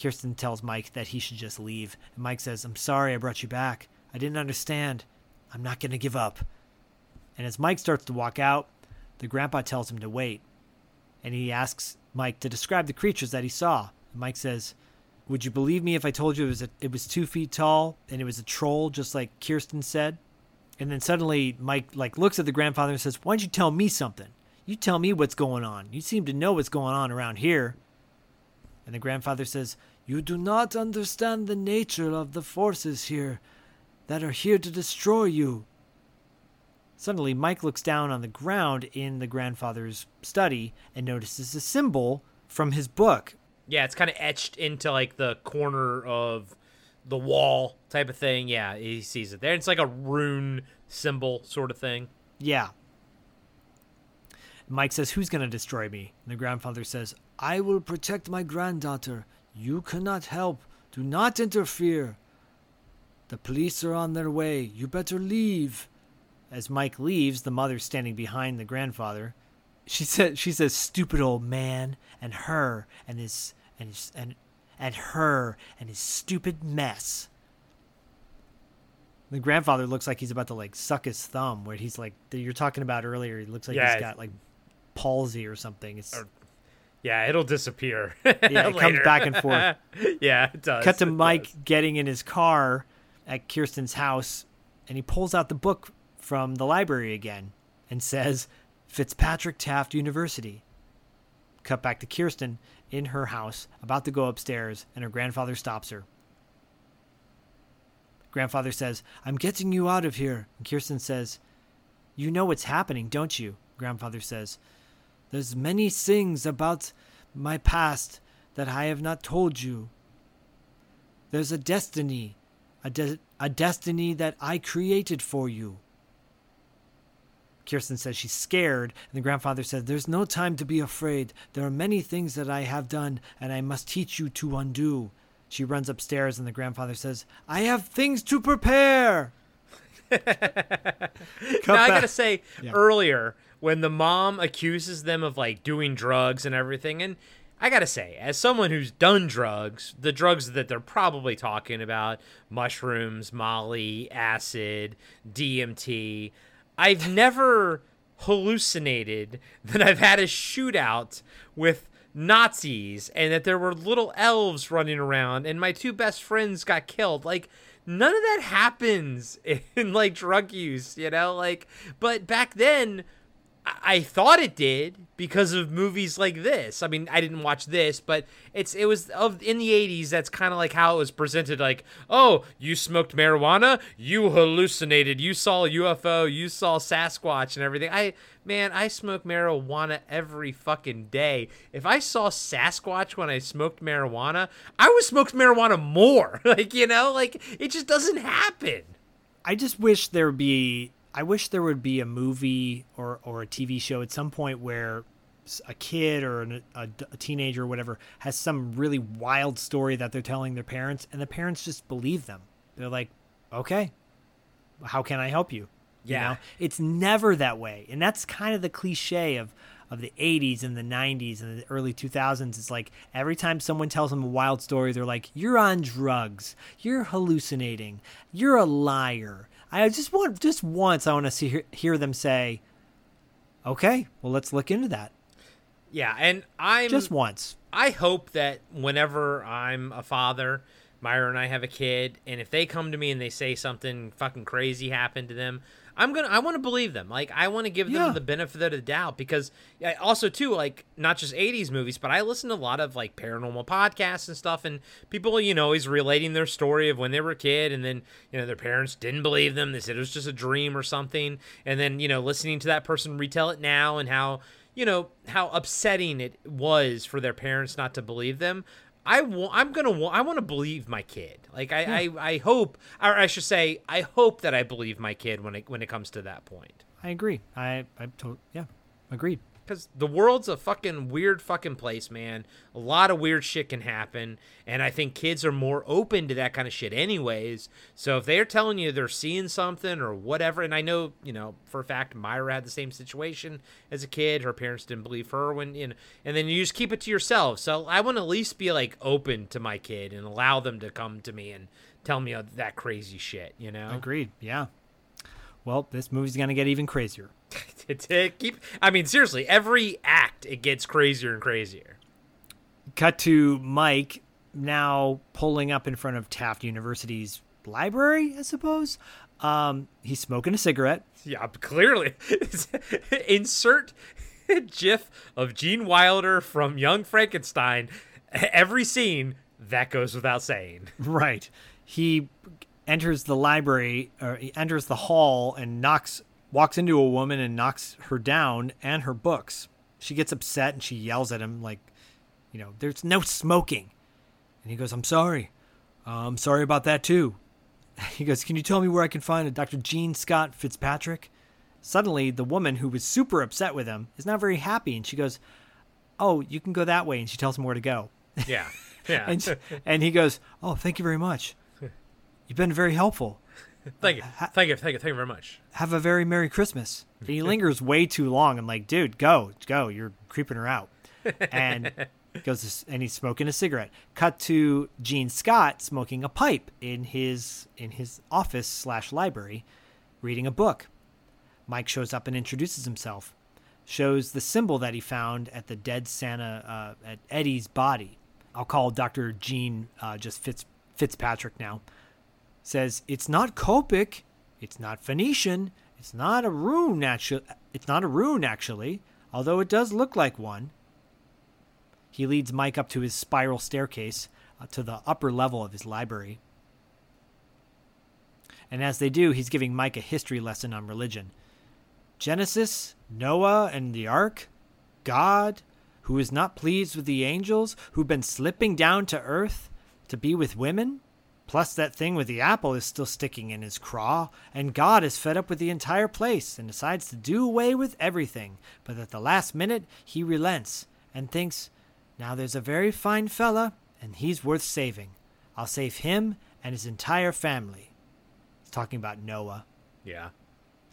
Kirsten tells Mike that he should just leave. And Mike says, I'm sorry I brought you back. I didn't understand. I'm not going to give up. And as Mike starts to walk out, the grandpa tells him to wait. And he asks Mike to describe the creatures that he saw. And Mike says, Would you believe me if I told you it was, a, it was two feet tall and it was a troll, just like Kirsten said? And then suddenly Mike like looks at the grandfather and says, Why don't you tell me something? You tell me what's going on. You seem to know what's going on around here. And the grandfather says, You do not understand the nature of the forces here that are here to destroy you. Suddenly, Mike looks down on the ground in the grandfather's study and notices a symbol from his book. Yeah, it's kind of etched into like the corner of the wall type of thing. Yeah, he sees it there. It's like a rune symbol sort of thing. Yeah. Mike says, Who's going to destroy me? And the grandfather says, I will protect my granddaughter. You cannot help. Do not interfere. The police are on their way. You better leave. As Mike leaves, the mother standing behind the grandfather. She says, she says, stupid old man, and her, and his, and his, and, and her, and his stupid mess. The grandfather looks like he's about to like suck his thumb, where he's like you're talking about earlier. He looks like Yeah, he's got like palsy or something. It's Yeah, it'll disappear. *laughs* yeah, it comes back and forth. *laughs* yeah, it does. Cut to It Mike does. getting in his car at Kirsten's house, and he pulls out the book from the library again and says, Fitzpatrick Taft University. Cut back to Kirsten in her house, about to go upstairs, and her grandfather stops her. Grandfather says, I'm getting you out of here. And Kirsten says, You know what's happening, don't you? Grandfather says, There's many things about my past that I have not told you. There's a destiny, a, de- a destiny that I created for you. Kirsten says she's scared, and the grandfather says, There's no time to be afraid. There are many things that I have done, and I must teach you to undo. She runs upstairs, and the grandfather says, I have things to prepare. *laughs* now I gotta say Yeah. earlier when the mom accuses them of like doing drugs and everything, and I gotta say, as someone who's done drugs, the drugs that they're probably talking about mushrooms, Molly, acid, DMT I've never hallucinated that I've had a shootout with Nazis and that there were little elves running around and my two best friends got killed. Like, none of that happens *laughs* in like drug use, you know? Like, but back then, I- thought it did because of movies like this. I mean, I didn't watch this, but it's it was of in the 80s that's kind of like how it was presented like, "Oh, you smoked marijuana? You hallucinated. You saw a UFO, you saw Sasquatch and everything." I man, I smoke marijuana every fucking day. If I saw Sasquatch when I smoked marijuana, I would smoke marijuana more. *laughs* like, you know, like it just doesn't happen. I just wish there would be. I wish there would be a movie or or a TV show at some point where a kid or an, a, a teenager or whatever has some really wild story that they're telling their parents, and the parents just believe them. They're like, "Okay, how can I help you?" You Yeah. know? it's never that way, and that's kind of the cliche of of the 80s and the 90s and the early 2000s it's like every time someone tells them a wild story they're like you're on drugs you're hallucinating you're a liar i just want just once i want to see hear them say okay well let's look into that. Yeah, and I'm just once. I hope that whenever I'm a father, Myra and I have a kid, and if they come to me and they say something fucking crazy happened to them, I'm gonna I want to believe them. Like I want to give them Yeah. the benefit of the doubt because also too like not just 80s movies, but I listen to a lot of like paranormal podcasts and stuff, and people you know always relating their story of when they were a kid, and then you know their parents didn't believe them. They said it was just a dream or something, and then you know listening to that person retell it now and how you know how upsetting it was for their parents not to believe them I wa- I'm gonna wa- I want to believe my kid. Like I, I I hope, or I should say, I hope that I believe my kid when it when it comes to that point. I agree. I I to- yeah, agreed. Because the world's a fucking weird fucking place, man. A lot of weird shit can happen. And I think kids are more open to that kind of shit, anyways. So if they're telling you they're seeing something or whatever, and I know, you know, for a fact, Myra had the same situation as a kid. Her parents didn't believe her when, you know, and then you just keep it to yourself. So I want to at least be like open to my kid and allow them to come to me and tell me that crazy shit, you know? Agreed. Yeah. Well, this movie's gonna get even crazier. Keep, I mean, seriously, every act, it gets crazier and crazier. Cut to Mike now pulling up in front of Taft University's library, I suppose. Um, he's smoking a cigarette. Yeah, clearly. *laughs* Insert *laughs* gif of Gene Wilder from Young Frankenstein. Every scene that goes without saying. *laughs* Right. He enters the library, or he enters the hall and knocks, walks into a woman and knocks her down and her books. She gets upset and she yells at him like, you know, there's no smoking. And he goes, I'm sorry. Uh, I'm sorry about that too. *laughs* He goes, Can you tell me where I can find a Dr. Jean Scott Fitzpatrick? Suddenly, the woman who was super upset with him is not very happy, and she goes, Oh, you can go that way. And she tells him where to go. Yeah. *laughs* Yeah. and, and he goes, Oh, thank you very much. You've been very helpful. *laughs* thank you. Thank you. Thank you. Thank you very much. Have a very Merry Christmas. And he lingers way too long. I'm like, Dude, go, go. You're creeping her out. And *laughs* goes and he's smoking a cigarette. Cut to Gene Scott smoking a pipe in his in his office slash library, reading a book. Mike shows up and introduces himself, shows the symbol that he found at the dead Santa uh, at Eddie's body. I'll call Doctor Gene uh, just Fitz Fitzpatrick now. Says it's not Coptic, it's not Phoenician, it's not a rune actually. It's not a rune actually, although it does look like one. He leads Mike up to his spiral staircase uh, to the upper level of his library. And as they do, he's giving Mike a history lesson on religion. Genesis, Noah and the ark, God, who is not pleased with the angels who've been slipping down to earth to be with women. Plus, that thing with the apple is still sticking in his craw, and God is fed up with the entire place and decides to do away with everything. But at the last minute, he relents and thinks, now there's a very fine fella, and he's worth saving. I'll save him and his entire family. He's talking about Noah. Yeah.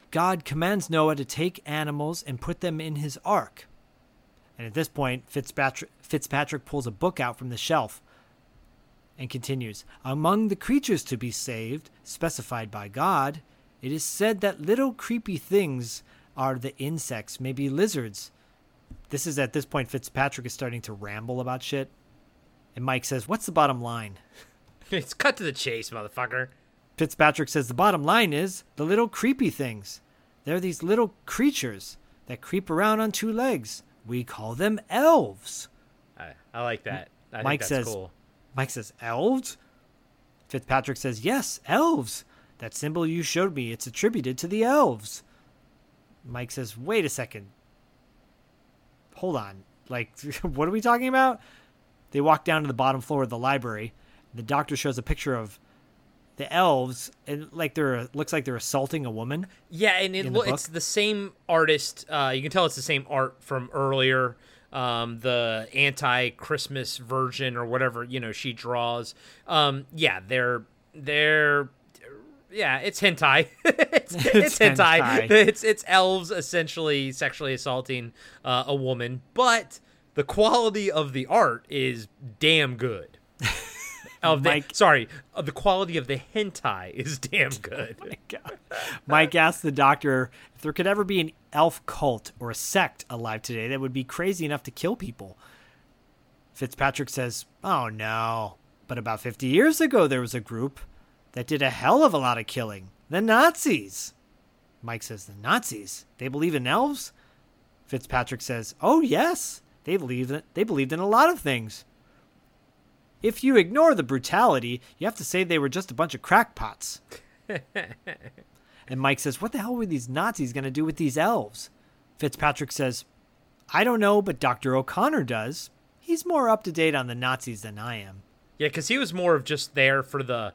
God commands Noah to take animals and put them in his ark. And at this point, Fitzpatrick, Fitzpatrick pulls a book out from the shelf and continues Among the creatures to be saved, specified by God, it is said that little creepy things are the insects, maybe lizards, this is at this point Fitzpatrick is starting to ramble about shit. And Mike says, What's the bottom line? *laughs* It's cut to the chase, motherfucker. Fitzpatrick says, The bottom line is the little creepy things. They're these little creatures that creep around on two legs. We call them elves. I, I like that. I Mike think that's says, cool. Mike says, Elves? Fitzpatrick says, Yes, elves. That symbol you showed me, it's attributed to the elves. Mike says, Wait a second hold on. Like, *laughs* what are we talking about? They walk down to the bottom floor of the library. The doctor shows a picture of the elves, and like they're looks like they're assaulting a woman. Yeah, and it in the it's the same artist. Uh, you can tell it's the same art from earlier. Um, the anti-Christmas version or whatever you know she draws. Um, yeah, they're they're yeah, it's hentai. *laughs* it's, it's, It's hentai. hentai. It's it's elves essentially sexually assaulting uh, a woman, but the quality of the art is damn good. Of the, Mike- sorry, uh, the quality of the hentai is *laughs* damn good. *laughs* Mike asks the doctor if there could ever be an elf cult or a sect alive today that would be crazy enough to kill people. Fitzpatrick says, Oh no. But about 50 years ago, there was a group that did a hell of a lot of killing the Nazis. Mike says, The Nazis? They believe in elves? Fitzpatrick says, Oh, yes. They believe that they believed in a lot of things. If you ignore the brutality, you have to say they were just a bunch of crackpots. *laughs* And Mike says, What the hell were these Nazis going to do with these elves? Fitzpatrick says, I don't know, but Dr. O'Connor does. he's more up to date on the Nazis than I am. Yeah, because he was more of just there for the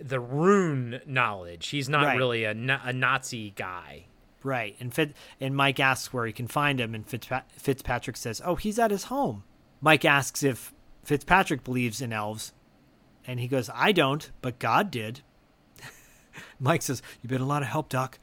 the rune knowledge. He's not Right. really a, a Nazi guy. Right. And Fit and Mike asks where he can find him, and Fitzpa- Fitzpatrick says, "Oh, he's at his home." Mike asks if Fitzpatrick believes in elves, and he goes, "I don't, but God did." *laughs* Mike says, "You've been a lot of help, Doc.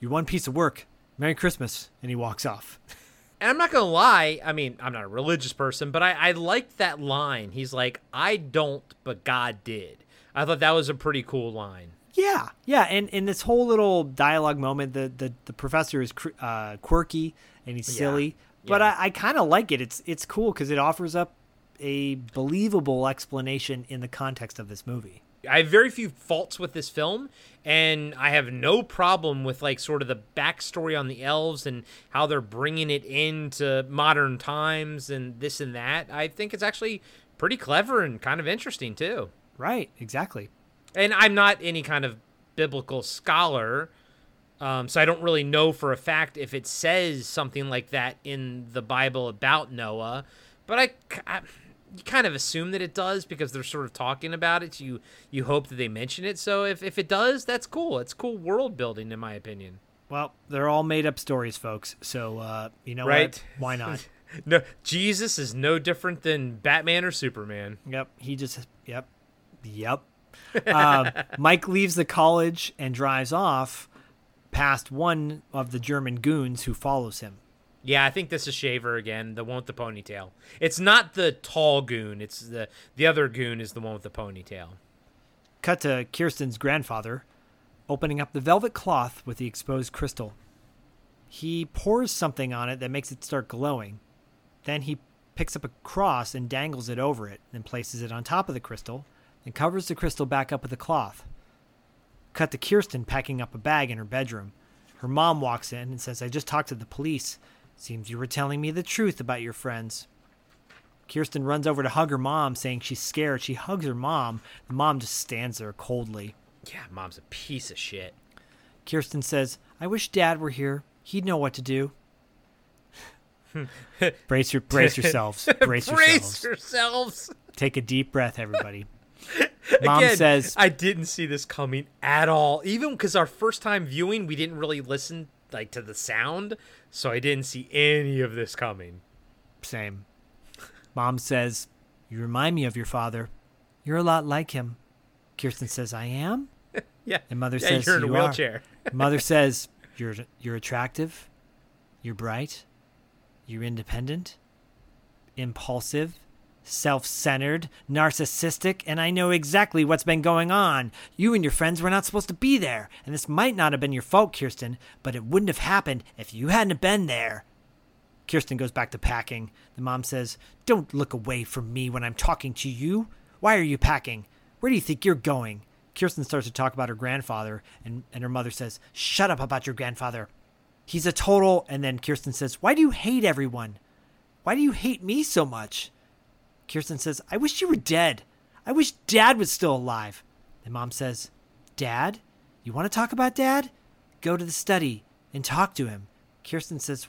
You're one piece of work. Merry Christmas," and he walks off. *laughs* And I'm not gonna lie. I mean, I'm not a religious person, but I, I liked that line. He's like, "I don't, but God did." I thought that was a pretty cool line. Yeah, yeah, and in this whole little dialogue moment, the the, the professor is uh, quirky and he's silly, but yeah. I, I kind of like it. It's it's cool because it offers up a believable explanation in the context of this movie. I have very few faults with this film, and I have no problem with like sort of the backstory on the elves and how they're bringing it into modern times and this and that. I think it's actually pretty clever and kind of interesting too. Right, exactly. And I'm not any kind of biblical scholar, um, so I don't really know for a fact if it says something like that in the Bible about Noah. But I, I you kind of assume that it does because they're sort of talking about it. So you you hope that they mention it. So if if it does, that's cool. It's cool world building, in my opinion. Well, they're all made up stories, folks. So uh, you know Right. what? Why not? *laughs* No, Jesus is no different than Batman or Superman. Yep. He just. Yep. Yep. um, *laughs* Mike leaves the college and drives off past one of the German goons who follows him. Yeah, I think this is Shaver again, the one with the ponytail. It's not the tall goon. It's the the other goon is the one with the ponytail. Cut to Kirsten's grandfather opening up the velvet cloth with the exposed crystal. He pours something on it that makes it start glowing. Then he picks up a cross and dangles it over it, then places it on top of the crystal, and covers the crystal back up with the cloth. Cut to Kirsten packing up a bag in her bedroom. Her mom walks in and says, I just talked to the police. Seems you were telling me the truth about your friends. Kirsten runs over to hug her mom, saying she's scared. She hugs her mom. The mom just stands there coldly. Yeah, mom's a piece of shit. Kirsten says, I wish Dad were here. He'd know what to do. *laughs* brace your brace yourselves. *laughs* Brace, Brace yourselves. yourselves. Take a deep breath, everybody. *laughs* Mom Again, says, I didn't see this coming at all. Even because our first time viewing, we didn't really listen like to the sound, so I didn't see any of this coming. same. Mom says, You remind me of your father. You're a lot like him. Kirsten says, I am? *laughs* Yeah, And mother yeah, says, you're in a "You are." wheelchair. *laughs* Mother says, "You're you're attractive, you're bright, you're independent, impulsive, self-centered, narcissistic, and I know exactly what's been going on. You and your friends were not supposed to be there, and this might not have been your fault, Kirsten, but it wouldn't have happened if you hadn't been there." Kirsten goes back to packing. The mom says, "Don't look away from me when I'm talking to you. Why are you packing? Where do you think you're going?" Kirsten starts to talk about her grandfather, and, and her mother says, Shut up about your grandfather. He's a total. And then Kirsten says, Why do you hate everyone? Why do you hate me so much? Kirsten says, I wish you were dead. I wish dad was still alive. And mom says, Dad? You want to talk about dad? Go to the study and talk to him. Kirsten says,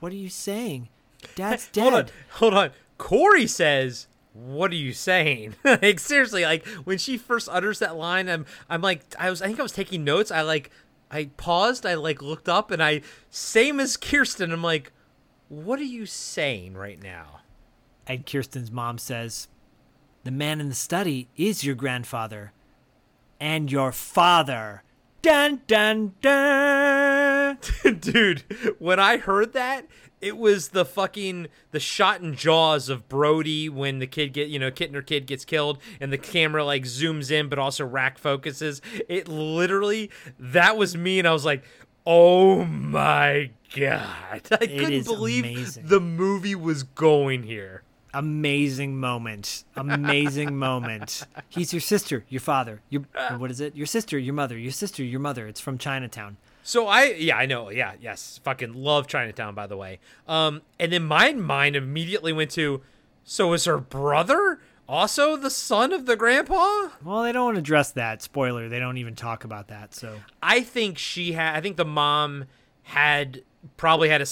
What are you saying? Dad's dead. *laughs* Hold on, hold on. Corey says, "What are you saying?" *laughs* like seriously, like when she first utters that line, I'm, I'm like, I was, I think I was taking notes. I like, I paused. I like looked up, and I, same as Kirsten, I'm like, "What are you saying right now?" And Kirsten's mom says, The man in the study is your grandfather. And your father. Dun dun dun. *laughs* Dude, when I heard that, it was the fucking the shot in Jaws of Brody when the kid get you know Kintner kid gets killed and the camera like zooms in but also rack focuses. It literally that was me and I was like, oh my god, *laughs* I couldn't believe amazing. the movie was going here. Amazing moment. Amazing moment. He's your sister, your father. Your what is it? Your sister, your mother. Your sister, your mother. It's from Chinatown. So I yeah I know yeah yes fucking love Chinatown by the way um and then my mind immediately went to so is her brother also the son of the grandpa Well, they don't address that. Spoiler, they don't even talk about that. So I think she had I think the mom had probably had a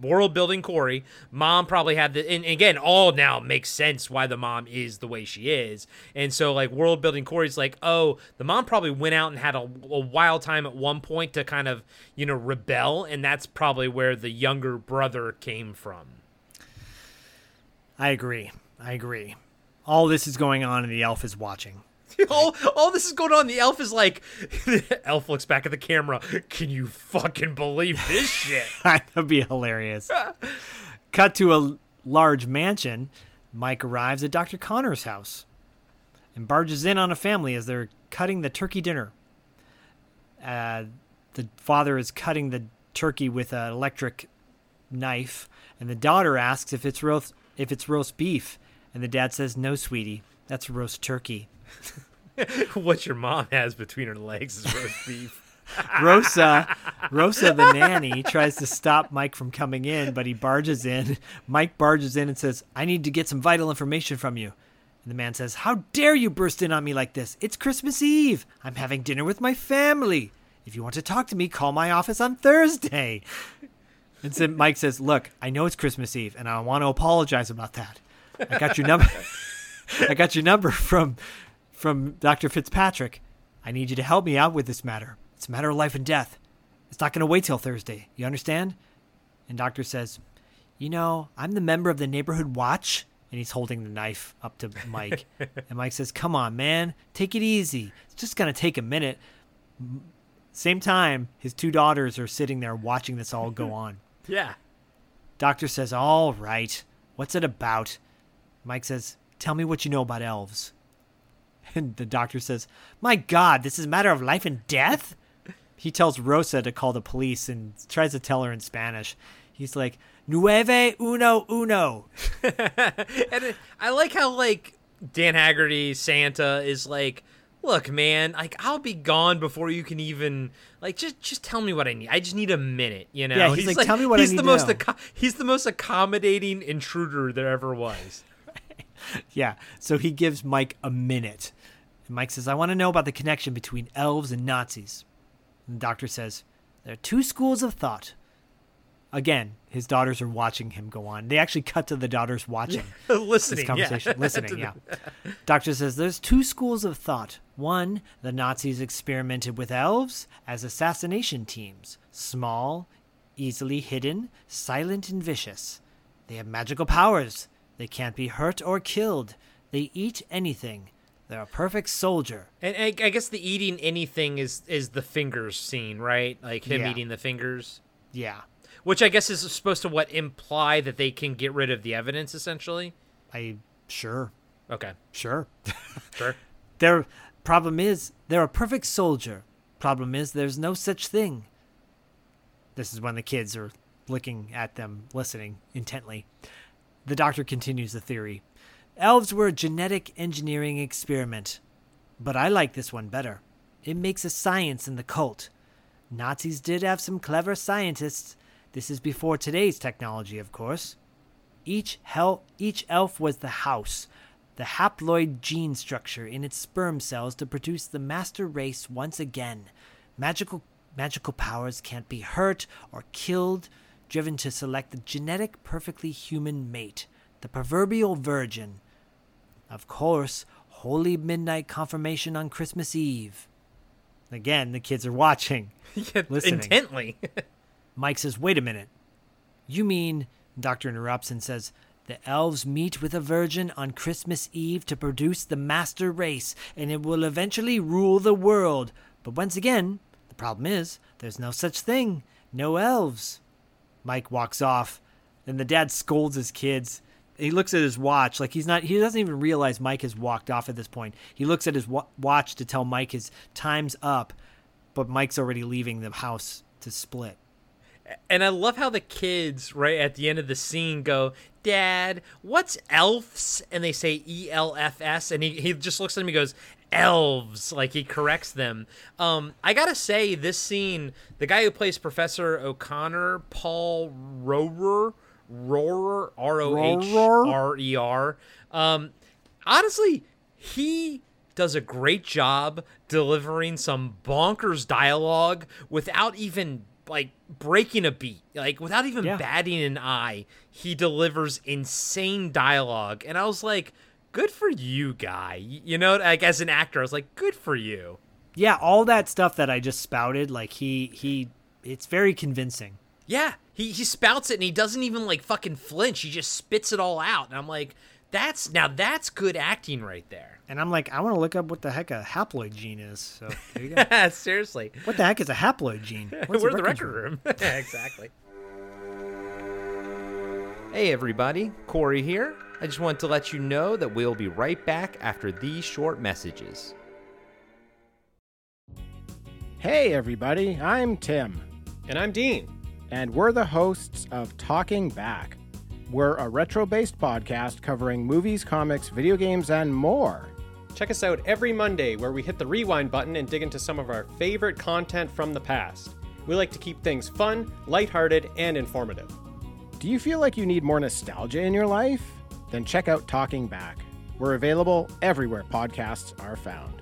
world building Corey. Mom probably had the, and again, all now makes sense why the mom is the way she is. And so, like, world building Corey's like, oh, the mom probably went out and had a, a wild time at one point to kind of, you know, rebel. And that's probably where the younger brother came from. I agree. I agree. All this is going on, and the elf is watching. *laughs* all, all this is going on. The elf is like, the *laughs* elf looks back at the camera. Can you fucking believe this shit? *laughs* That'd be hilarious. Cut to a large mansion. Mike arrives at Dr. Connor's house and barges in on a family as they're cutting the turkey dinner. Uh, the father is cutting the turkey with an electric knife, and the daughter asks if it's roast if it's roast beef, and the dad says, "No, sweetie, that's roast turkey." *laughs* what your mom has between her legs is roast beef. *laughs* Rosa, Rosa the nanny tries to stop Mike from coming in, but he barges in. Mike barges in and says, "I need to get some vital information from you." And the man says, "How dare you burst in on me like this? It's Christmas Eve. I'm having dinner with my family. If you want to talk to me, call my office on Thursday." And so Mike says, "Look, I know it's Christmas Eve, and I want to apologize about that. I got your number. *laughs* I got your number from from Dr. Fitzpatrick. I need you to help me out with this matter. It's a matter of life and death. It's not going to wait till Thursday. You understand?" And Doctor says, "You know, I'm the member of the neighborhood watch." And he's holding the knife up to Mike. *laughs* and Mike says, "Come on, man. Take it easy. It's just going to take a minute." Same time, his two daughters are sitting there watching this all go on. *laughs* Yeah. Doctor says, All right. What's it about? Mike says, Tell me what you know about elves. And the doctor says, My God, this is a matter of life and death? He tells Rosa to call the police and tries to tell her in Spanish. He's like, Nueve uno uno. *laughs* and I like how, like, Dan Haggerty, Santa, is like, look, man, like I'll be gone before you can even like just just tell me what I need. I just need a minute, you know. Yeah, he's like, "Tell me what I he's need the most know." acco- he's the most accommodating intruder there ever was. *laughs* Yeah, so he gives Mike a minute. And Mike says, I want to know about the connection between elves and Nazis. And the doctor says, There are two schools of thought. Again, his daughters are watching him go on. They actually cut to the daughters watching *laughs* Listening, this conversation. *laughs* yeah. Listening, yeah. Doctor says there's two schools of thought. One, the Nazis experimented with elves as assassination teams. Small, easily hidden, silent and vicious. They have magical powers. They can't be hurt or killed. They eat anything. They're a perfect soldier. And I, I guess the eating anything is is the fingers scene, right? Like him Yeah. eating the fingers, Yeah. which I guess is supposed to what imply that they can get rid of the evidence, essentially. I sure. Okay, Sure. *laughs* sure. Their problem is they're a perfect soldier. Problem is there's no such thing. This is when the kids are looking at them, listening intently. The doctor continues the theory. Elves were a genetic engineering experiment. But I like this one better. It makes a science in the cult. Nazis did have some clever scientists. This is before today's technology, of course. Each hel- each elf was the house, the haploid gene structure in its sperm cells to produce the master race once again. Magical magical powers can't be hurt or killed, driven to select the genetic perfectly human mate, the proverbial virgin. Of course, holy midnight confirmation on Christmas Eve. Again, the kids are watching. *laughs* Yeah, Listening. intently. *laughs* Mike says, Wait a minute. You mean, Doctor interrupts and says, the elves meet with a virgin on Christmas Eve to produce the master race, and it will eventually rule the world. But once again, the problem is, there's no such thing. No elves. Mike walks off, and the dad scolds his kids. He looks at his watch, like he's not, he doesn't even realize Mike has walked off at this point. He looks at his wa- watch to tell Mike his time's up, but Mike's already leaving the house to split. And I love how the kids, right at the end of the scene, go, Dad, what's elves? And they say E L F S. And he, he just looks at him and goes, Elves. Like he corrects them. Um, I gotta say, this scene, the guy who plays Professor O'Connor, Paul Rohrer, Rohrer, R O H R E R. Um, honestly, he does a great job delivering some bonkers dialogue without even like breaking a beat. Like without even Yeah. batting an eye, he delivers insane dialogue. And I was like, good for you, guy. You know, like as an actor, I was like, good for you. Yeah, all that stuff that I just spouted, like he he it's very convincing. Yeah, he he spouts it and he doesn't even like fucking flinch. He just spits it all out. And I'm like, that's now that's good acting right there. And I'm like, I want to look up what the heck a haploid gene is. So there you go. *laughs* Seriously. what the heck is a haploid gene? *laughs* What's We're the records record room. *laughs* exactly. Hey, everybody. Corey here. I just wanted to let you know that we'll be right back after these short messages. Hey, everybody, I'm Tim, And I'm Dean. and we're the hosts of Talking Back. We're a retro based podcast covering movies, comics, video games, and more. Check us out every Monday where we hit the rewind button and dig into some of our favorite content from the past. We like to keep things fun, lighthearted, and informative. Do you feel like you need more nostalgia in your life? Then check out Talking Back. We're available everywhere podcasts are found.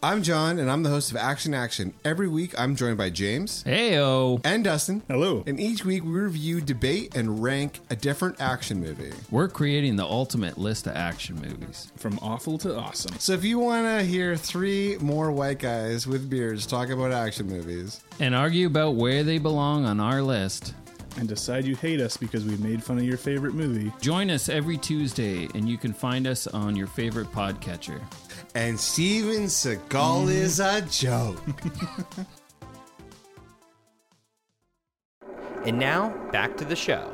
I'm John, and I'm the host of Action Action. Every week, I'm joined by James Heyo. and Dustin. Hello. And each week, we review, debate, and rank a different action movie. We're creating the ultimate list of action movies. From awful to awesome. So if you want to hear three more white guys with beards talk about action movies, And argue about where they belong on our list. And decide you hate us because we made fun of your favorite movie. Join us every Tuesday, and you can find us on your favorite podcatcher. and Steven Seagal is a joke. *laughs* And now, back to the show.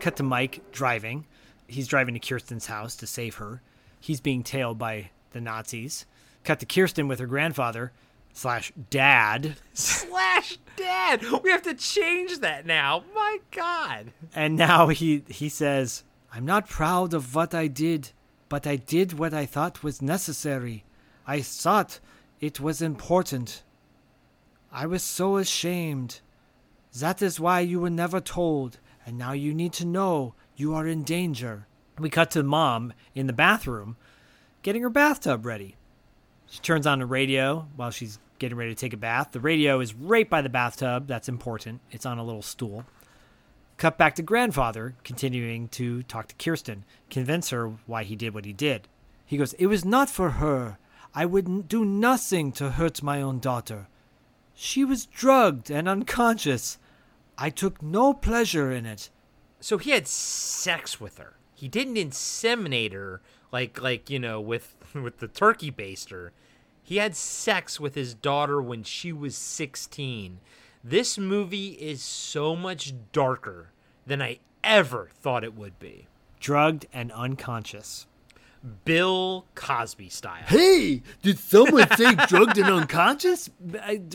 Cut to Mike driving. He's driving to Kirsten's house to save her. He's being tailed by the Nazis. Cut to Kirsten with her grandfather slash dad. Slash dad. We have to change that now. My God. And now he he says, "I'm not proud of what I did, but I did what I thought was necessary. I thought it was important. I was so ashamed. That is why you were never told, and now you need to know you are in danger." We cut to mom in the bathroom, getting her bathtub ready. She turns on the radio while she's getting ready to take a bath. The radio is right by the bathtub. That's important. It's on a little stool. Cut back to grandfather, continuing to talk to Kirsten, convince her why he did what he did. He goes, It was not for her. I would do nothing to hurt my own daughter. She was drugged and unconscious. I took no pleasure in it. So he had sex with her. He didn't inseminate her like like, you know, with *laughs* with the turkey baster. He had sex with his daughter when she was 16. This movie is so much darker than I ever thought it would be. Drugged and unconscious. Bill Cosby style. Hey, did someone say *laughs* drugged and unconscious?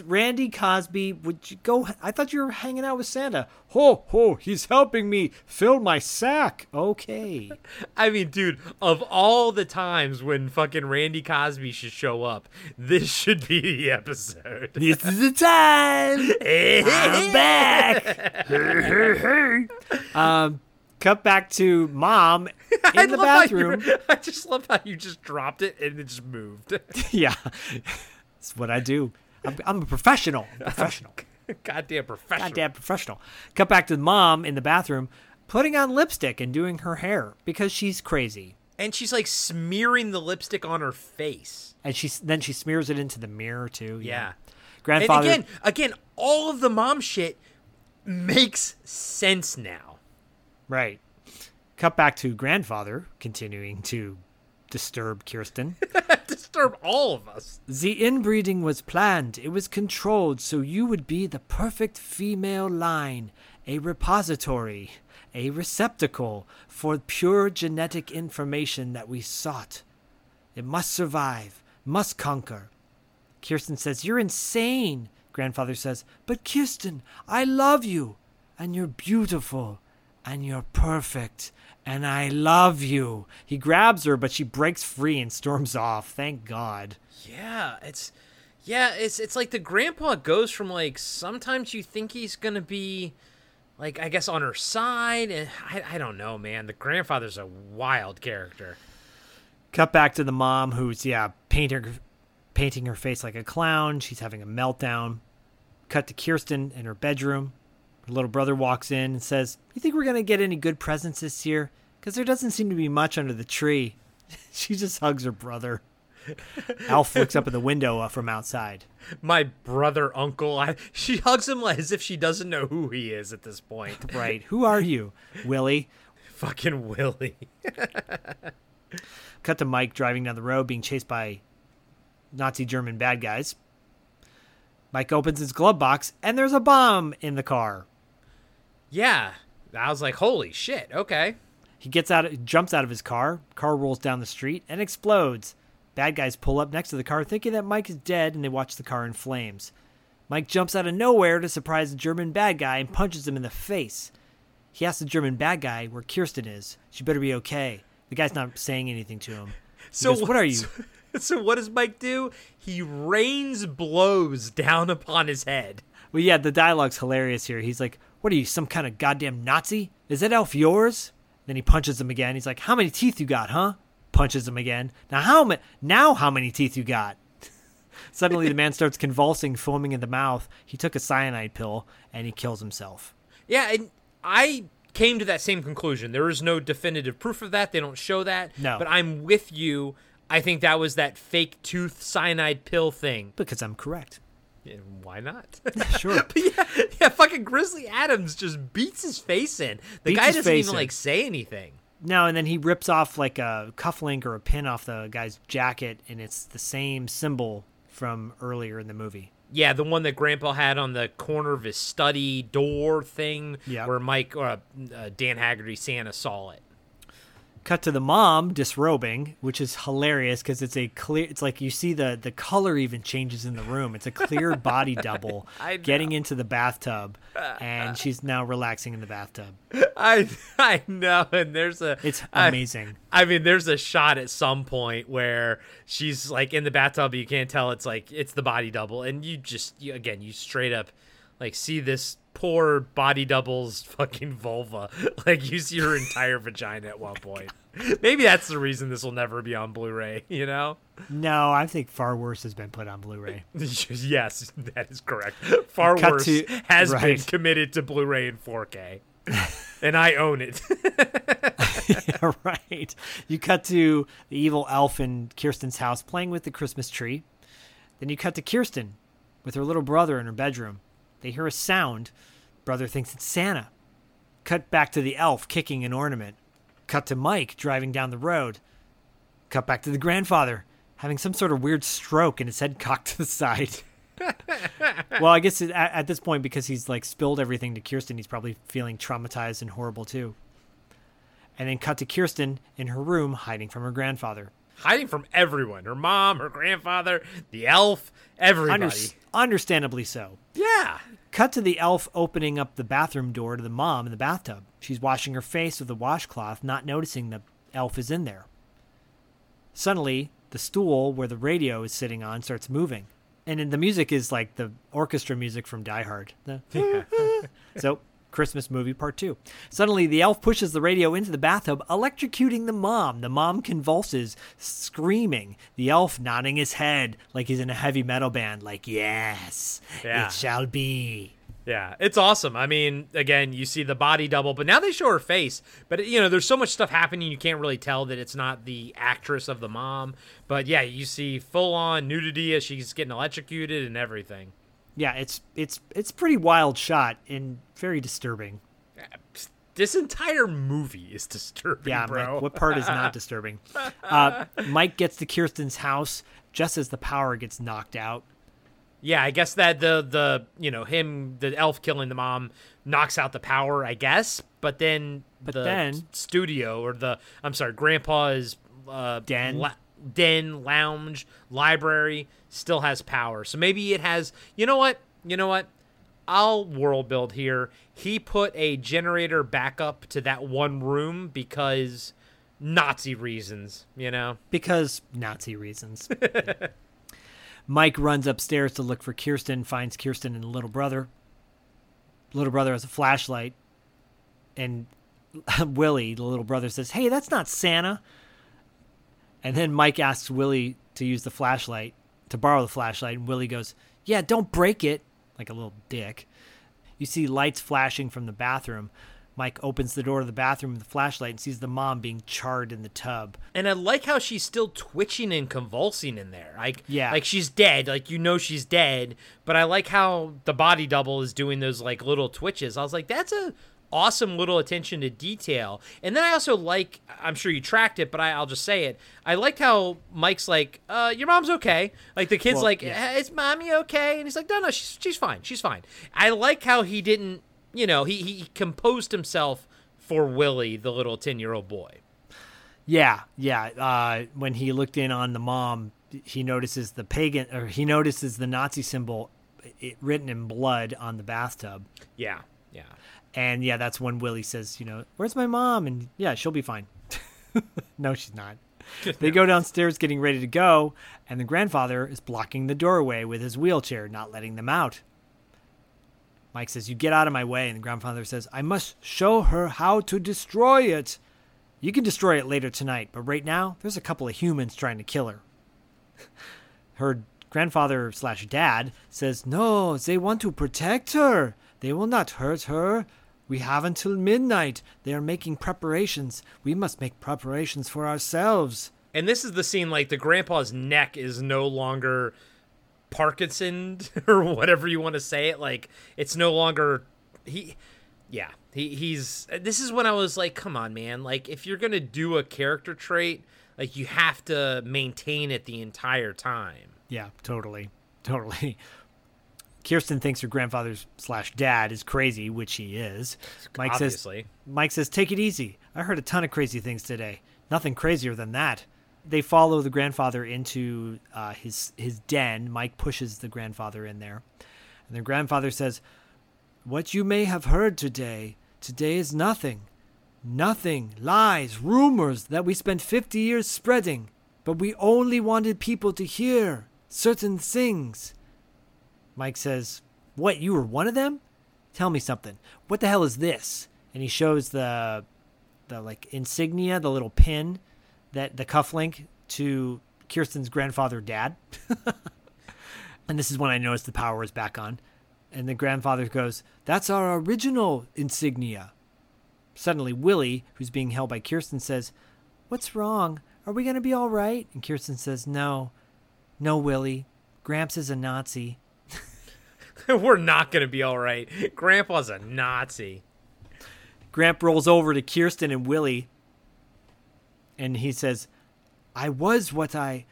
Randy Cosby, would you go? I thought you were hanging out with Santa. Ho, ho, he's helping me fill my sack. Okay. *laughs* I mean, dude, of all the times when fucking Randy Cosby should show up, this should be the episode. This is the time. *laughs* I'm back. hey, hey, hey. um, cut back to mom *laughs* in the love how you- bathroom. *laughs* I just love how you just dropped it and it just moved. *laughs* yeah, that's what I do. I'm, I'm a professional. Professional. Goddamn professional. Goddamn professional. Cut back to mom in the bathroom, putting on lipstick and doing her hair because she's crazy. And she's like smearing the lipstick on her face. And she then she smears it into the mirror too. Yeah. Grandfather. And again, again, all of the mom shit makes sense now. Right. Cut back to grandfather continuing to disturb Kirsten. *laughs* Disturb all of us. The inbreeding was planned. It was controlled so you would be the perfect female line, a repository, a receptacle for pure genetic information that we sought. It must survive, must conquer. Kirsten says, You're insane. Grandfather says, But Kirsten, I love you, and you're beautiful, and you're perfect, and I love you. He grabs her, but she breaks free and storms *laughs* off. Thank God. Yeah, it's yeah, it's it's like the grandpa goes from like sometimes you think he's gonna be like I guess on her side, and I I don't know, man. The grandfather's a wild character. Cut back to the mom who's, yeah, painting, painting her face like a clown. She's having a meltdown. Cut to Kirsten in her bedroom. Her little brother walks in and says, You think we're going to get any good presents this year? Because there doesn't seem to be much under the tree. *laughs* she just hugs her brother. Alf looks up at the window uh, from outside. My brother, uncle. I, she hugs him as if she doesn't know who he is at this point. *laughs* Right. Who are you, Willie? Fucking Willie. *laughs* Cut to Mike driving down the road being chased by Nazi German bad guys. Mike opens his glove box and there's a bomb in the car. Yeah. I was like, holy shit, okay. He gets out, jumps out of his car. Car rolls down the street and explodes. Bad guys pull up next to the car, thinking that Mike is dead, and they watch the car in flames. Mike jumps out of nowhere to surprise the German bad guy and punches him in the face. He asks the German bad guy where Kirsten is. She better be okay. The guy's not saying anything to him. He So goes, what are you? *laughs* So, so what does Mike do? He rains blows down upon his head. Well, yeah, the dialogue's hilarious here. He's like, "What are you, some kind of goddamn Nazi? Is that elf yours?" Then he punches him again. He's like, "How many teeth you got, huh?" Punches him again. Now how many? Now how many teeth you got? *laughs* Suddenly, the man starts convulsing, foaming in the mouth. He took a cyanide pill and he kills himself. Yeah, and I came to that same conclusion. There is no definitive proof of that. They don't show that. No. But I'm with you. I think that was that fake tooth cyanide pill thing. Because I'm correct. Yeah, why not? *laughs* Sure. *laughs* but yeah, yeah, fucking Grizzly Adams just beats his face in. The Beats guy doesn't even in. like say anything. No, and then he rips off like a cufflink or a pin off the guy's jacket, and it's the same symbol from earlier in the movie. Yeah, the one that Grandpa had on the corner of his study door thing, Yeah. where Mike, uh, uh, Dan Haggerty, Santa saw it. Cut to the mom disrobing, which is hilarious because it's a clear. It's like you see the the color even changes in the room. It's a clear *laughs* body double getting into the bathtub, and she's now relaxing in the bathtub. I *laughs* I know, and there's a It's I- amazing. I, mean, there's a shot at some point where she's like in the bathtub, but you can't tell it's like it's the body double, and you just you, again you straight up like see this poor body double's *laughs* fucking vulva, *laughs* like you see her entire *laughs* vagina at oh one point. Maybe that's the reason this will never be on Blu-ray. You know? No, I think far worse has been put on Blu-ray. yes, that is correct. Far Cut worse to- has been committed to Blu-ray in 4K, and I own it. yeah, right. You cut to the evil elf in Kirsten's house playing with the Christmas tree. Then you cut to Kirsten with her little brother in her bedroom. They hear a sound. Brother thinks it's Santa. Cut back to the elf kicking an ornament. Cut to Mike driving down the road. Cut back to the grandfather having some sort of weird stroke and his head *laughs* cocked to the side. *laughs* well, I guess at, at this point, because he's like spilled everything to Kirsten, he's probably feeling traumatized and horrible too and then cut to Kirsten in her room hiding from her grandfather. hiding from everyone her mom her grandfather the elf everybody Under- understandably so. yeah Cut to the elf opening up the bathroom door to the mom in the bathtub. She's washing her face with a washcloth, not noticing the elf is in there. Suddenly, the stool where the radio is sitting on starts moving. And then the music is like the orchestra music from Die Hard. *laughs* The- so, Christmas movie part two. Suddenly, the elf pushes the radio into the bathtub, electrocuting the mom. The mom convulses, screaming. The elf nodding his head like he's in a heavy metal band, like, yes, Yeah. it shall be. yeah it's awesome i mean again you see the body double but now they show her face but you know there's so much stuff happening you can't really tell that it's not the actress of the mom but yeah you see full on nudity as she's getting electrocuted and everything Yeah, it's it's it's pretty wild shot and very disturbing. *laughs* this entire movie is disturbing Yeah, bro Mike, what part is not *laughs* disturbing? Uh, Mike gets to Kirsten's house just as the power gets knocked out. Yeah, I guess that the the you know him the elf killing the mom knocks out the power. I guess, but then But the then- studio or the I'm sorry, Grandpa's uh, Den? la- den, lounge, library still has power. So maybe it has. You know what? You know what? I'll world build here. He put a generator backup to that one room because Nazi reasons. You know. Because Nazi reasons. *laughs* Mike runs upstairs to look for Kirsten, finds Kirsten and the little brother. Little brother has a flashlight, and *laughs* Willie, the little brother, says, Hey, that's not Santa. And then Mike asks Willie to use the flashlight. to borrow the flashlight, and Willie goes, "Yeah, don't break it," like a little dick. You see lights flashing from the bathroom. Mike opens the door to the bathroom with the flashlight and sees the mom being charred in the tub. And I like how she's still twitching and convulsing in there. Like, Yeah. like she's dead. Like you know she's dead. But I like how the body double is doing those like little twitches. I was like, that's a awesome little attention to detail. And then I also like, I'm sure you tracked it, but I, I'll just say it. I liked how Mike's like, uh, your mom's okay. Like the kid's Well, like, yeah. "Eh, is mommy okay? And he's like, no, no, she's she's fine. She's fine. I like how he didn't, you know, he he composed himself for Willie, the little ten year old boy. Yeah, yeah. Uh, when he looked in on the mom, he notices the pagan, or he notices the Nazi symbol it, written in blood on the bathtub. Yeah, yeah. And yeah, that's when Willie says, you know, where's my mom? And yeah, she'll be fine. *laughs* no, she's not. they go downstairs getting ready to go, and the grandfather is blocking the doorway with his wheelchair, not letting them out. Mike says, You get out of my way. And the grandfather says, I must show her how to destroy it. You can destroy it later tonight, but right now, there's a couple of humans trying to kill her. *laughs* Her grandfather slash dad says, No, they want to protect her. They will not hurt her. We have until midnight. They are making preparations. We must make preparations for ourselves. And this is the scene like the grandpa's neck is no longer Parkinson *laughs* or whatever you want to say it. Like it's no longer he yeah, he he's this is when I was like, come on, man. Like if you're gonna do a character trait, like you have to maintain it the entire time. Yeah, totally. Totally. Kirsten thinks her grandfather's slash dad is crazy, which he is. Mike Obviously. says Mike says, Take it easy. I heard a ton of crazy things today. Nothing crazier than that. They follow the grandfather into uh, his his den. Mike pushes the grandfather in there. And the grandfather says, What you may have heard today, today is nothing. Nothing, lies, rumors that we spent 50 years spreading. But we only wanted people to hear certain things. Mike says, What, you were one of them? Tell me something. What the hell is this? And he shows the the like insignia, the little pin that the cufflink to Kirsten's grandfather dad. *laughs* and this is when I noticed the power was back on. And the grandfather goes, That's our original insignia. Suddenly, Willie, who's being held by Kirsten, says, What's wrong? Are we going to be all right? And Kirsten says, No. No, Willie. Gramps is a Nazi. *laughs* We're not gonna be alright. Grandpa's a Nazi. Gramp rolls over to Kirsten and Willie and he says, I was what I.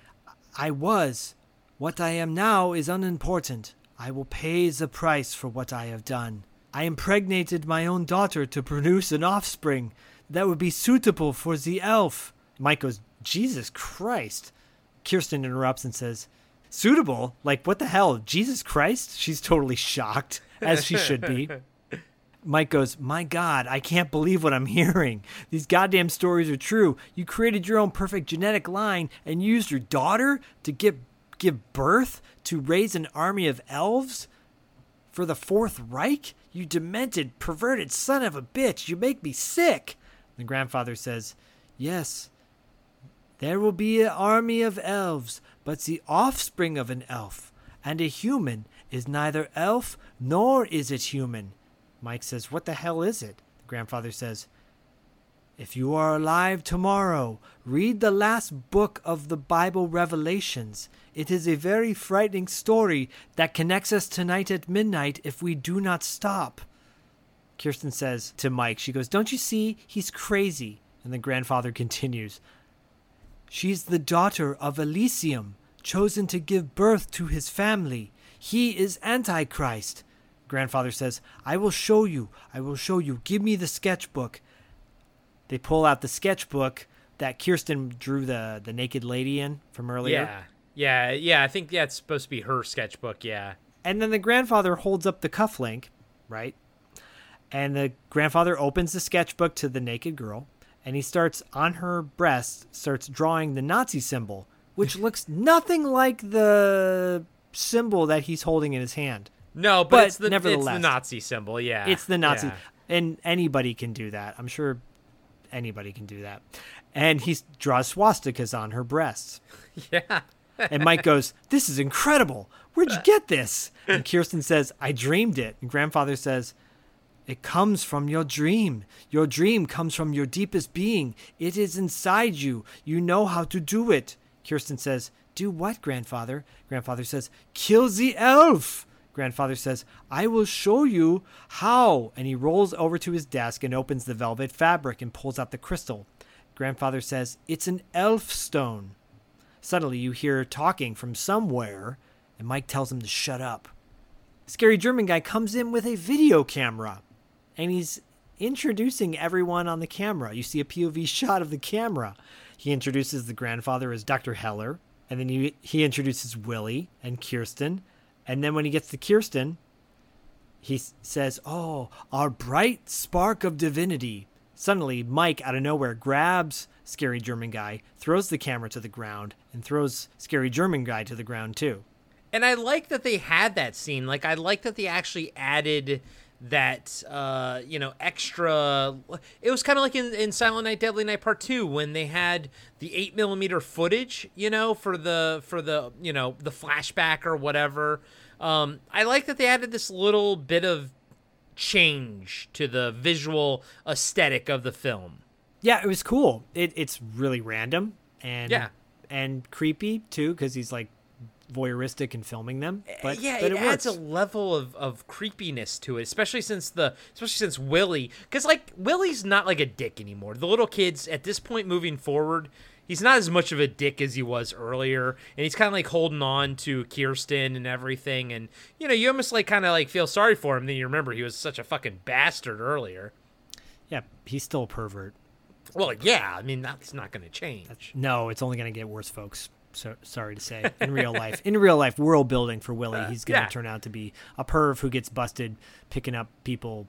I was. What I am now is unimportant. I will pay the price for what I have done. I impregnated my own daughter to produce an offspring that would be suitable for the elf. Mike goes, Jesus Christ. Kirsten interrupts and says, Suitable? Like, what the hell? Jesus Christ? She's totally shocked, as she should be. *laughs* Mike goes, My God, I can't believe what I'm hearing. These goddamn stories are true. You created your own perfect genetic line and used your daughter to give, give birth to raise an army of elves? For the Fourth Reich? You demented, perverted son of a bitch. You make me sick. The grandfather says, Yes, there will be an army of elves, but the offspring of an elf and a human is neither elf nor is it human. Mike says, What the hell is it? The grandfather says, If you are alive tomorrow, read the last book of the Bible Revelations. It is a very frightening story that connects us tonight at midnight if we do not stop. Kirsten says to Mike, She goes, Don't you see? He's crazy. And the grandfather *laughs* continues, She's the daughter of Elysium, chosen to give birth to his family. He is Antichrist. Grandfather says, I will show you. I will show you. Give me the sketchbook. They pull out the sketchbook that Kirsten drew the, the naked lady in from earlier. Yeah. Yeah, yeah, I think yeah, it's supposed to be her sketchbook, yeah. And then the grandfather holds up the cufflink, right? And the grandfather opens the sketchbook to the naked girl, and he starts on her breast, starts drawing the Nazi symbol, which looks nothing like the symbol that he's holding in his hand. No, but, But it's, the, it's the Nazi symbol, yeah. It's the Nazi, Yeah. and anybody can do that. I'm sure anybody can do that. And he draws swastikas on her breasts. *laughs* Yeah. And Mike goes, This is incredible. Where'd you get this? And Kirsten says, I dreamed it. And grandfather says, It comes from your dream. Your dream comes from your deepest being. It is inside you. You know how to do it. Kirsten says, Do what, grandfather? Grandfather says, Kill the elf. Grandfather says, I will show you how. And he rolls over to his desk and opens the velvet fabric and pulls out the crystal. Grandfather says, It's an elf stone. Suddenly, you hear talking from somewhere, and Mike tells him to shut up. Scary German guy comes in with a video camera, and he's introducing everyone on the camera. You see a POV *laughs* shot of the camera. He introduces the grandfather as Dr. Heller, and then he, he introduces Willie and Kirsten. And then when he gets to Kirsten, he says, Oh, our bright spark of divinity. Suddenly, Mike, out of nowhere, grabs Scary German Guy, throws the camera to the ground, and throws Scary German Guy to the ground, too. And I like that they had that scene. Like I like that they actually added that uh you know extra it was kind of like in, in silent night deadly night part two when they had the eight millimeter footage you know for the for the you know the flashback or whatever um i like that they added this little bit of change to the visual aesthetic of the film Yeah, it was cool. It, it's really random and Yeah. and creepy too because he's like voyeuristic in filming them. Eh, but yeah, but it, it, adds a level of, of creepiness to it, especially since the especially since Willie, because like Willie's not like a dick anymore. The little kids at this point moving forward, he's not as much of a dick as he was earlier, and he's kind of like holding on to Kirsten and everything, and you know you almost like kind of like feel sorry for him. Then you remember he was such a fucking bastard earlier. yeah, he's still a pervert. Well, yeah, I mean that's not going to change. No, it's only going to get worse, folks. So sorry to say. In real *laughs* life, in real life, world building for Willie, he's going to yeah. turn out to be a perv who gets busted picking up people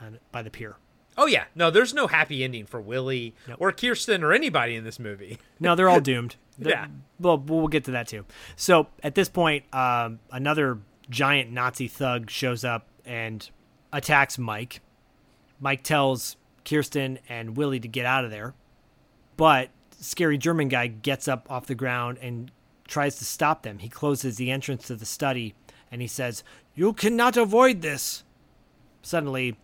uh, by the pier. Oh yeah, no, there's no happy ending for Willie or Kirsten or anybody in this movie. *laughs* No, they're all *laughs* doomed. They're- Yeah. Well, we'll get to that too. So at this point, um, another giant Nazi thug shows up and attacks Mike. Mike tells Kirsten and Willie to get out of there, but scary German guy gets up off the ground and tries to stop them. He closes the entrance to the study and he says, "You cannot avoid this." Suddenly,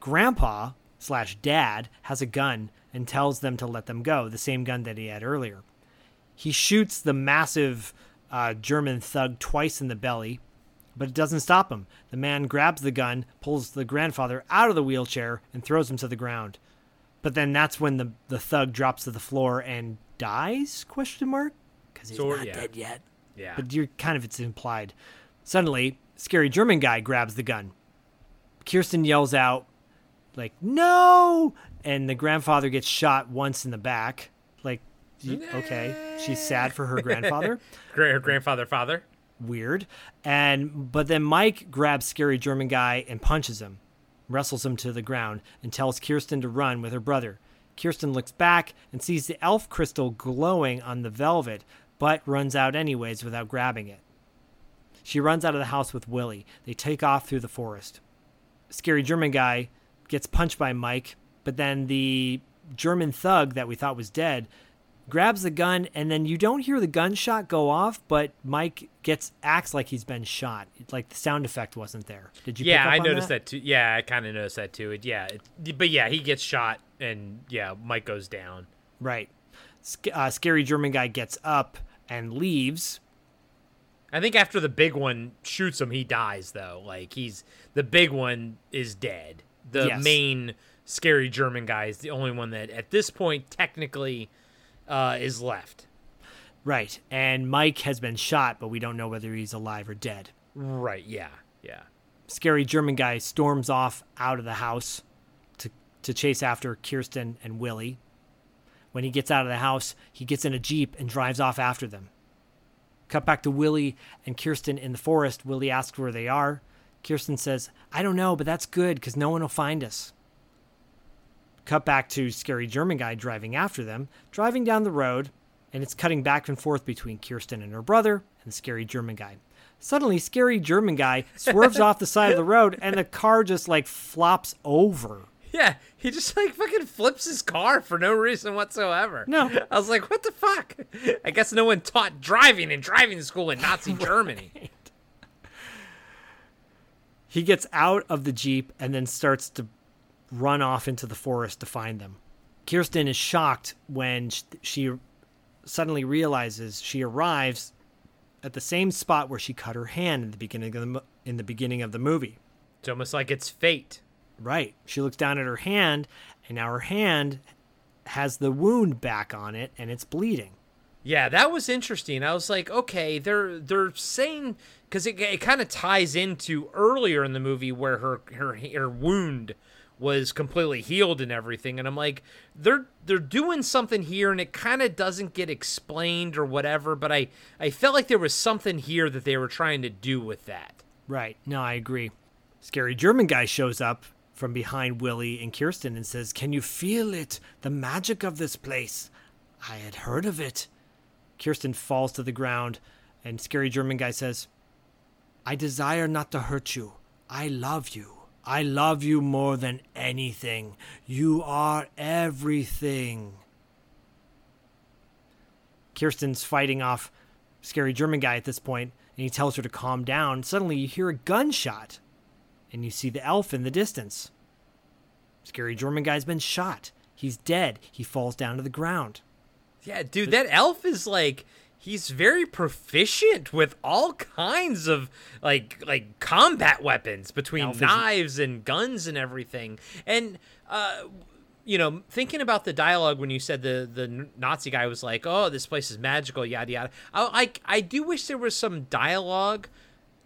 Grandpa slash Dad has a gun and tells them to let them go, the same gun that he had earlier. He shoots the massive uh, German thug twice in the belly, but it doesn't stop him. The man grabs the gun, pulls the grandfather out of the wheelchair, and throws him to the ground. But then that's when the the thug drops to the floor and dies? Question mark? Because he's not yeah. dead yet. Yeah. But you're kind of it's implied. Suddenly, scary German guy grabs the gun. Kirsten yells out, like, no! And the grandfather gets shot once in the back. Like, okay, she's sad for her grandfather. *laughs* Her grandfather, father. Weird. And, but then Mike grabs scary German guy and punches him, wrestles him to the ground, and tells Kirsten to run with her brother. Kirsten looks back and sees the elf crystal glowing on the velvet, but runs out anyways without grabbing it. She runs out of the house with Willie. They take off through the forest. Scary German guy gets punched by Mike, but then the German thug that we thought was dead grabs the gun, and then you don't hear the gunshot go off, but Mike gets acts like he's been shot. Like the sound effect wasn't there. Did you? yeah, I noticed that? too. Yeah, I kind of noticed that too. It, yeah, it, but yeah, he gets shot, and yeah, Mike goes down. Right. Sc- uh, scary German guy gets up and leaves. I think after the big one shoots him, he dies though. Like he's the big one is dead. The Yes. main scary German guy is the only one that at this point technically uh, is left. Right. And Mike has been shot, but we don't know whether he's alive or dead. Right. Yeah. Yeah. Scary German guy storms off out of the house to, to chase after Kirsten and Willie. When he gets out of the house, he gets in a Jeep and drives off after them. Cut back to Willie and Kirsten in the forest. Willie asks where they are. Kirsten says, I don't know, but that's good because no one will find us. Cut back to Scary German Guy driving after them, driving down the road, and it's cutting back and forth between Kirsten and her brother and the Scary German Guy. Suddenly, Scary German Guy *laughs* swerves off the side of the road and the car just like flops over. Yeah, he just like fucking flips his car for no reason whatsoever. No. I was like, what the fuck? I guess no one taught driving in driving school in Nazi *laughs* Germany. He gets out of the Jeep and then starts to run off into the forest to find them. Kirsten is shocked when she suddenly realizes she arrives at the same spot where she cut her hand in the beginning of the in the beginning of the movie. It's almost like it's fate. Right. She looks down at her hand and now her hand has the wound back on it and it's bleeding. Yeah, that was interesting. I was like, okay, they're they're saying because it, it kind of ties into earlier in the movie where her her her wound was completely healed and everything, and I'm like, they're they're doing something here, and it kind of doesn't get explained or whatever. But I I felt like there was something here that they were trying to do with that. Right. No, I agree. Scary German guy shows up from behind Willie and Kirsten and says, Can you feel it? The magic of this place. I had heard of it. Kirsten falls to the ground, and Scary German guy says, I desire not to hurt you. I love you. I love you more than anything. You are everything. Kirsten's fighting off Scary German guy at this point, and he tells her to calm down. Suddenly, you hear a gunshot, and you see the elf in the distance. Scary German guy's been shot. He's dead. He falls down to the ground. Yeah, dude, that elf is like he's very proficient with all kinds of like like combat weapons between Elf knives and guns and everything. And uh you know, thinking about the dialogue when you said the the Nazi guy was like, "Oh, this place is magical," yada yada. I I do wish there was some dialogue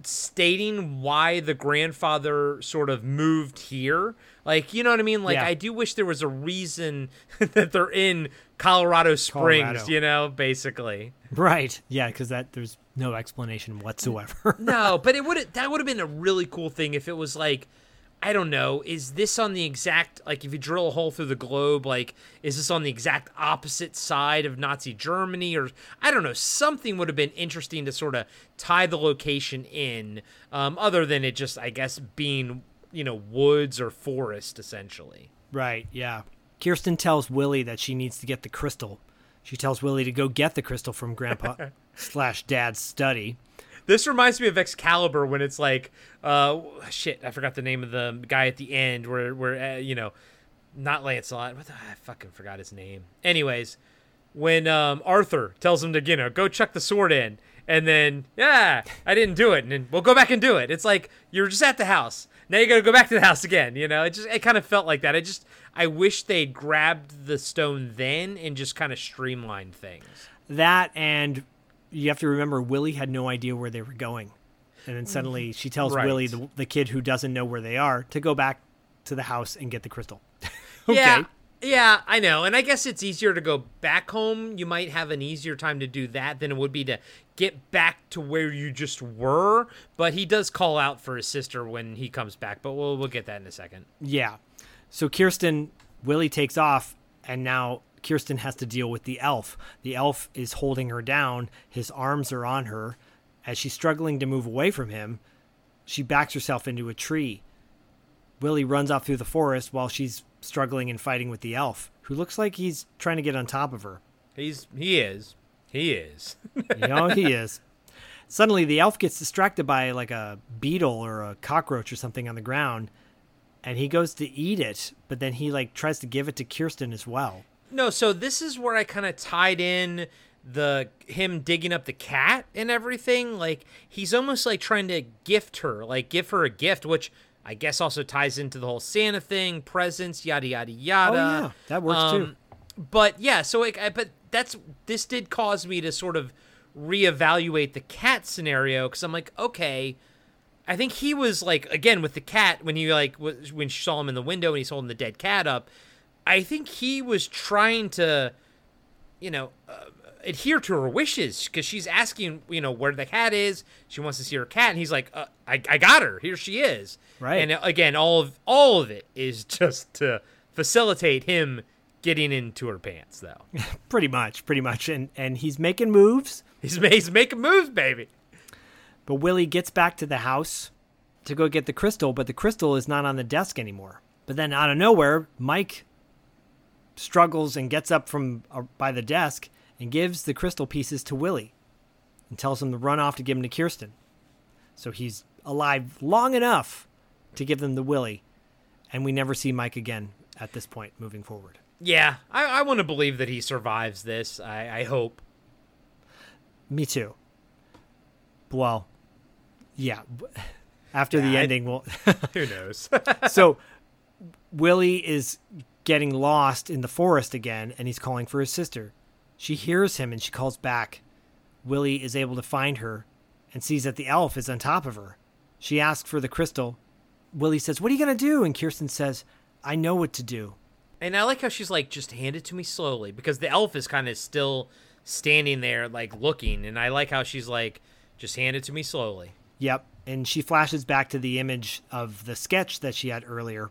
stating why the grandfather sort of moved here. Like, you know what I mean? Like, Yeah. I do wish there was a reason *laughs* that they're in Colorado Springs, Colorado. you know, basically. Right. Yeah, because that there's no explanation whatsoever. no, *laughs* but it would that would have been a really cool thing if it was like I don't know, is this on the exact like if you drill a hole through the globe, like is this on the exact opposite side of Nazi Germany or I don't know, something would have been interesting to sort of tie the location in um, other than it just I guess being, you know, woods or forest essentially. Right, yeah. Kirsten tells Willie that she needs to get the crystal. She tells Willie to go get the crystal from Grandpa *laughs* slash Dad's study. This reminds me of Excalibur when it's like, uh, shit, I forgot the name of the guy at the end where, where uh, you know, not Lancelot. What the, I fucking forgot his name. Anyways, when um, Arthur tells him to, you know, go chuck the sword in, and then, yeah, I didn't do it, and then we'll go back and do it. It's like you're just at the house. Now you got to go back to the house again. You know, it just it kind of felt like that. I just I wish they'd grabbed the stone then and just kind of streamlined things. That and you have to remember Willie had no idea where they were going. And then suddenly she tells Right. Willie, the, the kid who doesn't know where they are, to go back to the house and get the crystal. *laughs* okay. Yeah, yeah, I know. And I guess it's easier to go back home. You might have an easier time to do that than it would be to get back to where you just were. But he does call out for his sister when he comes back. But we'll we'll get that in a second. Yeah. So Kirsten, Willie takes off, and now Kirsten has to deal with the elf. The elf is holding her down, his arms are on her. As she's struggling to move away from him, she backs herself into a tree. Willie runs off through the forest while she's struggling and fighting with the elf, who looks like he's trying to get on top of her. He's he is he is. *laughs* You know, he is. Suddenly, the elf gets distracted by like a beetle or a cockroach or something on the ground, and he goes to eat it, but then he like tries to give it to Kirsten as well. No, so this is where I kind of tied in the him digging up the cat and everything. Like he's almost like trying to gift her, like give her a gift, which I guess also ties into the whole Santa thing, presents, yada yada yada. Oh, yeah. That works, too. But yeah, so like, I, but that's this did cause me to sort of reevaluate the cat scenario because I'm like, okay. I think he was like again with the cat when he like was, when she saw him in the window and he's holding the dead cat up. I think he was trying to, you know, uh, adhere to her wishes because she's asking, you know, where the cat is. She wants to see her cat, and he's like, uh, I, I got her. Here she is. Right. And uh, again, all of all of it is *laughs* just to facilitate him getting into her pants, though. *laughs* pretty much, pretty much, and and he's making moves. He's he's making moves, baby. But Willie gets back to the house to go get the crystal, but the crystal is not on the desk anymore. But then out of nowhere, Mike struggles and gets up from uh, by the desk and gives the crystal pieces to Willie and tells him to run off to give them to Kirsten. So he's alive long enough to give them the Willie, and we never see Mike again at this point moving forward. Yeah, I, I want to believe that he survives this. I, I hope. Me too. Well, yeah. *laughs* After the Yeah, I- ending, we'll. *laughs* Who knows? *laughs* so Willie is getting lost in the forest again, and he's calling for his sister. She hears him and she calls back. Willie is able to find her and sees that the elf is on top of her. She asks for the crystal. Willie says, What are you going to do? And Kirsten says, I know what to do. And I like how she's like, just hand it to me slowly because the elf is kind of still standing there, like looking. And I like how she's like, just hand it to me slowly. Yep. And she flashes back to the image of the sketch that she had earlier.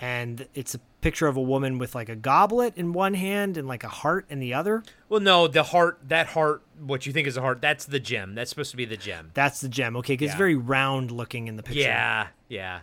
And it's a picture of a woman with like a goblet in one hand and like a heart in the other. Well, no, the heart, that heart, what you think is a heart, that's the gem. That's supposed to be the gem. That's the gem. Okay, because Yeah. it's very round looking in the picture. Yeah, yeah.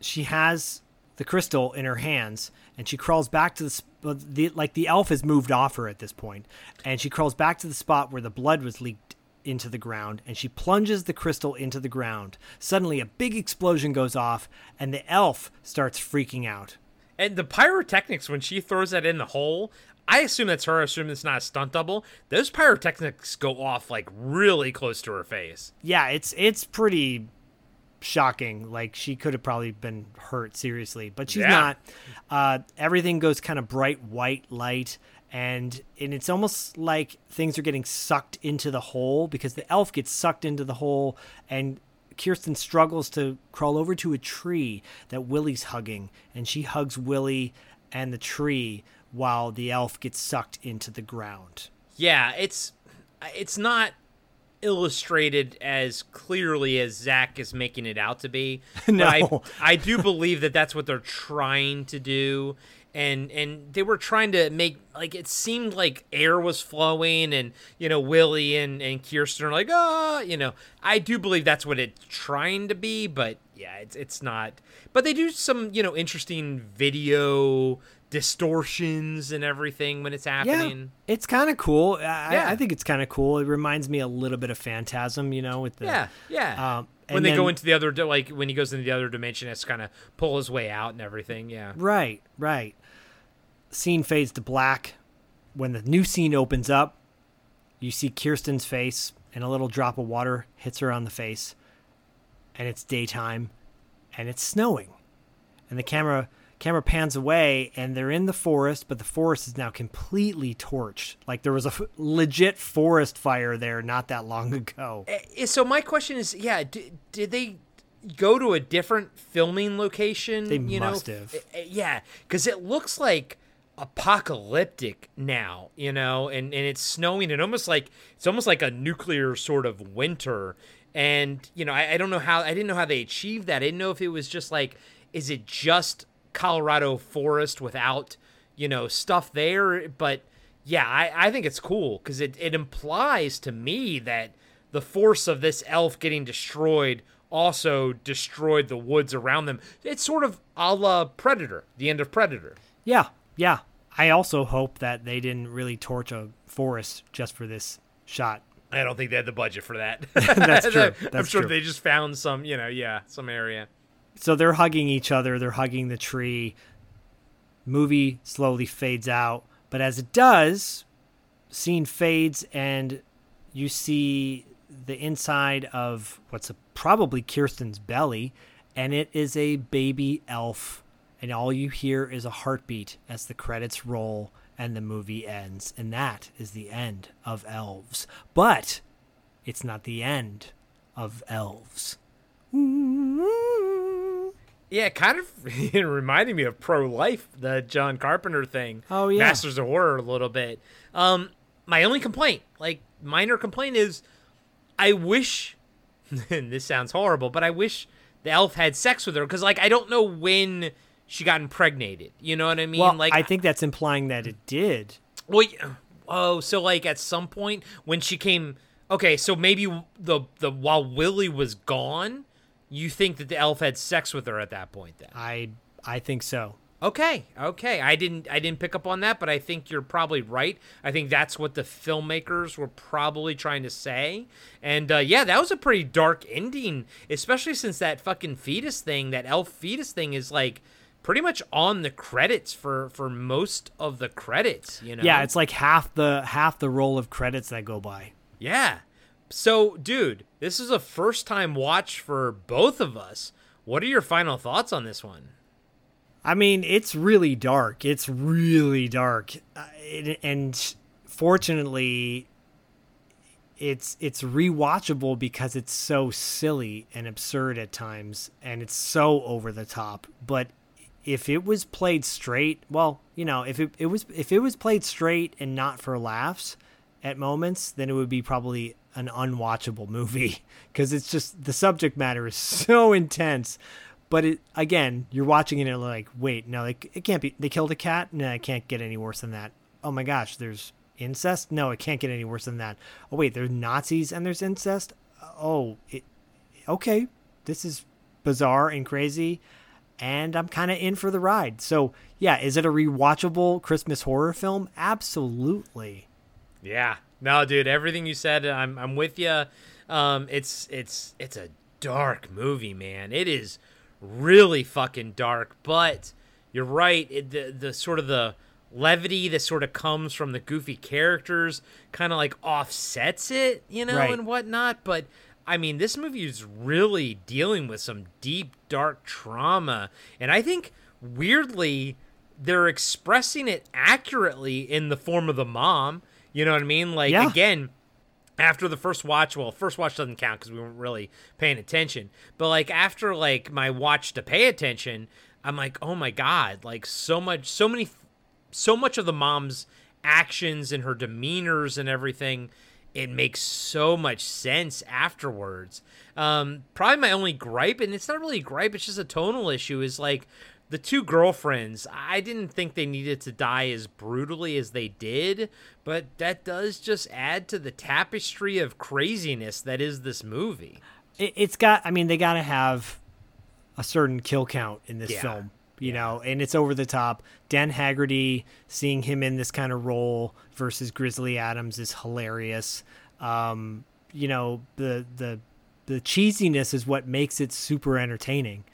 She has the crystal in her hands, and she crawls back to the, sp- the like the elf has moved off her at this point, and she crawls back to the spot where the blood was leaked into the ground, and she plunges the crystal into the ground. Suddenly, a big explosion goes off, and the elf starts freaking out. And the pyrotechnics, when she throws that in the hole, I assume that's her. I assume it's not a stunt double. Those pyrotechnics go off like really close to her face. Yeah, it's it's pretty shocking. Like she could have probably been hurt seriously, but she's Yeah. not. Uh, everything goes kind of bright white light, and and it's almost like things are getting sucked into the hole because the elf gets sucked into the hole, and Kirsten struggles to crawl over to a tree that Willie's hugging, and she hugs Willie and the tree while the elf gets sucked into the ground. Yeah, it's it's not illustrated as clearly as Zak is making it out to be. *laughs* No. I, I do believe that that's what they're trying to do. And and they were trying to make like it seemed like air was flowing and you know Willie and and Kirsten are like ah you know I do believe that's what it's trying to be but yeah it's it's not but they do some you know interesting video distortions and everything when it's happening Yeah, it's kind of cool. I, Yeah. I think it's kind of cool. It reminds me a little bit of Phantasm, you know, with the Yeah, yeah. Um, when they go into the other, like when he goes into the other dimension, has to kind of pull his way out and everything. Yeah. right, right. Scene fades to black. When the new scene opens up, you see Kirsten's face, and a little drop of water hits her on the face, and it's daytime, and it's snowing, and the camera camera pans away and they're in the forest but the forest is now completely torched like there was a f- legit forest fire there not that long *laughs* ago Eh, So my question is, yeah, did, did they go to a different filming location? They you must know? have. Eh, eh, Yeah, because it looks like apocalyptic now, you know, and and it's snowing and almost like it's almost like a nuclear sort of winter. And you know, I, I don't know how I didn't know how they achieved that. I didn't know if it was just like, is it just Colorado forest without you know stuff there? But yeah, I, I think it's cool because it, it implies to me that the force of this elf getting destroyed also destroyed the woods around them. It's sort of a la Predator, the end of Predator. Yeah, yeah. I also hope that they didn't really torch a forest just for this shot. I don't think they had the budget for that. *laughs* That's *laughs* true. I'm That's sure true. they just found some, you know, yeah, some area. So they're hugging each other, they're hugging the tree. Movie slowly fades out, but as it does, scene fades and you see the inside of what's a, probably Kirsten's belly, and it is a baby elf. And all you hear is a heartbeat as the credits roll and the movie ends. And that is the end of Elves. But it's not the end of Elves. Yeah, kind of *laughs* reminding me of Pro Life, the John Carpenter thing. Oh, yeah. Masters of Horror a little bit. Um, my only complaint, like minor complaint, is I wish, and *laughs* this sounds horrible, but I wish the elf had sex with her because, like, I don't know when she got impregnated. You know what I mean? well, like, I think that's implying that it did. Well, oh, so like at some point when she came, okay, so maybe the the while Willie was gone, you think that the elf had sex with her at that point? Then I I think so. Okay, okay. I didn't I didn't pick up on that, but I think you're probably right. I think that's what the filmmakers were probably trying to say. And uh, yeah, that was a pretty dark ending, especially since that fucking fetus thing, that elf fetus thing, is like pretty much on the credits for for most of the credits. You know? Yeah, it's like half the half the roll of credits that go by. Yeah. So, dude, this is a first time watch for both of us. What are your final thoughts on this one? I mean, it's really dark. It's really dark, uh, it, and fortunately, it's it's rewatchable because it's so silly and absurd at times, and it's so over the top. But if it was played straight, well, you know, if it, it was if it was played straight and not for laughs at moments, then it would be probably an unwatchable movie *laughs* because it's just the subject matter is *laughs* so intense but it again, you're watching it and like, wait, no, it, it can't be. They killed a cat. No, it can't get any worse than that. Oh my gosh, there's incest. No, it can't get any worse than that. Oh wait, there's Nazis and there's incest. Oh, it. Okay, this is bizarre and crazy, and I'm kind of in for the ride. So yeah, is it a rewatchable Christmas horror film? Absolutely. Yeah. No, dude, everything you said, I'm I'm with you. Um, it's it's it's a dark movie, man. It is really fucking dark. But you're right. It, the the sort of the levity that sort of comes from the goofy characters kind of like offsets it, you know, Right. and whatnot. But I mean, this movie is really dealing with some deep, dark trauma, and I think weirdly they're expressing it accurately in the form of the mom. You know what I mean? Like Yeah. again, after the first watch well first watch doesn't count because we weren't really paying attention but like after like my watch to pay attention i'm like oh my god like so much so many so much of the mom's actions and her demeanors and everything it makes so much sense afterwards um probably my only gripe and it's not really a gripe it's just a tonal issue is like the two girlfriends, I didn't think they needed to die as brutally as they did, but that does just add to the tapestry of craziness that is this movie. It, it's got. I mean, they got to have a certain kill count in this Yeah. film, you know, and it's over the top. Dan Haggerty, seeing him in this kind of role versus Grizzly Adams is hilarious. Um, you know, the the the cheesiness is what makes it super entertaining.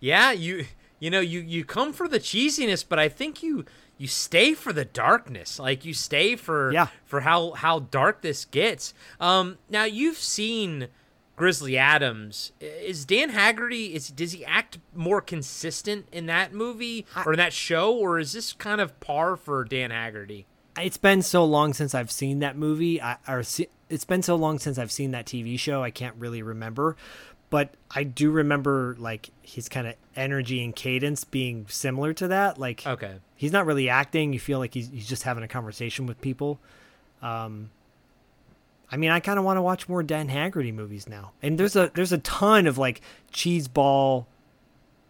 Yeah, you you know, you you come for the cheesiness, but I think you you stay for the darkness. Like you stay for Yeah. for how how dark this gets. Um now you've seen Grizzly Adams. Is Dan Haggerty is does he act more consistent in that movie or in that show or is this kind of par for Dan Haggerty? It's been so long since I've seen that movie, I, or se- it's been so long since I've seen that TV show. I can't really remember, but I do remember like his kind of energy and cadence being similar to that. Like, Okay. he's not really acting. You feel like he's he's just having a conversation with people. Um, I mean, I kind of want to watch more Dan Haggerty movies now. And there's a there's a ton of like cheeseball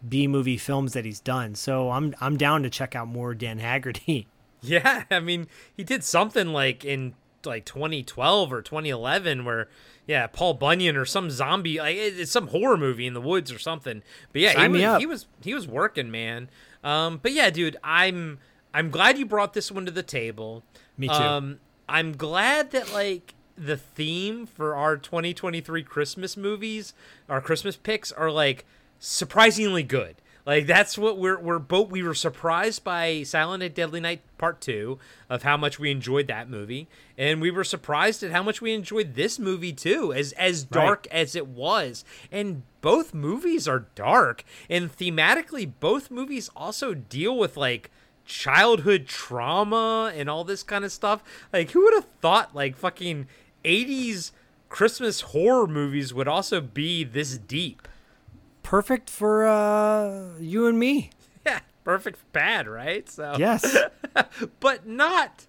B movie films that he's done. So I'm I'm down to check out more Dan Haggerty. *laughs* Yeah, I mean, he did something like in like 2012 or 2011 where yeah, Paul Bunyan or some zombie like it's some horror movie in the woods or something. But yeah, he Sign was, up. he was he was working, man. Um but yeah, dude, I'm I'm glad you brought this one to the table. Me too. Um I'm glad that like the theme for our 2023 Christmas movies, our Christmas picks are like surprisingly good. Like that's what we're we're both we were surprised by Silent Night Deadly Night Part 2 of how much we enjoyed that movie and we were surprised at how much we enjoyed this movie too as as dark as it was. And both movies are dark and thematically both movies also deal with like childhood trauma and all this kind of stuff. Like who would have thought like fucking 80s Christmas horror movies would also be this deep? Perfect for uh, you and me. *laughs* Yeah, perfect for bad, right? So Yes. *laughs* but not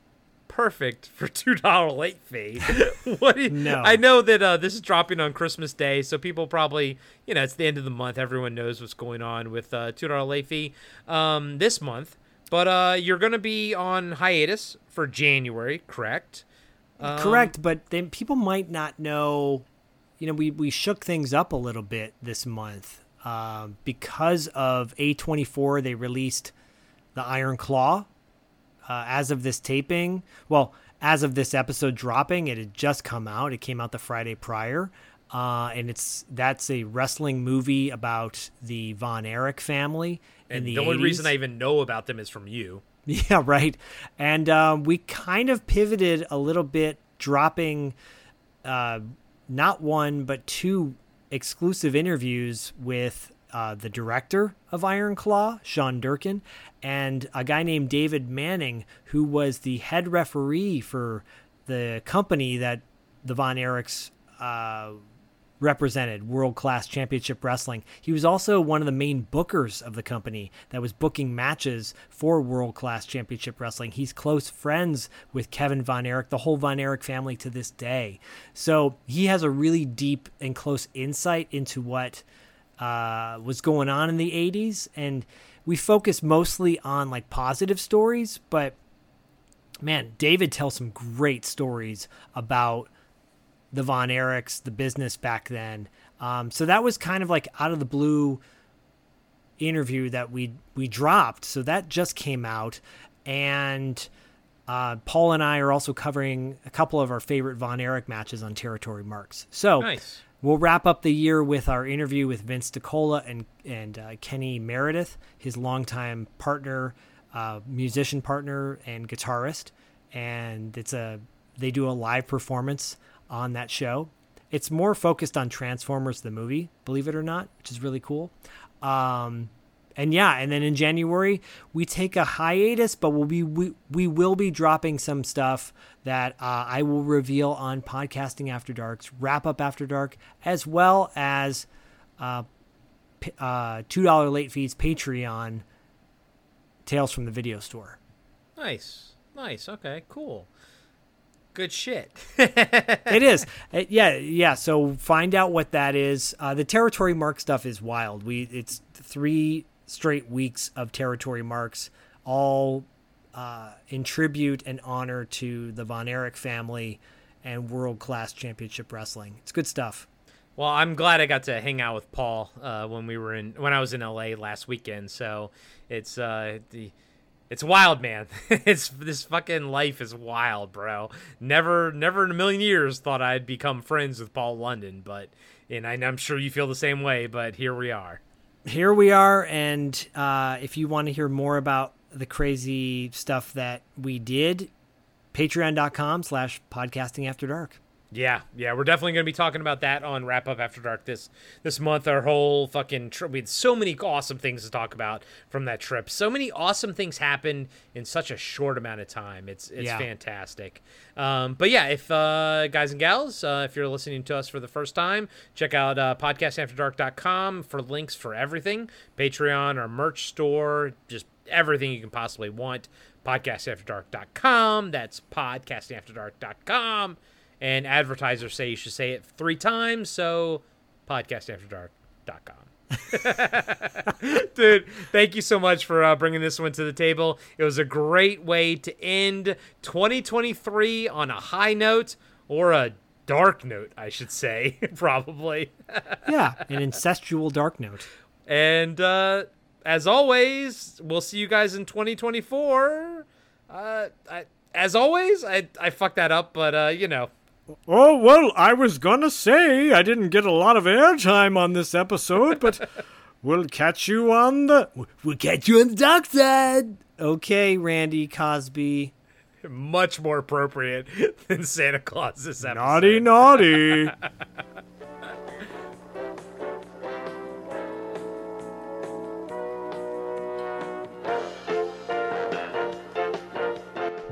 perfect for two dollar late fee. *laughs* what? you- No. I know that uh, this is dropping on Christmas Day, so people probably, you know, it's the end of the month. Everyone knows what's going on with uh, two dollar late fee um, this month. But uh, you're going to be on hiatus for January, correct? Um, Correct, but then people might not know. You know, we we shook things up a little bit this month. Um, because of A24, they released the Iron Claw. Uh, as of this taping, well, as of this episode dropping, it had just come out. It came out the Friday prior. Uh, and it's that's a wrestling movie about the Von Erich family And the the only 80s. reason I even know about them is from you. *laughs* Yeah, right. And um, we kind of pivoted a little bit, dropping uh, not one but two exclusive interviews with uh, the director of Iron Claw, Sean Durkin, and a guy named David Manning, who was the head referee for the company that the Von Erichs uh, represented World Class Championship Wrestling. He was also one of the main bookers of the company that was booking matches for World Class Championship Wrestling. He's close friends with Kevin Von Erich, the whole Von Erich family to this day. So he has a really deep and close insight into what uh, was going on in the 80s. And we focus mostly on like positive stories, but man, David tells some great stories about the Von Erichs, the business back then. Um, so that was kind of like out of the blue interview that we we dropped. So that just came out, and uh, Paul and I are also covering a couple of our favorite Von Erich matches on Territory Marks. So Nice. we'll wrap up the year with our interview with Vince DiCola and and uh, Kenny Meredith, his longtime partner, uh, musician partner, and guitarist. And it's a they do a live performance on that show. It's more focused on Transformers the movie, believe it or not, which is really cool. Um, and yeah, and then in January we take a hiatus, but we'll be we, we will be dropping some stuff that uh, I will reveal on podcasting after dark's wrap up after dark, as well as uh, uh, two dollar late fees Patreon tales from the video store. Nice. Nice. Okay, cool. Good shit. it is. *laughs* Uh, yeah, yeah. So find out what that is. Uh, the territory mark stuff is wild. We it's three straight weeks of territory marks, all uh, in tribute and honor to the Von Erich family and world class championship wrestling. It's good stuff. Well, I'm glad I got to hang out with Paul uh, when we were in when I was in LA last weekend. So it's uh, the it's wild, man. *laughs* it's this fucking life is wild, bro. Never, never in a million years thought I'd become friends with Paul London, but and I, I'm sure you feel the same way. But here we are. Here we are, and uh, if you want to hear more about the crazy stuff that we did, patreon.com slash podcasting after dark. Yeah, yeah, we're definitely going to be talking about that on Wrap Up After Dark this this month. Our whole fucking trip. We had so many awesome things to talk about from that trip. So many awesome things happened in such a short amount of time. It's it's Yeah. fantastic. Um, but yeah, if uh, guys and gals, uh, if you're listening to us for the first time, check out uh, podcastafterdark.com for links for everything. Patreon, our merch store, just everything you can possibly want. Podcastafterdark.com. That's podcastingafterdark.com. And advertisers say you should say it three times, so podcastafterdark.com. *laughs* Dude, thank you so much for uh, bringing this one to the table. It was a great way to end 2023 on a high note or a dark note, I should say, *laughs* probably. *laughs* Yeah, an incestual dark note. And uh, as always, we'll see you guys in 2024. Uh, I, as always, I, I fucked that up, but uh, you know. Oh, well, I was gonna say I didn't get a lot of airtime on this episode, but *laughs* we'll catch you on the. We'll catch you on the dark side. Okay, Randy Cosby. Much more appropriate than Santa Claus this episode. Naughty, naughty. *laughs*